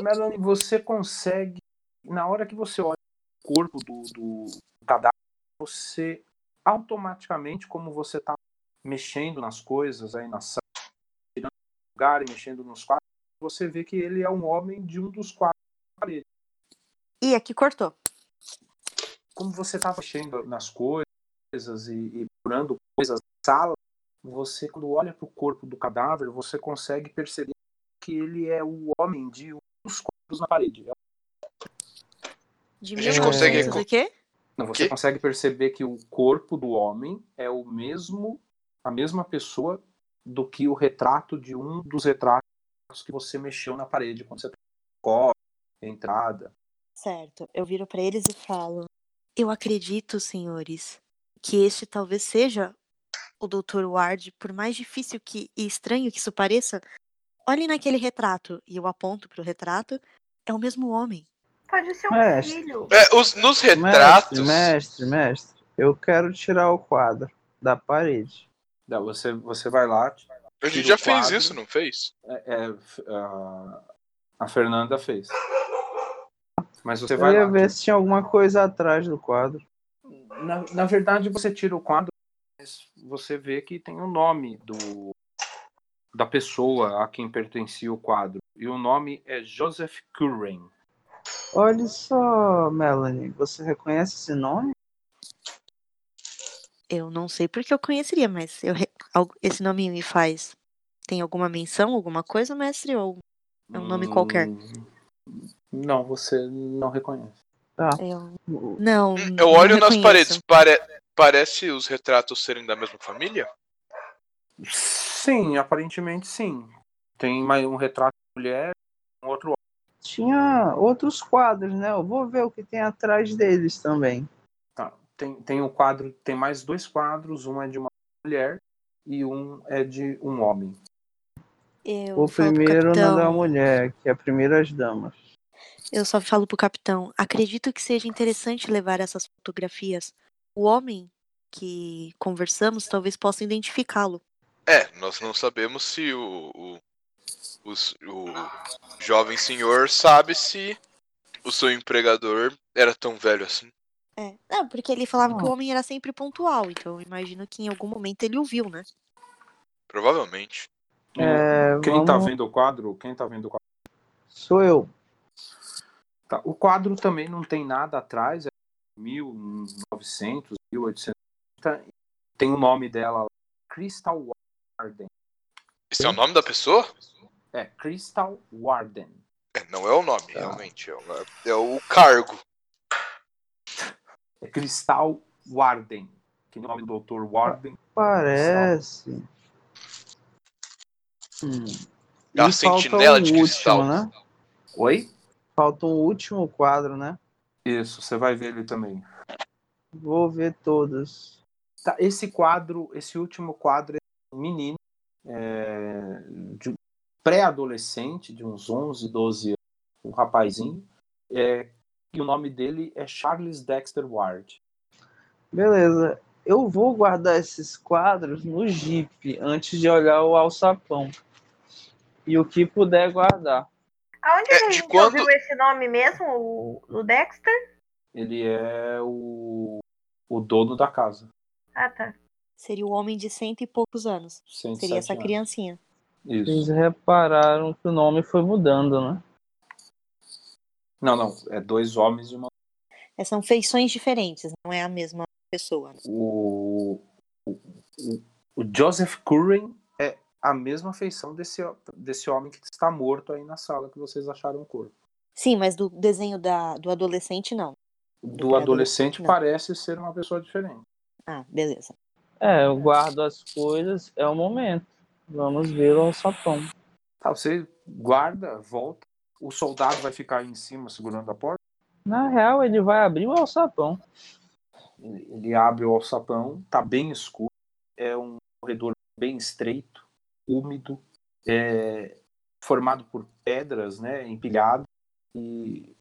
Melanie, você consegue. Na hora que você olha o corpo do, do cadáver, você automaticamente, como você tá mexendo nas coisas aí na sala, tirando o lugar e mexendo nos quadros, você vê que ele é um homem de um dos quadros da parede. Ih, aqui cortou. como você tá mexendo nas coisas e, e procurando coisas na sala, você, quando olha para o corpo do cadáver, você consegue perceber que ele é o homem de um dos corpos na parede. De A gente 1900 consegue- o quê? Não, você Que? consegue perceber que o corpo do homem é o mesmo, a mesma pessoa do que o retrato de um dos retratos que você mexeu na parede quando você tocou a entrada. Certo, eu viro pra eles e falo: Eu acredito, senhores, que este talvez seja o Dr. Ward, por mais difícil que e estranho que isso pareça. Olhem naquele retrato, e eu aponto pro retrato, é o mesmo homem. Pode ser um Mestre. filho. É, os, nos retratos. Mestre, mestre, mestre. Eu quero tirar o quadro da parede. Daí Você, você vai lá, A gente tira já o fez isso, não fez? É, é, a Fernanda fez. Mas você Eu vai ia lá. ver se tinha alguma coisa atrás do quadro. Na, na verdade, você tira o quadro, mas você vê que tem o nome do da pessoa a quem pertencia o quadro. E o nome é Joseph Curran. Olha só, Melanie, você reconhece esse nome? Eu não sei porque eu conheceria, mas eu esse nome me faz. Tem alguma menção, alguma coisa, mestre? Ou é um nome qualquer? Hum, Não, você não reconhece. Tá. Eu... Não. Eu não olho nas paredes. Pare... Parece os retratos serem da mesma família? Sim, aparentemente sim. Tem mais um retrato de mulher, um outro homem. Tinha outros quadros, né? Eu vou ver o que tem atrás deles também. Tá. Tem, tem um quadro, tem mais dois quadros, um é de uma mulher e um é de um homem. Eu O primeiro não da mulher, que é primeiro as damas. Eu só falo pro capitão. Acredito que seja interessante levar essas fotografias. O homem que conversamos talvez possa identificá-lo. É, nós não sabemos se o, o, o, o jovem senhor sabe se o seu empregador era tão velho assim. É. Não, porque ele falava que o homem era sempre pontual, então eu imagino que em algum momento ele o viu, né? Provavelmente. É, quem tá vamos- vendo o quadro? Quem tá vendo o quadro? Sou eu. Tá, O quadro também não tem nada atrás, é 1900, 1800. Tem o nome dela lá, Crystal Warden. Esse é o nome da pessoa? É, Crystal Warden. É, não é o nome, realmente. É o, é o cargo. É Crystal Warden. Que nome do Dr. Warden. parece. Hum. É a sentinela o de último, cristal. né? Oi? Falta o último quadro, né? Isso, você vai ver ele também. Vou ver todos. Tá, esse quadro, esse último quadro é um menino é, de pré-adolescente, de uns 11, 12 anos, um rapazinho, é, e o nome dele é Charles Dexter Ward. Beleza. Eu vou guardar esses quadros no Jeep antes de olhar o alçapão. E o que puder guardar. Aonde É, a gente quando- ouviu esse nome mesmo, o, o Dexter? Ele é o, o dono da casa. Ah, tá. Seria o homem de cento e poucos anos. 107 Seria essa anos. criancinha. Vocês Isso. repararam que o nome foi mudando, né? Não, não. É dois homens e uma. É, São feições diferentes, não é a mesma pessoa. né? O, o, o- Joseph Curran a mesma feição desse, desse homem que está morto aí na sala que vocês acharam o corpo. Sim, mas do desenho da, do adolescente, não. Do Do adolescente não. parece ser uma pessoa diferente. Ah, beleza. É, eu guardo as coisas, é o momento. Vamos ver o alçapão. Tá, você guarda, volta. O soldado vai ficar aí em cima segurando a porta. Na real, ele vai abrir o alçapão. Ele ele abre o alçapão, tá bem escuro. É um corredor bem estreito, úmido, é, formado por pedras, né, empilhadas e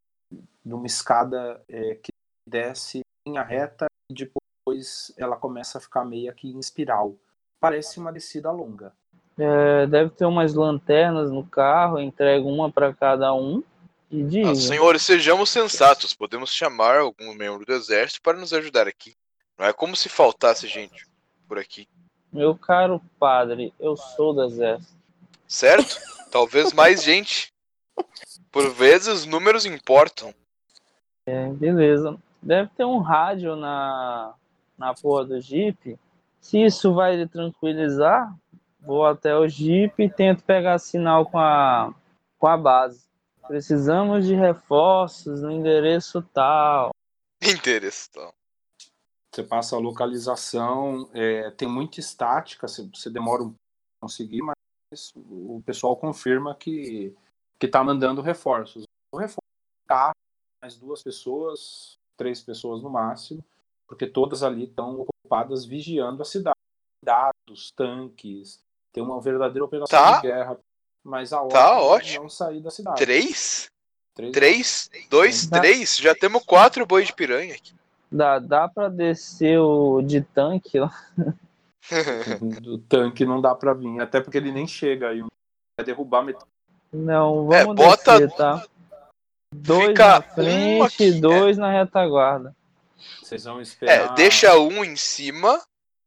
numa escada é, que desce em linha reta e depois ela começa a ficar meio que em espiral. Parece uma descida longa. É, deve ter umas lanternas no carro, entrego uma para cada um. E diga. Ah, senhores, sejamos sensatos. Podemos chamar algum membro do exército para nos ajudar aqui. Não é como se faltasse gente por aqui, Meu caro padre, eu sou do exército. certo? Talvez mais gente. Por vezes, números importam. É, beleza. Deve ter um rádio na, na porra do Jeep. Se isso vai lhe tranquilizar, vou até o Jeep e tento pegar sinal com a, com a base. Precisamos de reforços no endereço tal. Interessante. Você passa a localização, é, tem muita estática, você, você demora um conseguir, mas o pessoal confirma que que está mandando reforços. O reforço tá mais duas pessoas, três pessoas no máximo, porque todas ali estão ocupadas vigiando a cidade, dados, tanques, tem uma verdadeira operação Tá. de guerra, mas a hora Tá é ótimo. não sair da cidade. Três? Três, Três? Dois? Três? Já temos quatro boi de piranha aqui. Dá, dá pra descer o de tanque lá? do tanque não dá para vir, até porque ele nem chega aí, vai derrubar metade. Não, É, vamos bota- descer, tá? Dois Fica na um frente aqui, e dois na retaguarda. Vocês vão É, esperar. deixa um em cima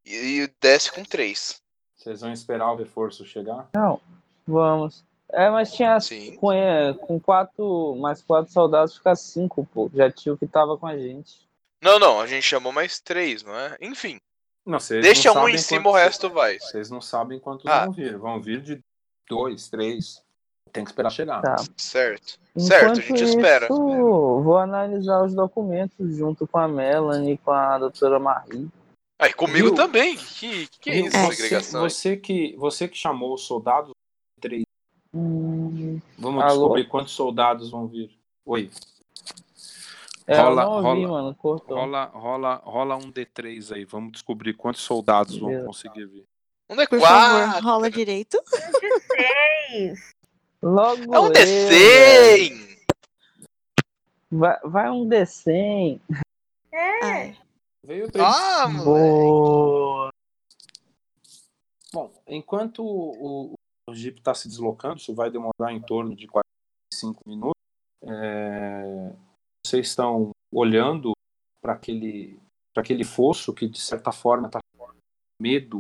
e e desce com três. Vocês vão esperar o reforço chegar? Não, vamos. É, mas tinha Sim. com, é, com quatro, mais quatro soldados, fica cinco, pô. Já tinha o que tava com a gente. Não, não, a gente chamou mais três, não é? Enfim, Não, deixa não um em cima, o quantos- resto vai. Vocês não sabem quantos Ah. vão vir. Vão vir de dois, três. Tem que esperar chegar. Tá. Certo. Certo, a gente espera. Isso, vou analisar os documentos junto com a Melanie e com a doutora Marie. Aí comigo Viu? também. Que, que é isso, É. segregação? aí? Você que, você que chamou os soldados, três. Hum, Vamos Alô? descobrir quantos soldados vão vir. Oi. É, Rola- eu não ouvi, rola- mano, cortou. Rola, rola, rola um D3 aí. Vamos descobrir quantos soldados vão Beleza. conseguir vir. Um Por favor, D4. rola direito. De seis. Logo É um eu, D100. Vai, vai um D100. Ai, Veio três. Ah. Boa. Bom, enquanto o, o, o Jeep está se deslocando, isso vai demorar em torno de 45 minutos. é, vocês estão olhando para aquele, pra aquele fosso que, de certa forma, está medo,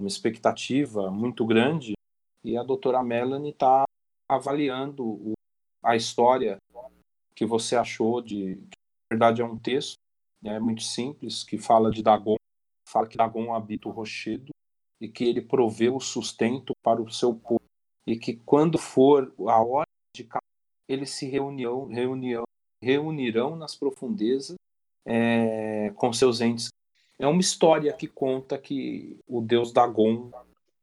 uma expectativa muito grande. E a doutora Melanie está avaliando o- a história que você achou de. que, na verdade, é um texto é muito simples que fala de Dagon, fala que Dagon habita o rochedo e que ele provê o sustento para o seu povo e que quando for a hora de eles se reunião, reunião, reunirão nas profundezas é, com seus entes é uma história que conta que o deus Dagon,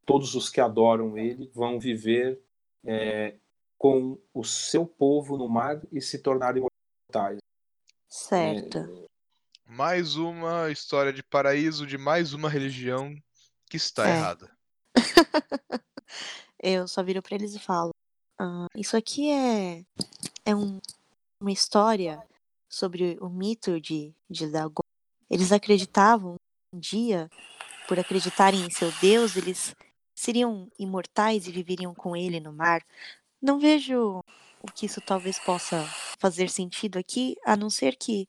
todos os que adoram ele, vão viver é, com o seu povo no mar e se tornarem imortais. Certo. Mais uma história de paraíso de mais uma religião que está É. errada. Eu só viro pra eles e falo: "Ah, Isso aqui é, é um- uma história sobre o mito de, de Dagon. Eles acreditavam um dia, por acreditarem em seu Deus, eles seriam imortais e viveriam com ele no mar. Não vejo o que isso talvez possa fazer sentido aqui, a não ser que,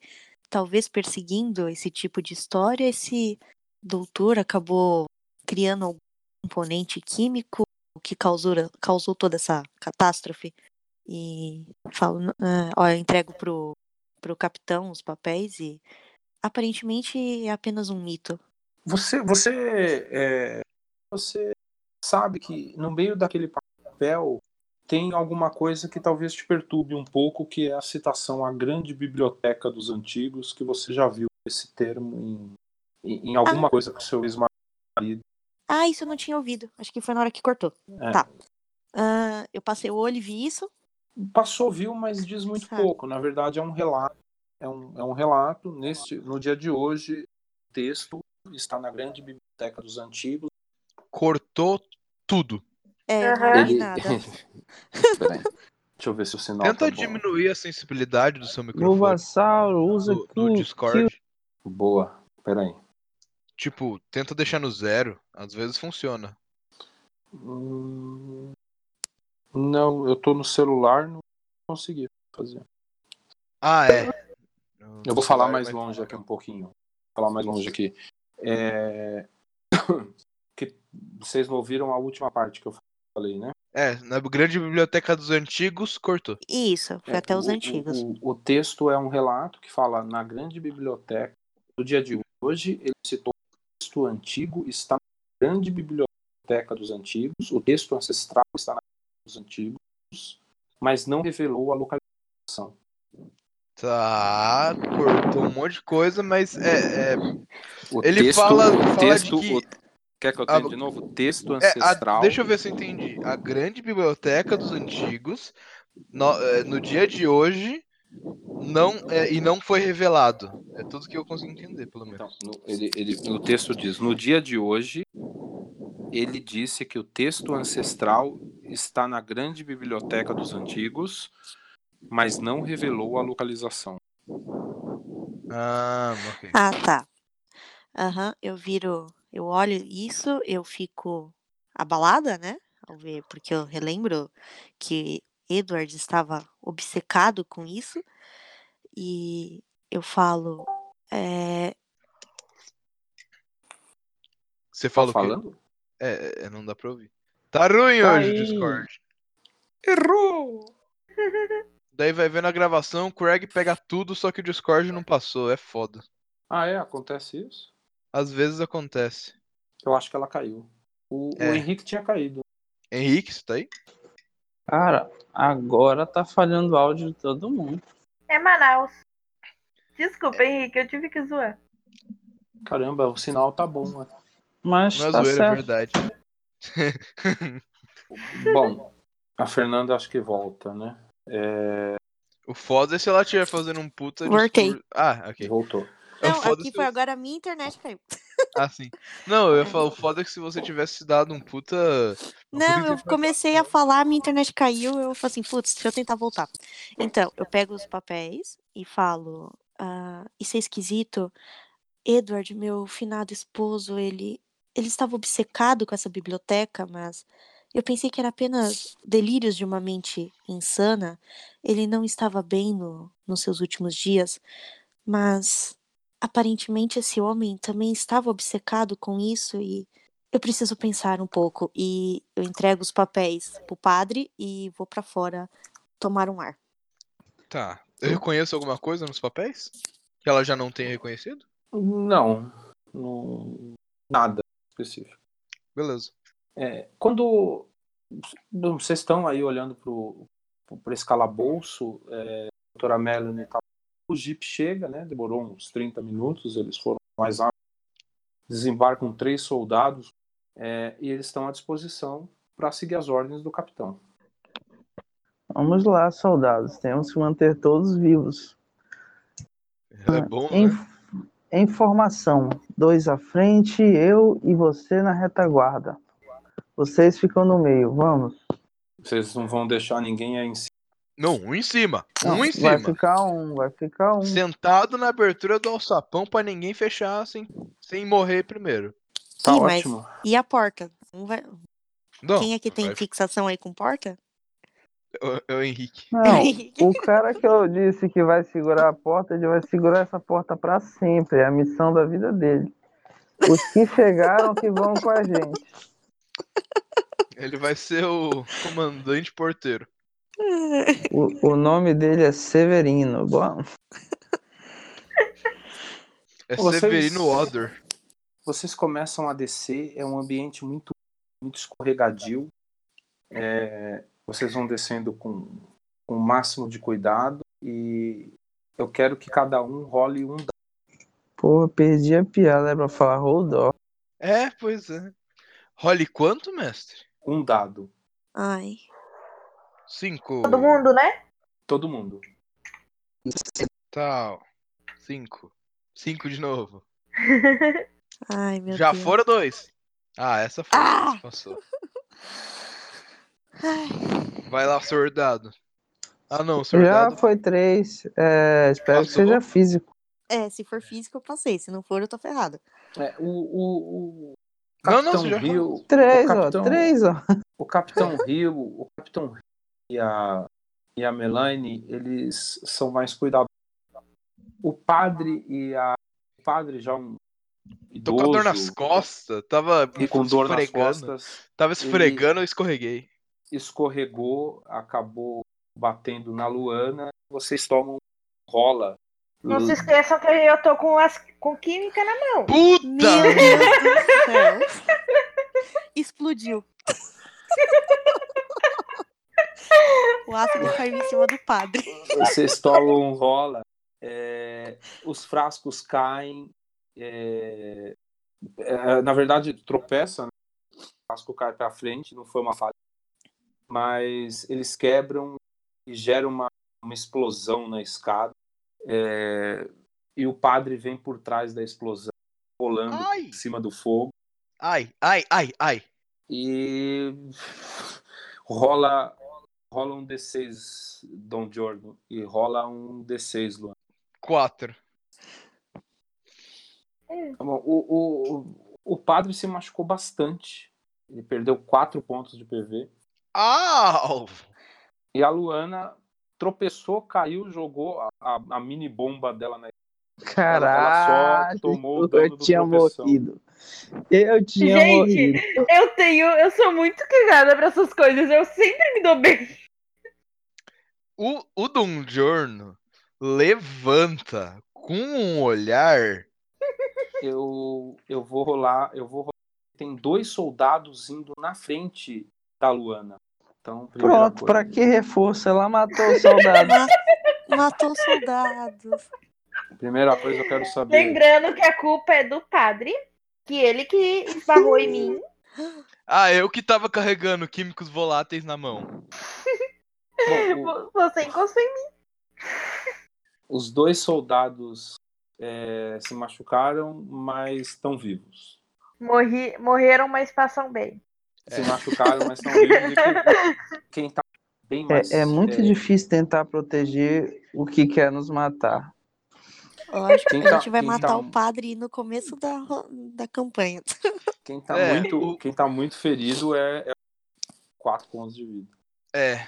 talvez perseguindo esse tipo de história, esse doutor acabou criando algum componente químico que causou, causou toda essa catástrofe. E falo, "N- ah, ó, eu entrego pro, pro capitão os papéis e aparentemente é apenas um mito. Você, você, é, você sabe que no meio daquele papel tem alguma coisa que talvez te perturbe um pouco, que é a citação à grande biblioteca dos antigos, que você já viu esse termo em, em, em alguma coisa com seu ex-marido. Ah, isso eu não tinha ouvido. Acho que foi na hora que cortou. É. Tá. Ah, eu passei o olho e vi isso. Passou, viu, mas diz muito Sabe. pouco. Na verdade, é um relato. É um, é um relato. Neste, no dia de hoje, o texto está na grande biblioteca dos antigos. Cortou tudo. É, vi Ele-. Deixa eu ver se o sinal Tenta tá diminuir a sensibilidade do seu microfone Bulbasauro, usa no, no Discord. Boa. Peraí. Tipo, tenta deixar no zero. Às vezes funciona. Hum, Não, eu tô no celular, não consegui fazer. Ah, é. No- Eu vou falar mais longe aqui um pouquinho. Vou falar mais longe aqui. É... que vocês não ouviram a última parte que eu falei, né? É, na grande biblioteca dos antigos, cortou. Isso, foi É, até os o- antigos. O, o texto é um relato que fala na grande biblioteca do dia de hoje. Ele citou o texto antigo, está na grande biblioteca dos antigos. O texto ancestral está na antigos, mas não revelou a localização. Tá, cortou um monte de coisa, mas é. é- O Ele texto, fala- o fala texto, de que- o- Quer que eu Ah, tenha de novo? O texto é, a- ancestral. deixa eu ver se eu entendi. A grande biblioteca dos antigos, no, é, no dia de hoje, não é, e não foi revelado. É tudo que eu consigo entender, pelo menos. Então, no, ele, ele, o texto diz: no dia de hoje, ele disse que o texto ancestral está na grande biblioteca dos antigos, mas não revelou a localização. Ah, ok. Ah, tá. Aham, eu viro, eu olho isso, eu fico abalada, né? Ao ver, porque eu relembro que Edward estava obcecado com isso. E eu falo, é, Você Tá fala o quê? falando? É, é, não dá pra ouvir. Tá ruim Tá hoje o. Discord. Errou! Daí vai ver na gravação, o Craig pega tudo, só que o Discord não passou. É foda. Ah, é? Acontece isso? Às vezes acontece. Eu acho que ela caiu. O, o É. Henrique tinha caído. Henrique, você tá aí? Cara, agora tá falhando o áudio de todo mundo. É Manaus. Desculpa, Henrique, eu tive que zoar. Caramba, o sinal tá bom. né? Mas Não é tá zoeira, é certo. verdade. Bom, a Fernanda acho que volta, né? É, O foda é se ela estiver fazendo um puta Voltei. discurso. Ah, ok. voltou. É não, aqui se- foi agora a minha internet caiu. Ah, sim. Não, eu ia falar, o foda é que se você tivesse dado um puta. Não, eu comecei a falar, minha internet caiu, eu falei assim, putz, deixa eu tentar voltar. Então, eu pego os papéis e falo, ah, isso é esquisito. Edward, meu finado esposo, ele, ele estava obcecado com essa biblioteca, mas eu pensei que era apenas delírios de uma mente insana. Ele não estava bem no, nos seus últimos dias, mas aparentemente esse homem também estava obcecado com isso e eu preciso pensar um pouco e eu entrego os papéis pro padre e vou pra fora tomar um ar. Tá. Eu reconheço alguma coisa nos papéis? Que ela já não tenha reconhecido? Não, não nada específico. Beleza. É, quando vocês estão aí olhando para esse calabouço, é, a doutora Melanie tá, o Jeep chega, né? Demorou uns 30 minutos, eles foram mais rápido desembarcam três soldados é, e eles estão à disposição para seguir as ordens do capitão. Vamos lá, soldados. Temos que manter todos vivos. É bom, né? em formação, dois à frente, eu e você na retaguarda. Vocês ficam no meio, vamos. Vocês não vão deixar ninguém aí em cima. Não, um em cima. Não, um em vai cima. ficar um, vai ficar um. Sentado na abertura do alçapão pra ninguém fechar sem, sem morrer primeiro. Tá mas- ótimo. E a porta? Vai- Não, Quem é que tem vai- fixação aí com porta? É o Henrique. Não, o cara que eu disse que vai segurar a porta, ele vai segurar essa porta pra sempre. É a missão da vida dele. Os que chegaram que vão com a gente. Ele vai ser o comandante porteiro. O, o nome dele é Severino. Bom, É Vocês- Severino Odor. Vocês começam a descer, é um ambiente muito, muito escorregadio. É, vocês vão descendo com, com o máximo de cuidado e eu quero que cada um role um dado. Pô, perdi a piada, é pra falar hold on. É, pois é. Role quanto, mestre? Um dado. Ai. Cinco. Todo mundo, né? Todo mundo. Tal. Cinco. Cinco de novo. Ai, meu Já Deus. foram dois. Ah, essa foi. Ah! passou. Ai. Vai lá, soldado. Ah, não, Já soldado. foi três. É, espero que Passou? seja físico. É, se for físico, eu passei. Se não for, eu tô ferrada. É, o, o, o Não, não, Capitão você já Rio, Três, o ó. capitão, Três, ó. o Capitão Rio, o Capitão Rio e a, e a Melanie, eles são mais cuidadosos. O padre e a o padre já um Tô com a dor nas idoso costas. Tava e com dor nas esfregando. costas, Tava esfregando, eu escorreguei. Escorregou, acabou batendo na Luana. Vocês tomam rola. Não se esqueçam que eu tô com, as, com química na mão. Puta! Meu Deus do céu. Explodiu. o ácido caiu em cima do padre. Vocês tomam rola. é, os frascos caem. é, é, na verdade, tropeça. né? O frasco cai para frente, não foi uma falha. Mas eles quebram e geram uma, uma explosão na escada. é, e o padre vem por trás da explosão, rolando Ai! em cima do fogo. Ai, ai, ai, ai. E rola, rola um D6, Dom Giorgio. E rola um D6, Luan. Quatro. Tá bom, O, o, o padre se machucou bastante. Ele perdeu quatro pontos de PV. Au! E a Luana tropeçou, caiu, jogou a, a, a mini bomba dela na Caralho, tomou o dano eu do tinha morrido. Eu tinha Gente, morrido. eu tenho. Eu sou muito cagada pra essas coisas. Eu sempre me dou bem. O, o Giorno levanta com um olhar. Eu, eu vou rolar, eu vou rolar. Tem dois soldados indo na frente da Luana. Então, Pronto, coisa. pra que reforço? Ela matou o soldado. Ma- Matou os soldados. Primeira coisa eu quero saber. Lembrando que a culpa é do padre. Que ele que esbarrou em mim. Ah, eu que tava carregando químicos voláteis na mão. Bom, o- Você encostou em mim. os dois soldados é, se machucaram, mas estão vivos. Morri, morreram, mas passam bem. Se machucaram, mas estão vivos. E quem, tá bem mais. É, é muito é, difícil tentar proteger o que quer nos matar. Lógico, Quem a tá- gente vai matar tá- o padre no começo da, da campanha. Quem tá, É, muito, quem tá muito ferido é, é quatro pontos de vida. É.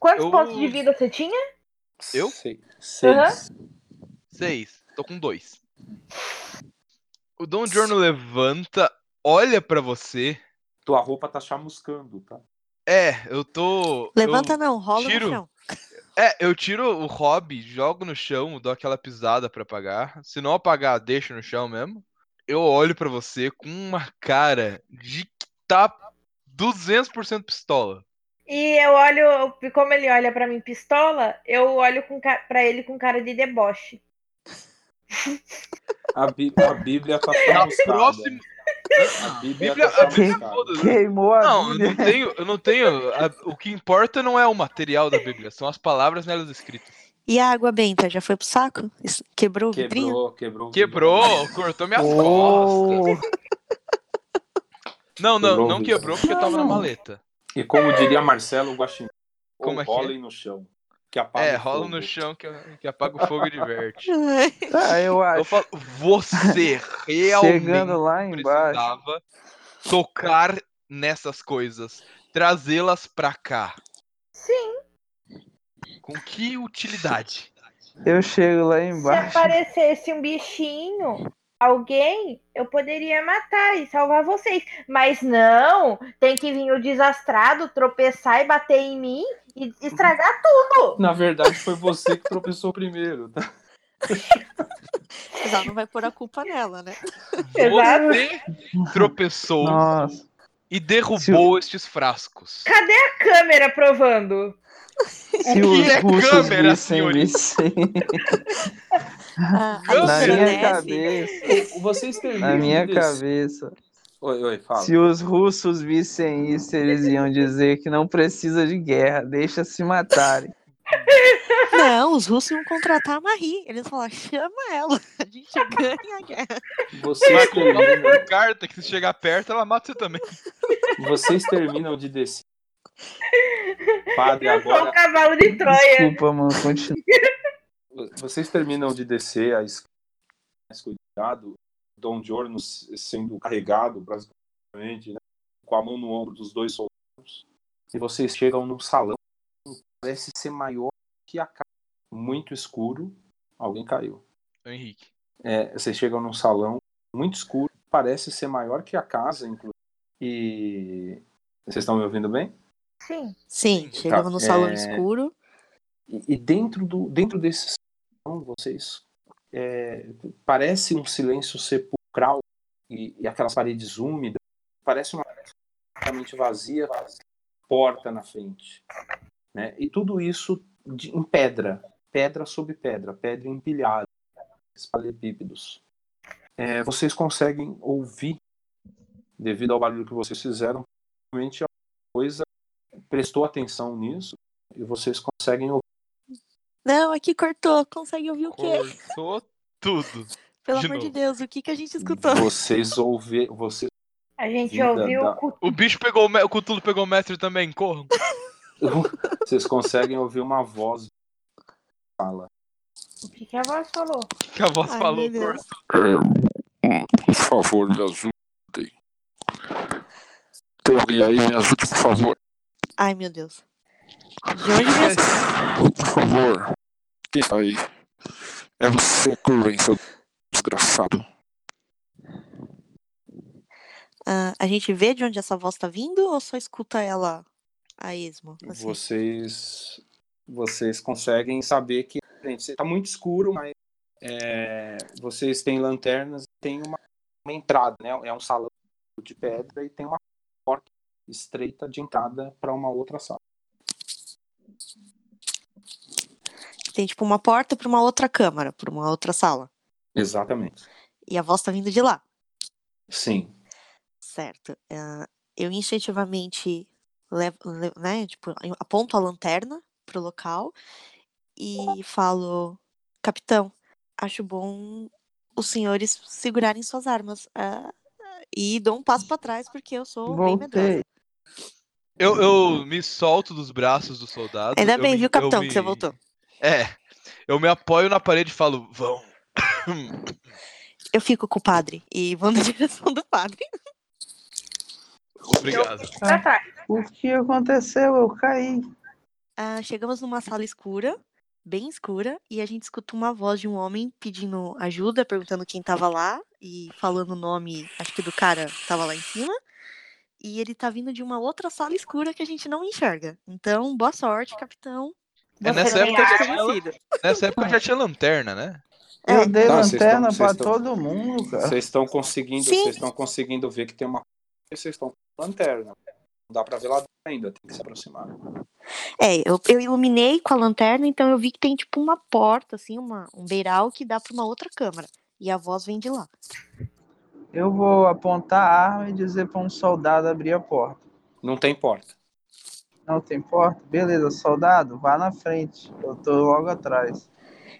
Quantos Eu- pontos de vida você tinha? Eu? Sei- Seis. Seis. Tô com dois. O Dom Giorno levanta, olha pra você. Tua roupa tá chamuscando, tá? É, eu tô. Levanta eu- não, rola tiro. no chão. É, eu tiro o hobby, jogo no chão, dou aquela pisada pra apagar. Se não apagar, deixo no chão mesmo. Eu olho pra você com uma cara de que tá 200% pistola. E eu olho, como ele olha pra mim pistola, eu olho pra ele com cara de deboche. A, Bí- a Bíblia tá Na chamuscada. próxima. A Bíblia, Bíblia, tá a Bíblia chamuscada. foda-se. Queimou a Não, eu Bíblia. não tenho. Eu não tenho a- o que importa não é o material da Bíblia, são as palavras nelas escritas. E a água benta já foi pro saco? Quebrou o vidrinho? Quebrou, quebrou. o Quebrou, cortou minhas Oh, costas. Não, não, Quebrou não quebrou porque tava na maleta. E como diria Marcelo Guaxinim, Como é que é? no chão. Que apaga É, o rola fogo. no chão que, que apaga o fogo e diverte. tá, eu Eu acho. falo, você realmente Chegando lá embaixo. precisava tocar nessas coisas, trazê-las pra cá. Sim. Com que utilidade? Eu chego lá Se embaixo. aparecesse um bichinho, alguém, eu poderia matar e salvar vocês. Mas não, tem que vir o desastrado, tropeçar e bater em mim e estragar tudo. Na verdade, foi você que tropeçou primeiro. tá? Não vai pôr a culpa nela, né? Exato. Você tropeçou Nossa. e derrubou estes frascos. Cadê a câmera provando? Se que os é russos câmera, vissem senhorita? vissem A, a Câmera, na minha cabeça, Vocês terminam na minha cabeça, Oi, oi, fala. se os russos vissem isso, eles iam dizer que não precisa de guerra, deixa se matarem. Não, os russos iam contratar a Marie. Eles falaram, chama ela. A gente ganha a guerra. Vocês Vai colocar terminam, uma carta que se chegar perto, ela mata você também. vocês terminam de descer. Padre, Eu sou o agora. cavalo de Troia. Desculpa, mano, continua. Vocês terminam de descer a escada, mais cuidado, Dom Giorno sendo carregado, basicamente, né, com a mão no ombro dos dois soldados. E vocês chegam num salão que parece ser maior que a casa. Muito escuro. Alguém caiu. O Henrique. É, vocês chegam num salão muito escuro, parece ser maior que a casa, inclusive. E. Vocês estão me ouvindo bem? Sim. Sim, chegamos no salão é- escuro. E, e dentro, do, dentro desse salão, vocês. é, parece um silêncio sepulcral e, e aquelas paredes úmidas. Parece uma completamente vazia, porta na frente. Né? E tudo isso de- em pedra, pedra sobre pedra, pedra empilhada, espalepípedos. É, vocês conseguem ouvir, devido ao barulho que vocês fizeram, realmente a coisa prestou atenção nisso e vocês conseguem ouvir. Não, aqui cortou. Consegue ouvir o quê? Cortou tudo. Pelo de amor de novo. Deus, o que, que a gente escutou? Vocês ouvem, vocês A gente Vida ouviu da- o O bicho pegou o, o Cthulhu pegou o mestre também, corram. vocês conseguem ouvir uma voz na sala. o que, que a voz falou. Que a voz Ai, falou, cortou. Por favor, me ajudem. Tem alguém aí? Me ajude, por favor. Ai, meu Deus. De onde vem essa... Por favor. Quem está aí? É você, Curren, seu desgraçado. Ah, a gente vê de onde essa voz tá vindo ou só escuta ela a esmo? assim? Vocês vocês conseguem saber que gente, está muito escuro, mas é, vocês têm lanternas, tem uma, uma entrada, né? É um salão de pedra e tem uma estreita de entrada para uma outra sala. Tem tipo uma porta pra uma outra câmara, pra uma outra sala. Exatamente. E a voz tá vindo de lá. Sim. Certo. Ah, eu instintivamente levo, le- né, tipo, aponto a lanterna pro local e falo, capitão, acho bom os senhores segurarem suas armas. ah, e dou um passo pra trás porque eu sou bem medrosa. Eu, eu me solto dos braços do soldado. Ainda bem, me- viu, capitão, me- que você voltou. É. Eu me apoio na parede e falo, vão. Eu fico com o padre e vou na direção do padre. Obrigado. Pra trás. O que aconteceu? Eu caí. Ah, chegamos numa sala escura, bem escura, e a gente escuta uma voz de um homem pedindo ajuda, perguntando quem tava lá e falando o nome, acho que do cara que tava lá em cima. E ele tá vindo de uma outra sala escura que a gente não enxerga. Então, boa sorte, capitão. É, nessa é época, já nessa época já tinha lanterna, né? Eu dei Tá, lanterna estão- todo mundo, cara. Vocês estão conseguindo, vocês estão conseguindo ver que tem uma vocês estão com lanterna. Não dá para ver lá dentro ainda, tem que se aproximar. É, eu, eu iluminei com a lanterna, então eu vi que tem tipo uma porta, assim, uma, um beiral que dá pra uma outra câmara. E a voz vem de lá. Eu vou apontar a arma e dizer pra um soldado abrir a porta. Não tem porta. Não tem porta? Beleza, soldado, vá na frente. Eu tô logo atrás.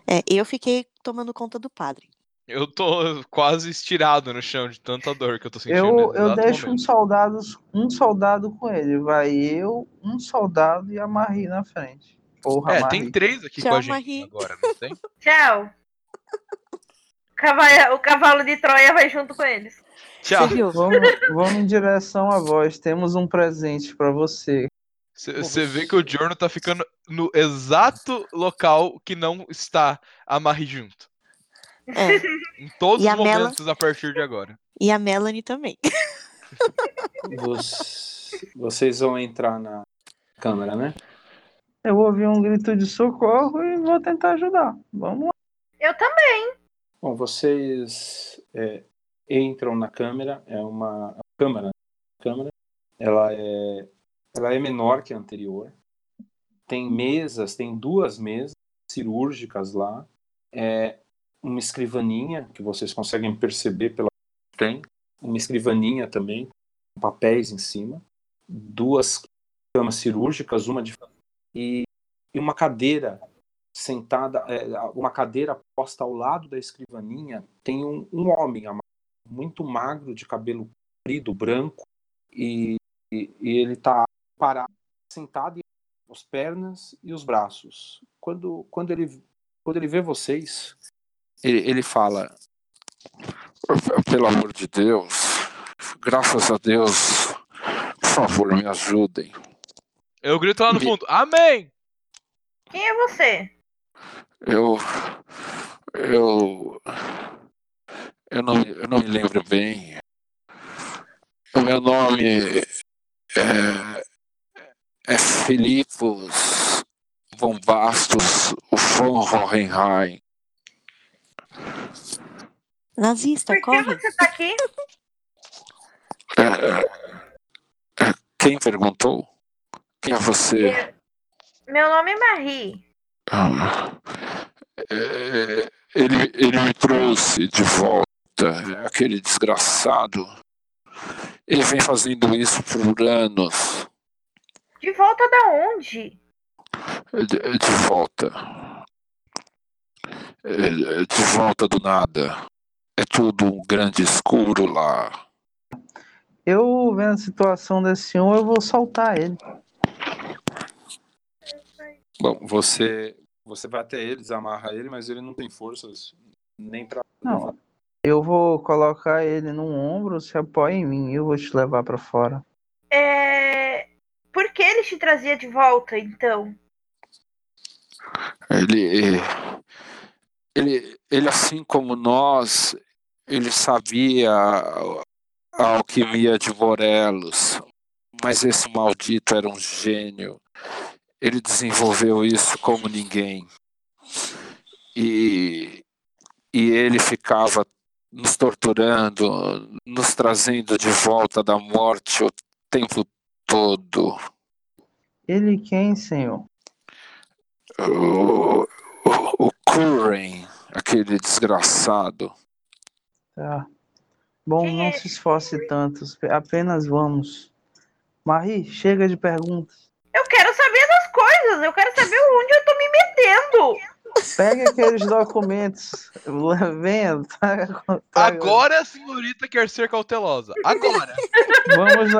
É, eu fiquei tomando conta do padre. Eu tô quase estirado no chão de tanta dor que eu tô sentindo. Eu, eu deixo um soldado, um soldado com ele. Vai eu, um soldado e a Marie na frente. Porra, É, Marie. tem três aqui Tchau, com a gente Marie. agora, não tem? Tchau. Cavalo- o cavalo de Troia vai junto com eles. Tchau. Você viu? Vamos, vamos em direção à voz. Temos um presente pra você. Você vê que o Giorno tá ficando no exato local que não está a Marie junto. É, Em todos E os momentos a partir de agora. e a Melanie também. Vocês vão entrar na câmara, né? Eu ouvi um grito de socorro e vou tentar ajudar. Vamos lá. Eu também. Bom, vocês é, entram na câmera, é uma a câmara, câmara, ela é, ela é menor que a anterior. Tem mesas, tem duas mesas cirúrgicas lá, é uma escrivaninha que vocês conseguem perceber pela tem, uma escrivaninha também, com papéis em cima, duas camas cirúrgicas, uma de e, e uma cadeira sentada, é, uma cadeira posta ao lado da escrivaninha, tem um, um homem muito magro, de cabelo comprido, branco, e, e, e ele está parado, sentado, e as pernas e os braços. Quando, quando, ele, quando ele vê vocês, ele, ele fala: Pelo amor de Deus, graças a Deus, por favor, me ajudem. Eu grito lá no fundo, Amém! Quem é você? Eu. Eu. Eu não, eu não me lembro bem. O meu nome é. É Filipos von Bastos von Hohenheim. Nazista, Por que corre. você tá aqui? É, é, quem perguntou? Quem é você? Meu nome é Marie. Ah, é, ele, ele me trouxe de volta, aquele desgraçado. Ele vem fazendo isso por anos. De volta da onde? De, de volta. É, De volta do nada. É tudo um grande escuro lá. Eu vendo a situação desse um, eu vou soltar ele. Bom, você você vai até ele, desamarra ele, mas ele não tem forças nem pra. Não, eu vou colocar ele no ombro, se apoia em mim, eu vou te levar pra fora. É... Por que ele te trazia de volta, então? Ele, ele, ele assim como nós, ele sabia a alquimia de Morelos, mas esse maldito era um gênio. Ele desenvolveu isso como ninguém. E, e ele ficava nos torturando, nos trazendo de volta da morte o tempo todo. Ele quem, senhor? O, o, o Curran, aquele desgraçado. Tá. Bom, não é se esforce tanto, apenas vamos. Marie, chega de perguntas. Eu quero saber das coisas. Eu quero saber onde eu tô me metendo. Pegue aqueles documentos. Venha. traga- traga- Agora a senhorita quer ser cautelosa. Agora! Vamos,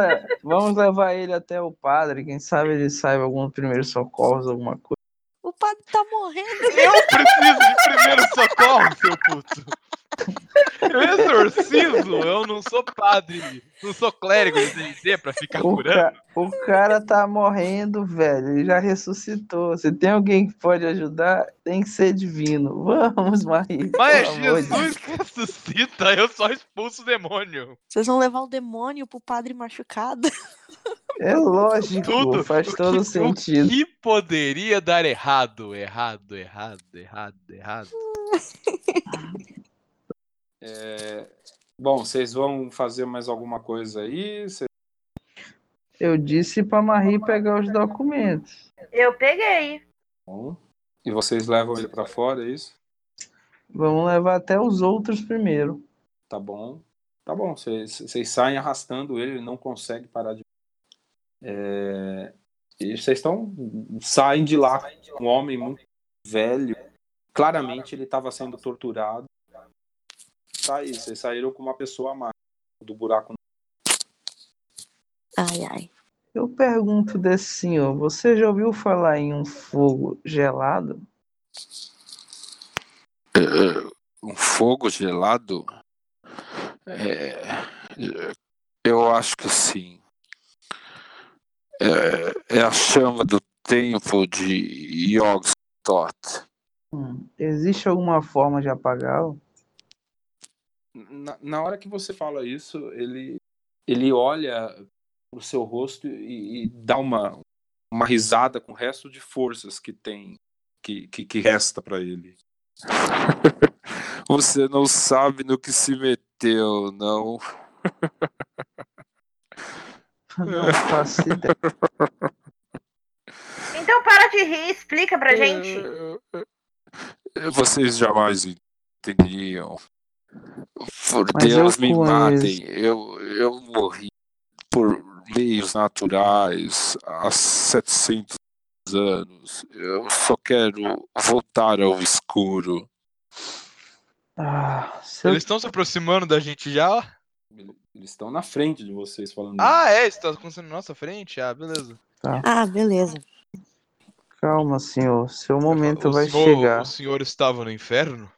vamos levar ele até o padre. Quem sabe ele saiba algum primeiro socorro, alguma coisa. O padre tá morrendo. Eu preciso de primeiro socorro, seu puto! Eu exorcizo, eu não sou padre, não sou clérigo de D&D pra ficar O, curando. ca- o cara tá morrendo, velho. Ele já ressuscitou. Se tem alguém que pode ajudar, tem que ser divino. Vamos, Marie. Mas é de Jesus que ressuscita, eu só expulso o demônio. Vocês vão levar o demônio pro padre machucado. É lógico, Tudo. faz o todo que, sentido. O que poderia dar errado? Errado, errado, errado, errado. É, Bom, vocês vão fazer mais alguma coisa aí? Cê- Eu disse pra Marie pegar os documentos. Eu peguei. Bom. E vocês levam ele pra fora, é isso? Vamos levar até os outros primeiro. Tá bom. Tá bom, vocês vocês saem arrastando ele, ele não consegue parar de. É, E vocês estão. saem de lá. Um homem muito velho. Claramente ele estava sendo torturado. Aí, vocês saíram com uma pessoa a mais do buraco. Ai, ai. Eu pergunto desse senhor, você já ouviu falar em um fogo gelado? É, um fogo gelado? É, eu acho que sim. É, é a chama do templo de Yogg-Sothoth. Hum, existe alguma forma de apagá-lo? Na, na hora que você fala isso, ele, ele olha pro seu rosto e, e dá uma, uma risada com o resto de forças que tem, que, que, que resta para ele. Você não sabe no que se meteu, não. Não faço ideia. Então para de rir, explica pra gente. Vocês jamais entendiam. Por Mas Deus, eu me matem. Eu, eu morri por meios naturais há 700 anos. Eu só quero voltar ao escuro. Ah, eu- Eles estão se aproximando da gente já? Ele- Eles estão na frente de vocês falando. Ah, é? Isso tá acontecendo na nossa frente? Ah, beleza. Ah, beleza. Calma, senhor. Seu momento o vai senhor, chegar. O senhor estava no inferno?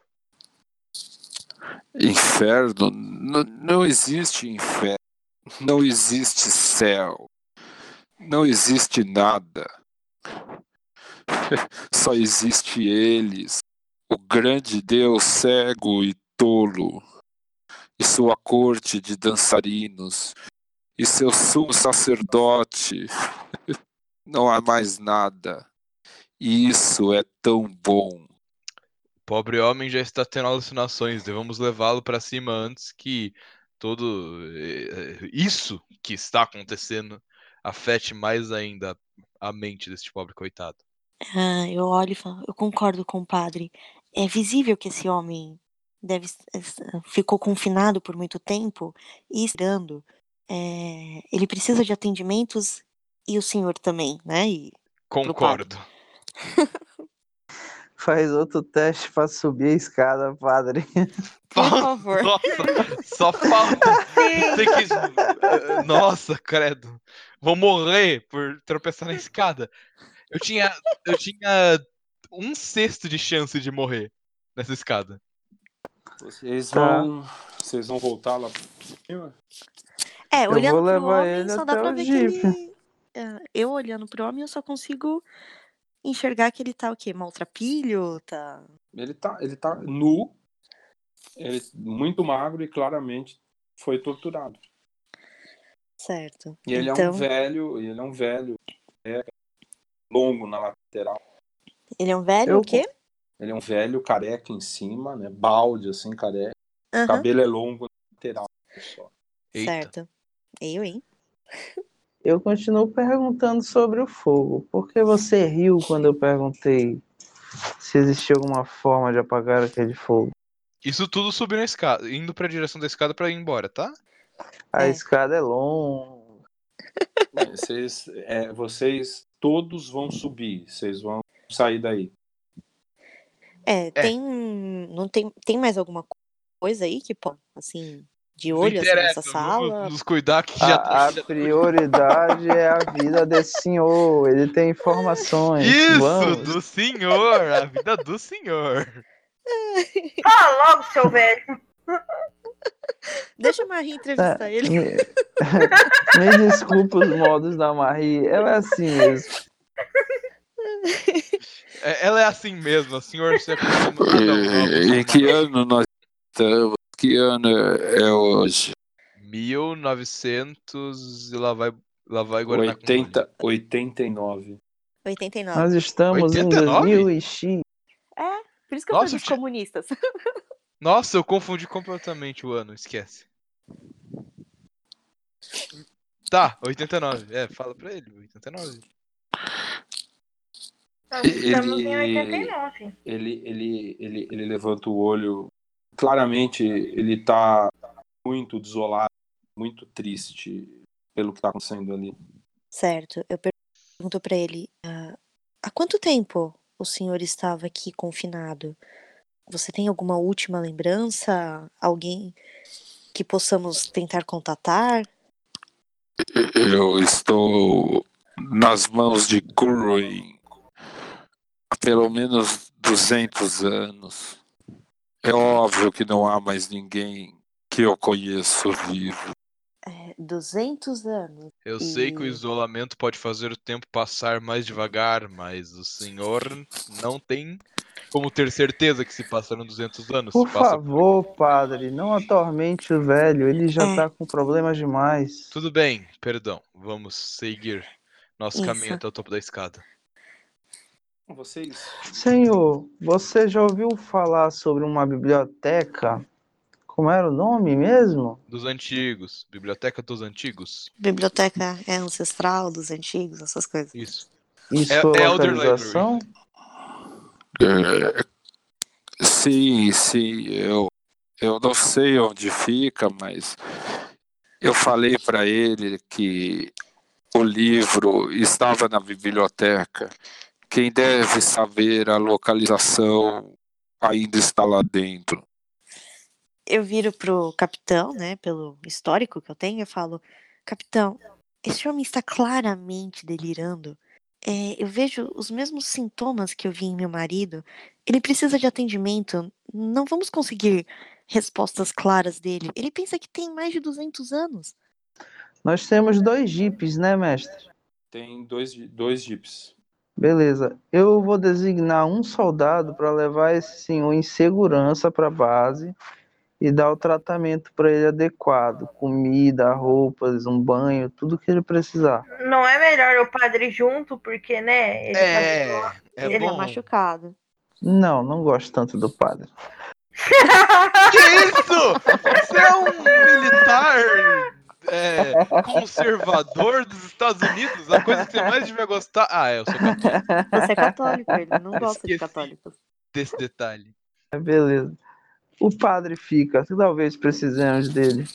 Inferno? Não existe inferno. Não existe céu. Não existe nada. Só existe eles. O grande Deus cego e tolo. E sua corte de dançarinos. E seu sumo sacerdote. Não há mais nada. E isso é tão bom. Pobre homem já está tendo alucinações. Devemos levá-lo para cima antes que todo eh, isso que está acontecendo afete mais ainda a mente deste pobre coitado. Ah, eu olho e falo, eu concordo com o padre. É visível que esse homem deve ficou confinado por muito tempo e esperando. É, ele precisa de atendimentos e o senhor também, né? E Concordo. Faz outro teste pra subir a escada, padre. por favor. Nossa, só falta que. Nossa, credo. Vou morrer por tropeçar na escada. Eu tinha, eu tinha um sexto de chance de morrer nessa escada. Vocês Tá. vão. Vocês vão voltar lá pra cima? É, Eu olhando vou pro levar homem, ele só dá até pra ver Jeep. que ele. ah, eu olhando pro homem, eu só consigo enxergar que ele tá o quê? Maltrapilho? Tá. Ele tá, ele tá nu, ele muito magro e claramente foi torturado. Certo. E ele é então, um velho, e ele é um velho, careca, longo na lateral. ele é um velho, Eu- o quê? Ele é um velho careca em cima, né? Balde assim, careca. O Aham, cabelo é longo na lateral. Só. Certo. Eu, hein? Eu continuo perguntando sobre o fogo. Por que você riu quando eu perguntei se existia alguma forma de apagar aquele fogo? Isso tudo subindo a escada, indo pra direção da escada pra ir embora, tá? A É. escada é longa. Vocês, é, vocês todos vão subir, vocês vão sair daí. É, tem. Não tem. Tem mais alguma coisa aí que, pô, assim, de olho assim, nessa sala? Vamos nos cuidar que já A, a prioridade é a vida desse senhor. Ele tem informações. Isso, Vamos. do senhor, a vida do senhor. Fala logo, seu velho. Deixa a Marie entrevistar É, ele. me, me desculpa os modos da Marie. Ela é assim mesmo. É, ela é assim mesmo, o senhor se acostuma a um. E, em que ano nós estamos? Que ano é hoje? 1900 e lá vai, lá vai Guaraná com 80, 89. 89. Nós estamos em 89? 2000 e X. É, por isso que eu Nossa, falei tinha- comunistas. Nossa, eu confundi completamente o ano, esquece. Tá, 89. É, fala pra ele, 89. Nós estamos em Ele- 89. Ele, ele, ele, ele levanta o olho. Claramente, ele tá muito desolado, muito triste pelo que tá acontecendo ali. Certo. Eu pergunto pra ele: "Ah, há quanto tempo o senhor estava aqui confinado? Você tem alguma última lembrança? Alguém que possamos tentar contatar? Eu estou nas mãos de Curwin há pelo menos 200 anos. É óbvio que não há mais ninguém que eu conheço vivo. É, 200 anos. Eu sei que o E- isolamento pode fazer o tempo passar mais devagar, mas o senhor não tem como ter certeza que se passaram 200 anos. Por passa- favor, padre, não atormente o velho. Ele já É. tá com problemas demais. Tudo bem, perdão. Vamos seguir nosso Isso. caminho até o topo da escada. Vocês. Senhor, você já ouviu falar sobre uma biblioteca? Como era o nome mesmo? Dos antigos. Biblioteca dos antigos. Biblioteca é ancestral dos antigos, essas coisas. Isso. E É- sua é Elder localização? É, sim, sim, eu, eu não sei onde fica, mas eu falei para ele que o livro estava na biblioteca. Quem deve saber a localização ainda está lá dentro. Eu viro pro capitão, né, pelo histórico que eu tenho, eu falo: Capitão, esse homem está claramente delirando. É, eu vejo os mesmos sintomas que eu vi em meu marido. Ele precisa de atendimento. Não vamos conseguir respostas claras dele. Ele pensa que tem mais de 200 anos. Nós temos dois jipes, né, mestre? Tem dois, dois jeeps. Beleza. Eu vou designar um soldado para levar esse senhor em segurança para a base e dar o tratamento para ele adequado, comida, roupas, um banho, tudo que ele precisar. Não é melhor o padre junto, porque, né? Ele É, tá- é ele é bom. machucado. Não, não gosto tanto do padre. Que isso? Você é um militar é, conservador dos Estados Unidos? A coisa que você mais devia gostar. Ah, é, eu sou católico. Você é católico, ele não gosta de católicos. Desse detalhe. Beleza. O padre fica, talvez precisemos dele.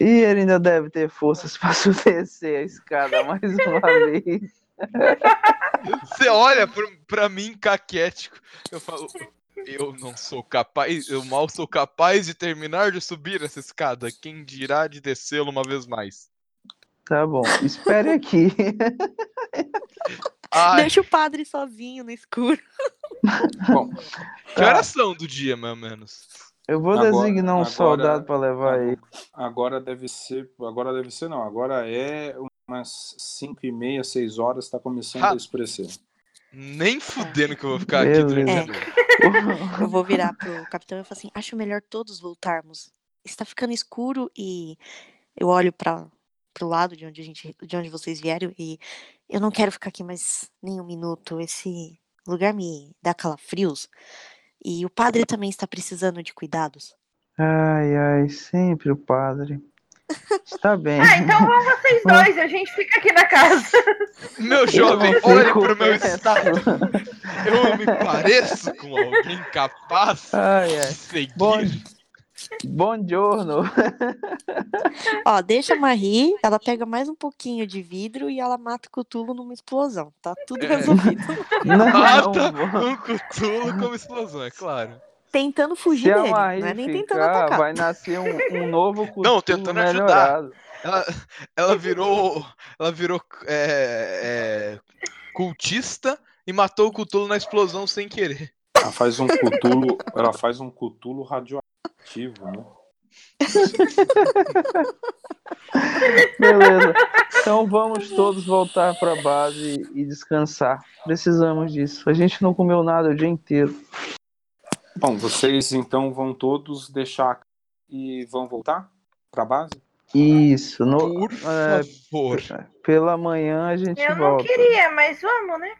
E ele ainda deve ter forças para descer a escada mais uma vez. Você olha pra, pra mim caquético. Eu falo. Eu não sou capaz, eu mal sou capaz de terminar de subir essa escada. Quem dirá de descê-la uma vez mais? Tá bom, espere aqui. Ai, Deixa o padre sozinho no escuro. Bom, que horas são do dia, mais ou menos? Eu vou Agora- designar um agora- soldado para levar ele. agora deve ser. Agora deve ser, não. Agora é umas 5 e meia, 6 horas, tá começando Ah. a escurecer. Nem fudendo que eu vou ficar aqui Beleza. durante É. Eu vou virar pro capitão e falar assim: acho melhor todos voltarmos. Está ficando escuro e eu olho para pro lado de onde a gente, de onde vocês vieram e eu não quero ficar aqui mais nem um minuto. Esse lugar me dá calafrios e o padre também está precisando de cuidados. Ai, ai, sempre o padre. Está bem. Ah, então vão vocês dois, a gente fica aqui na casa. Meu jovem, olha fico pro meu estado. Eu me pareço com alguém capaz Ai, de ai. seguir. Bom, bom giorno. Ó, deixa a Marie, ela pega mais um pouquinho de vidro e ela mata o Cutulo numa explosão. Tá tudo É. resolvido. Não, Mata não. um cutulo como explosão, é claro. Tentando fugir a dele, não é nem tentando ficar, atacar. vai nascer um, um novo Não, tentando ajudar. melhorado. Ela, ela virou. Ela virou é, é, cultista e matou o cutulo na explosão sem querer. Ela faz um cutulo. ela faz um cutulo radioativo, né? Beleza. Então vamos todos voltar para a base e descansar. Precisamos disso. A gente não comeu nada o dia inteiro. Bom, vocês então vão todos deixar e vão voltar pra base? Isso. No, Por é, favor. pela manhã a gente Eu não volta. queria, mas vamos, né?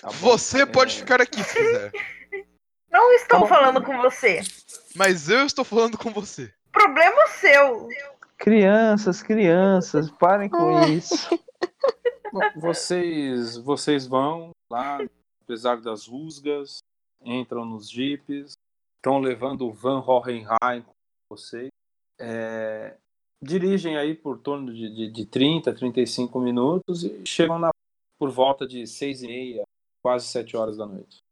Tá bom. Você É, pode ficar aqui se quiser. Não estou Tá falando com você. Mas eu estou falando com você. Problema seu. Crianças, crianças, parem com isso. Bom, vocês, vocês vão lá, apesar das rusgas, entram nos jipes, estão levando o Van Hohenheim com vocês. É, dirigem aí por torno de, de, de 30, 35 minutos e chegam na, por volta de 6 e meia, quase 7 horas da noite.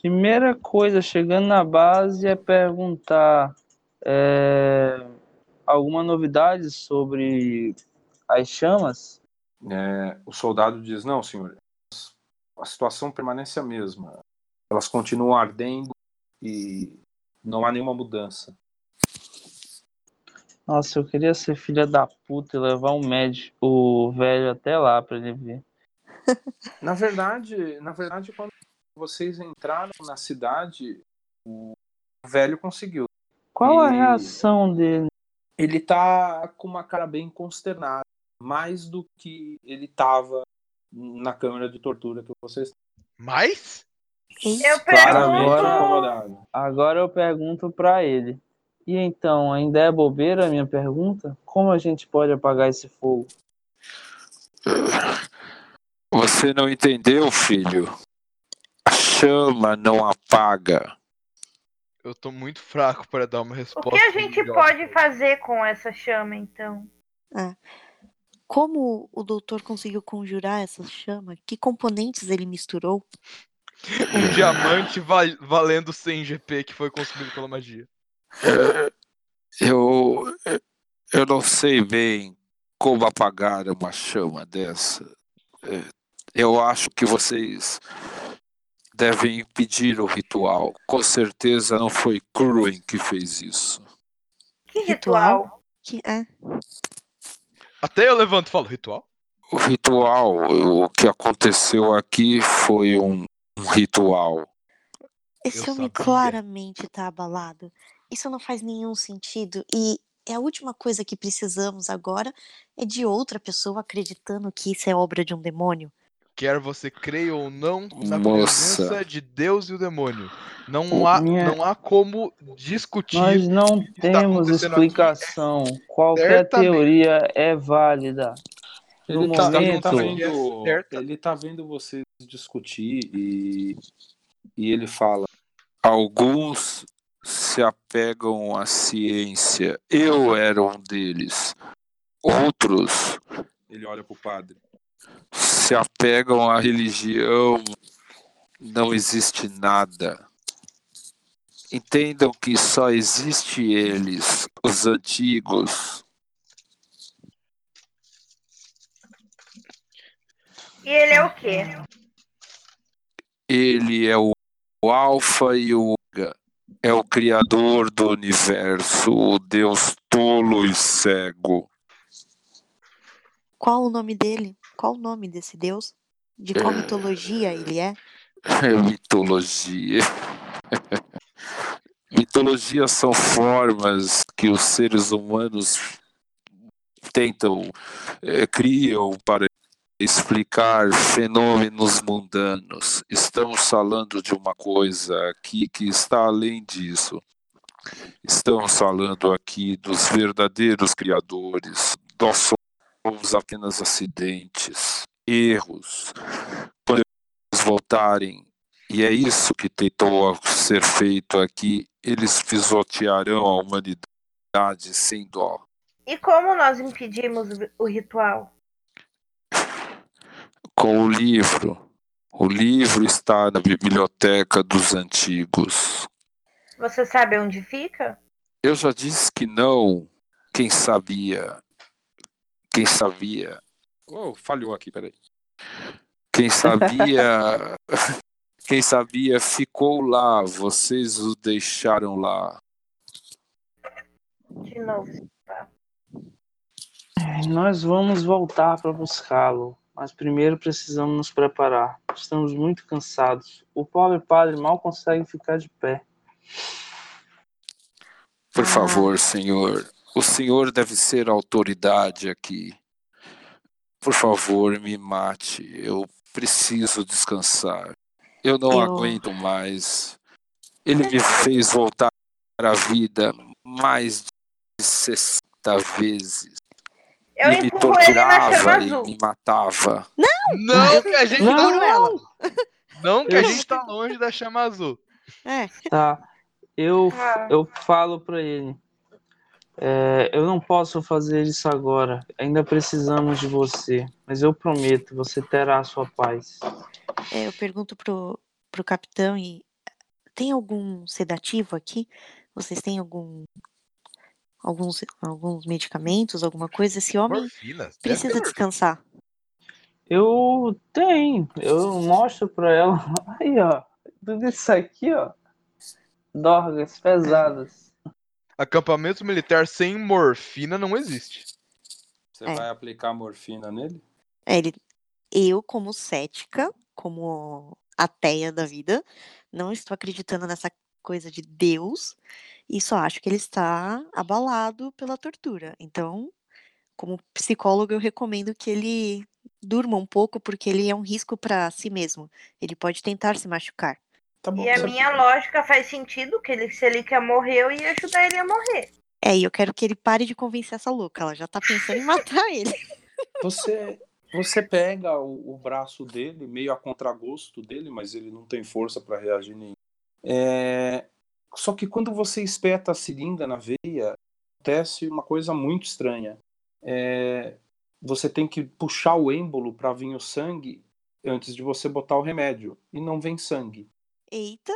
Primeira coisa, chegando na base, é perguntar é, alguma novidade sobre as chamas? É, o soldado diz: Não, senhor, a situação permanece a mesma. Elas continuam ardendo e não há nenhuma mudança. Nossa, eu queria ser filha da puta e levar um médico, o velho até lá pra ele ver. Na verdade, na verdade, quando vocês entraram na cidade, o velho conseguiu. Qual a E- reação dele? Ele tá com uma cara bem consternada, mais do que ele tava na câmera de tortura que vocês Mais? Eu claramente Agora- incomodado. Agora eu pergunto pra ele. E então, ainda é bobeira a minha pergunta? Como a gente pode apagar esse fogo? Você não entendeu, filho? A chama não apaga. Eu tô muito fraco para dar uma O resposta. que a gente melhor. pode fazer com essa chama, então? Como o doutor conseguiu conjurar essa chama? Que componentes ele misturou? Um diamante val- valendo 100 GP que foi consumido pela magia. É, Eu, eu não sei bem como apagar uma chama dessa. É, Eu acho que vocês devem impedir o ritual. Com certeza não foi Curwen que fez isso. Que ritual? Que é? Até eu levanto e falo, ritual? O ritual, o que aconteceu aqui foi um, um ritual. Esse Eu homem sabia. claramente tá abalado. Isso não faz nenhum sentido. E é a última coisa que precisamos agora é de outra pessoa acreditando que isso é obra de um demônio. Quer você creia ou não na Moça. presença de Deus e o demônio. Não há, Minha- não há como discutir. Nós não está temos acontecendo explicação. Qualquer Certamente. teoria é válida. No Ele tá, ele, tá momento- vendo, Certa. ele tá vendo vocês discutir e, e ele fala: Alguns se apegam à ciência. Eu era um deles. Outros Ele olha pro padre. se apegam à religião. Não existe nada. Entendam que só existe eles, os antigos. E ele é o quê? Ele é o Alfa e o Ômega. É o criador do universo, o Deus tolo e cego. Qual o nome dele? Qual o nome desse deus? De qual É. mitologia ele é? É mitologia. Mitologias são formas que os seres humanos tentam, eh, criam para explicar fenômenos mundanos. Estamos falando de uma coisa aqui que está além disso. Estamos falando aqui dos verdadeiros criadores. Nós somos apenas acidentes, erros. Quando eles voltarem e é isso que tentou ser feito aqui. Eles pisotearão a humanidade sem dó. E como nós impedimos o- ritual? Com o livro. O livro está na biblioteca dos antigos. Você sabe onde fica? Eu já disse que não. Quem sabia? Quem sabia? Oh, falhou aqui, peraí. Quem sabia? Quem sabia ficou lá. Vocês o deixaram lá. De novo. Nós vamos voltar para buscá-lo, mas primeiro precisamos nos preparar. Estamos muito cansados. O pobre padre mal consegue ficar de pé. Por Ah. favor, senhor. O senhor deve ser a autoridade aqui. Por favor, me mate. Eu preciso descansar. Eu não Eu- aguento mais. Ele me fez voltar à vida mais de 60 50 vezes. Eu e me empurro ele na chama torturava e azul. me matava. Não, que a gente Não. não, ela. Não, que a Eu- gente tá longe da chama azul. É, Tá. Eu, Ah. eu falo pra ele. É, eu não posso fazer isso agora. Ainda precisamos de você. Mas eu prometo, você terá a sua paz. é, eu pergunto pro, pro capitão e tem algum sedativo aqui? Vocês têm algum alguns alguns medicamentos, alguma coisa? Esse homem Morfina. deve precisa descansar. Eu tenho. Eu mostro pra ela. Aí, ó. Tudo isso aqui, ó. Dorgas pesadas. Acampamento militar sem morfina não existe. Você É. vai aplicar morfina nele? É, ele, eu, como cética, como ateia da vida, não estou acreditando nessa coisa de Deus e só acho que ele está abalado pela tortura. Então, como psicólogo, eu recomendo que ele durma um pouco, porque ele é um risco para si mesmo. Ele pode tentar se machucar. Tá bom. E a minha lógica faz sentido, que ele, se ele quer morrer, eu ia ajudar ele a morrer. É, e eu quero que ele pare de convencer essa louca. Ela já tá pensando em matar ele. Você, você pega o, o braço dele, meio a contragosto dele, mas ele não tem força para reagir nem. É, Só que quando você espeta a seringa na veia, acontece uma coisa muito estranha. É, Você tem que puxar o êmbolo para vir o sangue antes de você botar o remédio. E não vem sangue. Eita,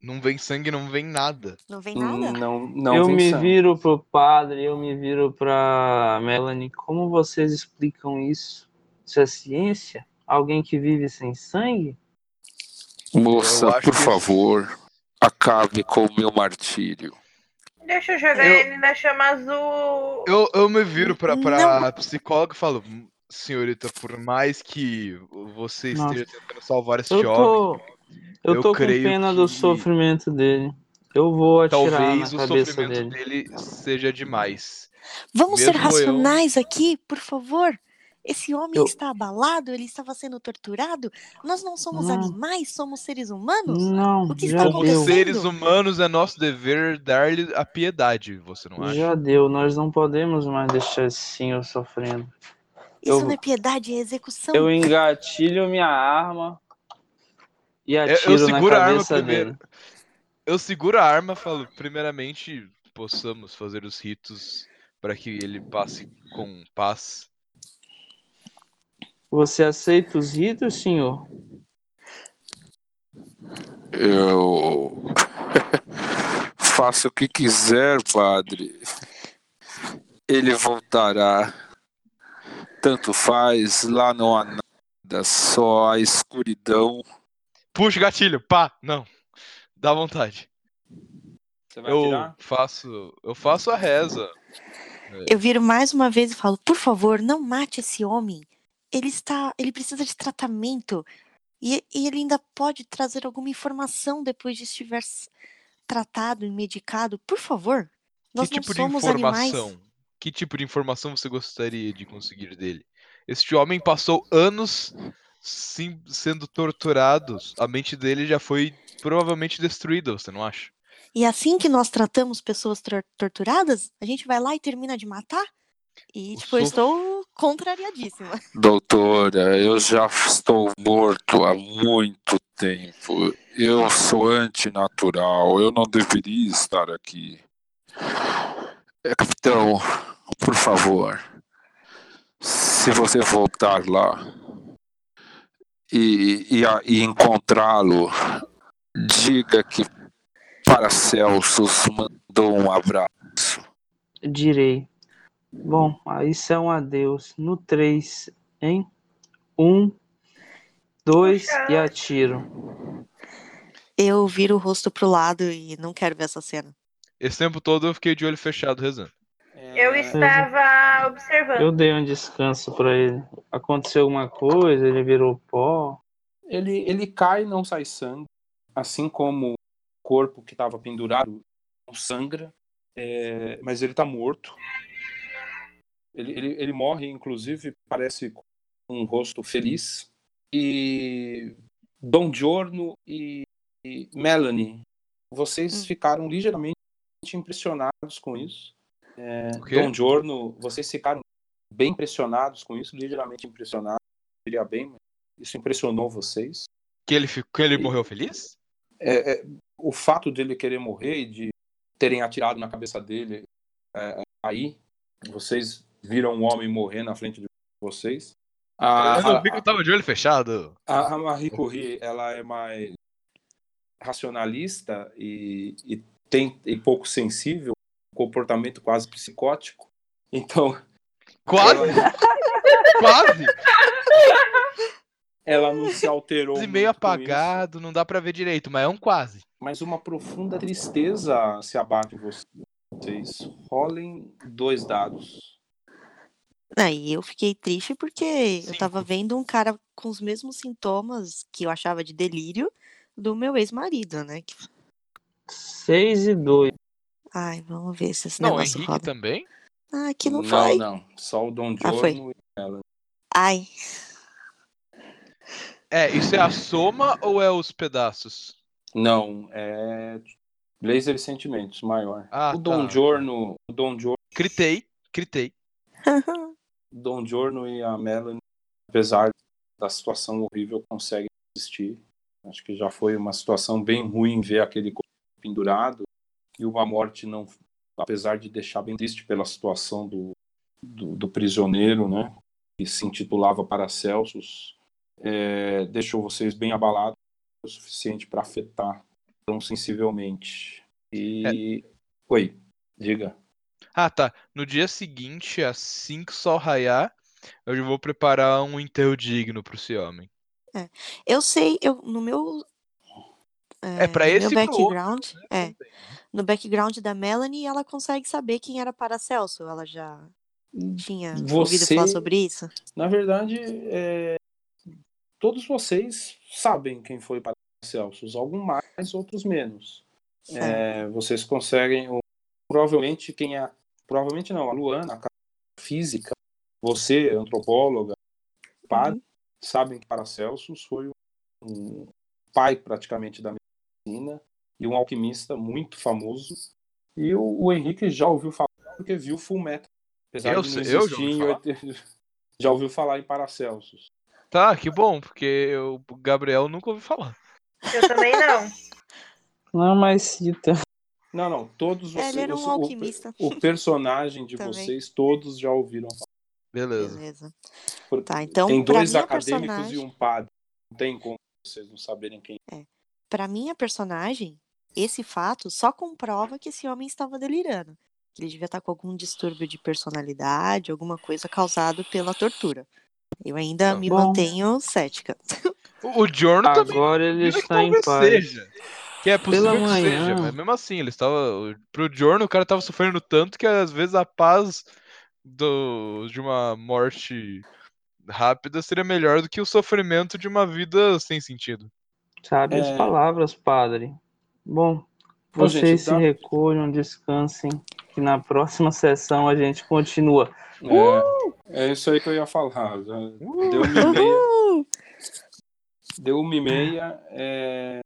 Não vem sangue, não vem nada. não vem nada? Não, não eu vem me sangue. viro pro padre, eu me viro pra Melanie. Como vocês explicam isso? Isso é ciência? Alguém que vive sem sangue? Moça, por favor, acabe com o meu martírio. Deixa eu jogar Eu- ele na chama azul. Eu, eu me viro pra, Não. pra psicóloga e falo, "Hum, senhorita, por mais que você Nossa. esteja tentando salvar esse Eu jovem, tô, eu eu tô com pena do que sofrimento dele. Eu vou atirar talvez na o cabeça sofrimento dele. dele seja demais. Vamos ser Mesmo eu- racionais aqui, por favor. Esse homem Eu- está abalado, ele estava sendo torturado. Nós não somos Não. animais, somos seres humanos. Não, O que está Como deu. seres humanos, é nosso dever dar-lhe a piedade, você não acha? Já deu. Nós não podemos mais deixar esse senhor sofrendo. Isso eu- não é piedade, é execução. Eu engatilho minha arma e Eu, atiro eu na seguro a arma cabeça primeiro. dele. Eu seguro a arma, falo, primeiramente, possamos fazer os ritos para que ele passe com paz. Você aceita os ritos, senhor? Eu faça o que quiser, padre. Ele voltará. Tanto faz, lá não há nada, só a escuridão. Puxa o gatilho, pá, não. Dá vontade. Você vai Eu faço, eu faço a reza. Eu viro mais uma vez e falo: por favor, não mate esse homem. Ele está. Ele precisa de tratamento. E, e ele ainda pode trazer alguma informação depois de estiver tratado e medicado. Por favor. Nós que tipo não de somos informação? animais. Que tipo de informação você gostaria de conseguir dele? Este homem passou anos sim, sendo torturado. A mente dele já foi provavelmente destruída, você não acha? E assim que nós tratamos pessoas tor- torturadas, a gente vai lá e termina de matar? E, O tipo, eu sof- estou contrariadíssima. Doutora, eu já estou morto há muito tempo. Eu sou antinatural. Eu não deveria estar aqui. É, capitão, por favor, se você voltar lá e, e, e encontrá-lo, diga que Paracelsus mandou um abraço. Direi. Bom, aí é um adeus. No 3, hein? Um, dois e atiro. Eu viro o rosto pro lado e não quero ver essa cena. Esse tempo todo eu fiquei de olho fechado rezando. Eu estava observando. Eu dei um descanso pra ele. Aconteceu alguma coisa, ele virou pó. Ele, ele cai e não sai sangue, assim como o corpo que estava pendurado não sangra, é, mas ele está morto. Ele, ele, ele morre, inclusive, parece com um rosto feliz. E Dom Giorno e, e Melanie, vocês Hum. ficaram ligeiramente impressionados com isso. É, O quê? Dom Giorno, vocês ficaram bem impressionados com isso, ligeiramente impressionados, diria bem, mas isso impressionou vocês. Que ele, ficou, que ele morreu feliz? É, é, o fato dele querer morrer e de terem atirado na cabeça dele é, aí, vocês viram um homem morrer na frente de vocês. A, vi que eu tava de olho fechado. a, a Marie Curie, ela é mais racionalista e, e tem e pouco sensível, comportamento quase psicótico. Então, Quase! Quase! ela não se alterou. Quase meio apagado, não dá pra ver direito, mas é um quase. mas uma profunda tristeza se abate em vocês. Rolem dois dados. Aí eu fiquei triste porque eu tava vendo um cara com os mesmos sintomas que eu achava de delírio do meu ex-marido, né? Que- 6 e 2. Ai, vamos ver se esse Não, o negócio Henrique roda. também? Ah, aqui não, não, foi. não. Só o Dom Ah, foi. Giorno e. Ai, É, isso é a soma ou é os pedaços? Não, é Laser e Sentimentos, maior. Ah, o Dom tá. Giorno, o Dom Giorno, Critei, critei. Dom Giorno e a Melanie, apesar da situação horrível, conseguem existir. Acho que já foi uma situação bem ruim ver aquele corpo pendurado e uma morte não, apesar de deixar bem triste pela situação do, do, do prisioneiro, né, que se intitulava Paracelsus, é, deixou vocês bem abalados o suficiente para afetar tão sensivelmente. E oi, diga. Ah, tá. No dia seguinte, assim que o sol raiar, eu já vou preparar um enterro digno pro esse homem. eu sei, eu no meu É, pra no esse meu pro outro, background, é, no background da Melanie, ela consegue saber quem era Paracelso. Ela já tinha ouvido Você- falar sobre isso? Na verdade, é, todos vocês sabem quem foi Paracelsus, alguns mais, outros menos. É, vocês conseguem, provavelmente quem é, provavelmente não, a Luana, a física, você, antropóloga, padre, Uhum. sabem que Paracelsus foi um pai praticamente da medicina e um alquimista muito famoso. E o, o Henrique já ouviu falar porque viu Full Metal. Apesar Eu de não sei- eu já ouvi em falar. 80 já ouviu falar em Paracelsus. Tá, que bom, porque o Gabriel nunca ouviu falar. Eu também não. Não, mas cita. Não, não, todos É, vocês. ele era um o- o- alquimista. O, personagem de Também. vocês, todos já ouviram falar. Beleza. Beleza. Por- Tá, então Tem dois acadêmicos personagem, e um padre. Não tem como vocês não saberem quem. Pra minha personagem, esse fato só comprova que esse homem estava delirando. Que ele devia estar com algum distúrbio de personalidade, alguma coisa causado pela tortura. Eu ainda Tá me bom. mantenho cética. O, o Giorno também. Agora ele está em paz. seja. Que é possível Pela que manhã. seja, mas mesmo assim, ele estava. Pro Giorno, o cara tava sofrendo tanto que às vezes a paz do, de uma morte rápida seria melhor do que o sofrimento de uma vida sem sentido. Sabe as É. palavras, padre. Bom, Ô, vocês gente, se recolham, descansem, que na próxima sessão a gente continua. É, é isso aí que eu ia falar. Já deu uma e meia. Deu uma e meia. é,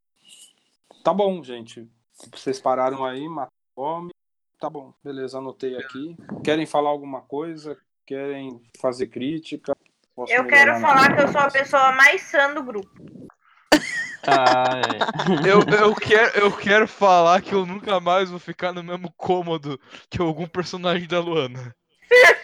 Tá bom, gente. Vocês pararam aí, matou fome. Tá bom, beleza, anotei aqui. Querem falar alguma coisa? Querem fazer crítica? Posso Eu quero falar que eu sou a pessoa mais sã do grupo. Ah, é. Eu, eu, quero, eu quero falar que eu nunca mais vou ficar no mesmo cômodo que algum personagem da Luana.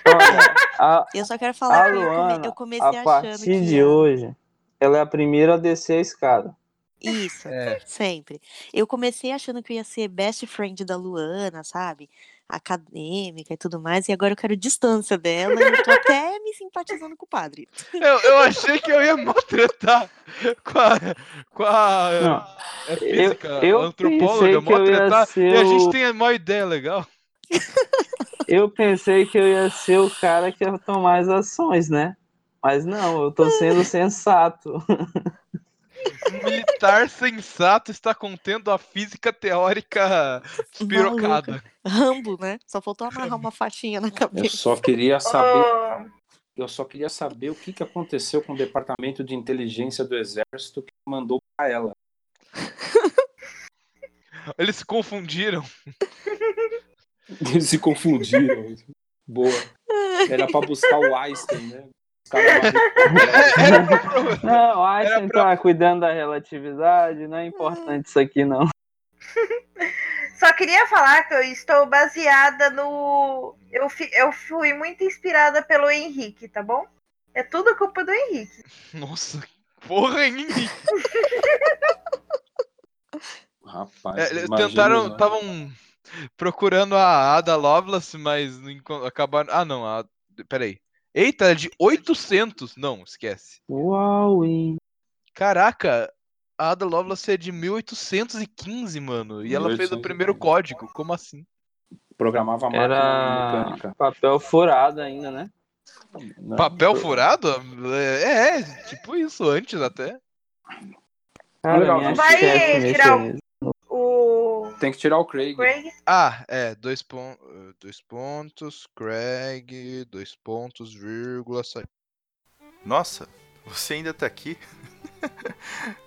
Olha, a, Eu só quero falar a que eu, come- Luana, eu comecei a achando partir que de a- hoje, ela é a primeira a descer a escada. Isso, É. sempre. Eu comecei achando que eu ia ser best friend da Luana, sabe? Acadêmica e tudo mais, e agora eu quero distância dela e eu tô até me simpatizando com o padre. Eu, eu achei que eu ia maltretar com a. Com a Não, é física, eu a antropóloga, pensei que eu ia ser E a gente o- tem uma ideia legal. eu pensei que eu ia ser o cara que ia tomar as ações, né? Mas não, eu tô sendo sensato. Um militar sensato está contendo a física teórica despirocada. Rambo, né? Só faltou amarrar uma faixinha na Eu cabeça. só queria saber. Ô, Eu só queria saber o que, que aconteceu com o departamento de inteligência do exército que mandou pra ela. Eles se confundiram. Eles se confundiram. Boa. Era pra buscar o Einstein, né? Os caras Não, o Einstein tá cuidando da relatividade, não é importante isso aqui, não. Só queria falar que eu estou baseada no. Eu, fi- eu fui muito inspirada pelo Henrique, tá bom? É tudo culpa do Henrique. Nossa, porra, hein? Rapaz, É, tentaram, né? estavam procurando a Ada Lovelace, mas não encon- acabaram. Ah, não, a... peraí. Eita, é de 800. Não, esquece. Uau, hein? Caraca, a Ada Lovelace é de 1815, mano. E ela fez o 1815. primeiro código. Como assim? Programava a máquina Era mecânica. papel furado ainda, né? né? Papel furado? É, é, tipo isso, antes até. Cara, vai tirar. O Tem que tirar o Craig. Craig. Ah, é, dois, pon... eh, dois pontos, Craig, dois pontos, vírgula, sai. Nossa, você ainda tá aqui?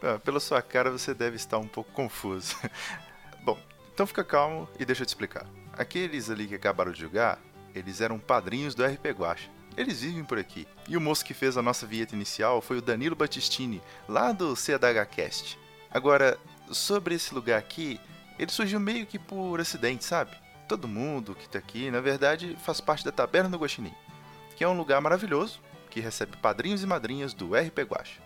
Ah, Pela sua cara você deve estar um pouco confuso. Bom, então fica calmo e deixa eu te explicar. Aqueles ali que acabaram de jogar, eles eram padrinhos do RP Guacha. Eles vivem por aqui. E o moço que fez a nossa vinheta inicial foi o Danilo Battistini, lá do CDHcast. Agora, sobre esse lugar aqui, ele surgiu meio que por acidente, sabe? Todo mundo que tá aqui, na verdade, faz parte da Taberna do Guaxinim, que é um lugar maravilhoso que recebe padrinhos e madrinhas do RP Guacha.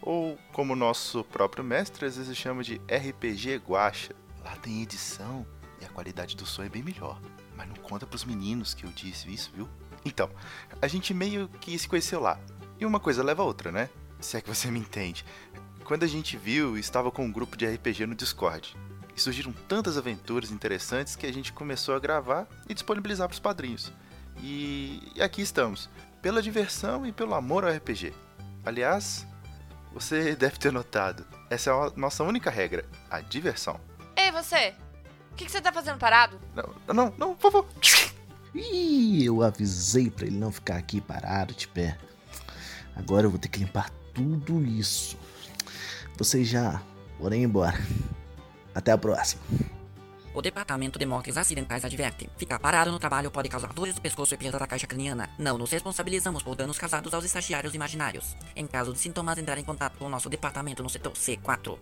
Ou, como nosso próprio mestre às vezes chama de RPG Guacha. Lá tem edição e a qualidade do som é bem melhor. Mas não conta pros meninos que eu disse isso, viu? Então, a gente meio que se conheceu lá. E uma coisa leva a outra, né? Se é que você me entende. Quando a gente viu, estava com um grupo de RPG no Discord. E surgiram tantas aventuras interessantes que a gente começou a gravar e disponibilizar pros padrinhos. E, aqui estamos, pela diversão e pelo amor ao RPG. Aliás, você deve ter notado, essa é a nossa única regra, a diversão. Ei, você! O que, que você tá fazendo parado? Não, não, não, por favor. Ih, eu avisei pra ele não ficar aqui parado de pé. Agora eu vou ter que limpar tudo isso. Vocês já ir embora. Até a próxima. O Departamento de Mortes Acidentais adverte: ficar parado no trabalho pode causar dores do pescoço e perda da caixa craniana. Não nos responsabilizamos por danos causados aos estagiários imaginários. Em caso de sintomas, entrar em contato com o nosso departamento no setor C4.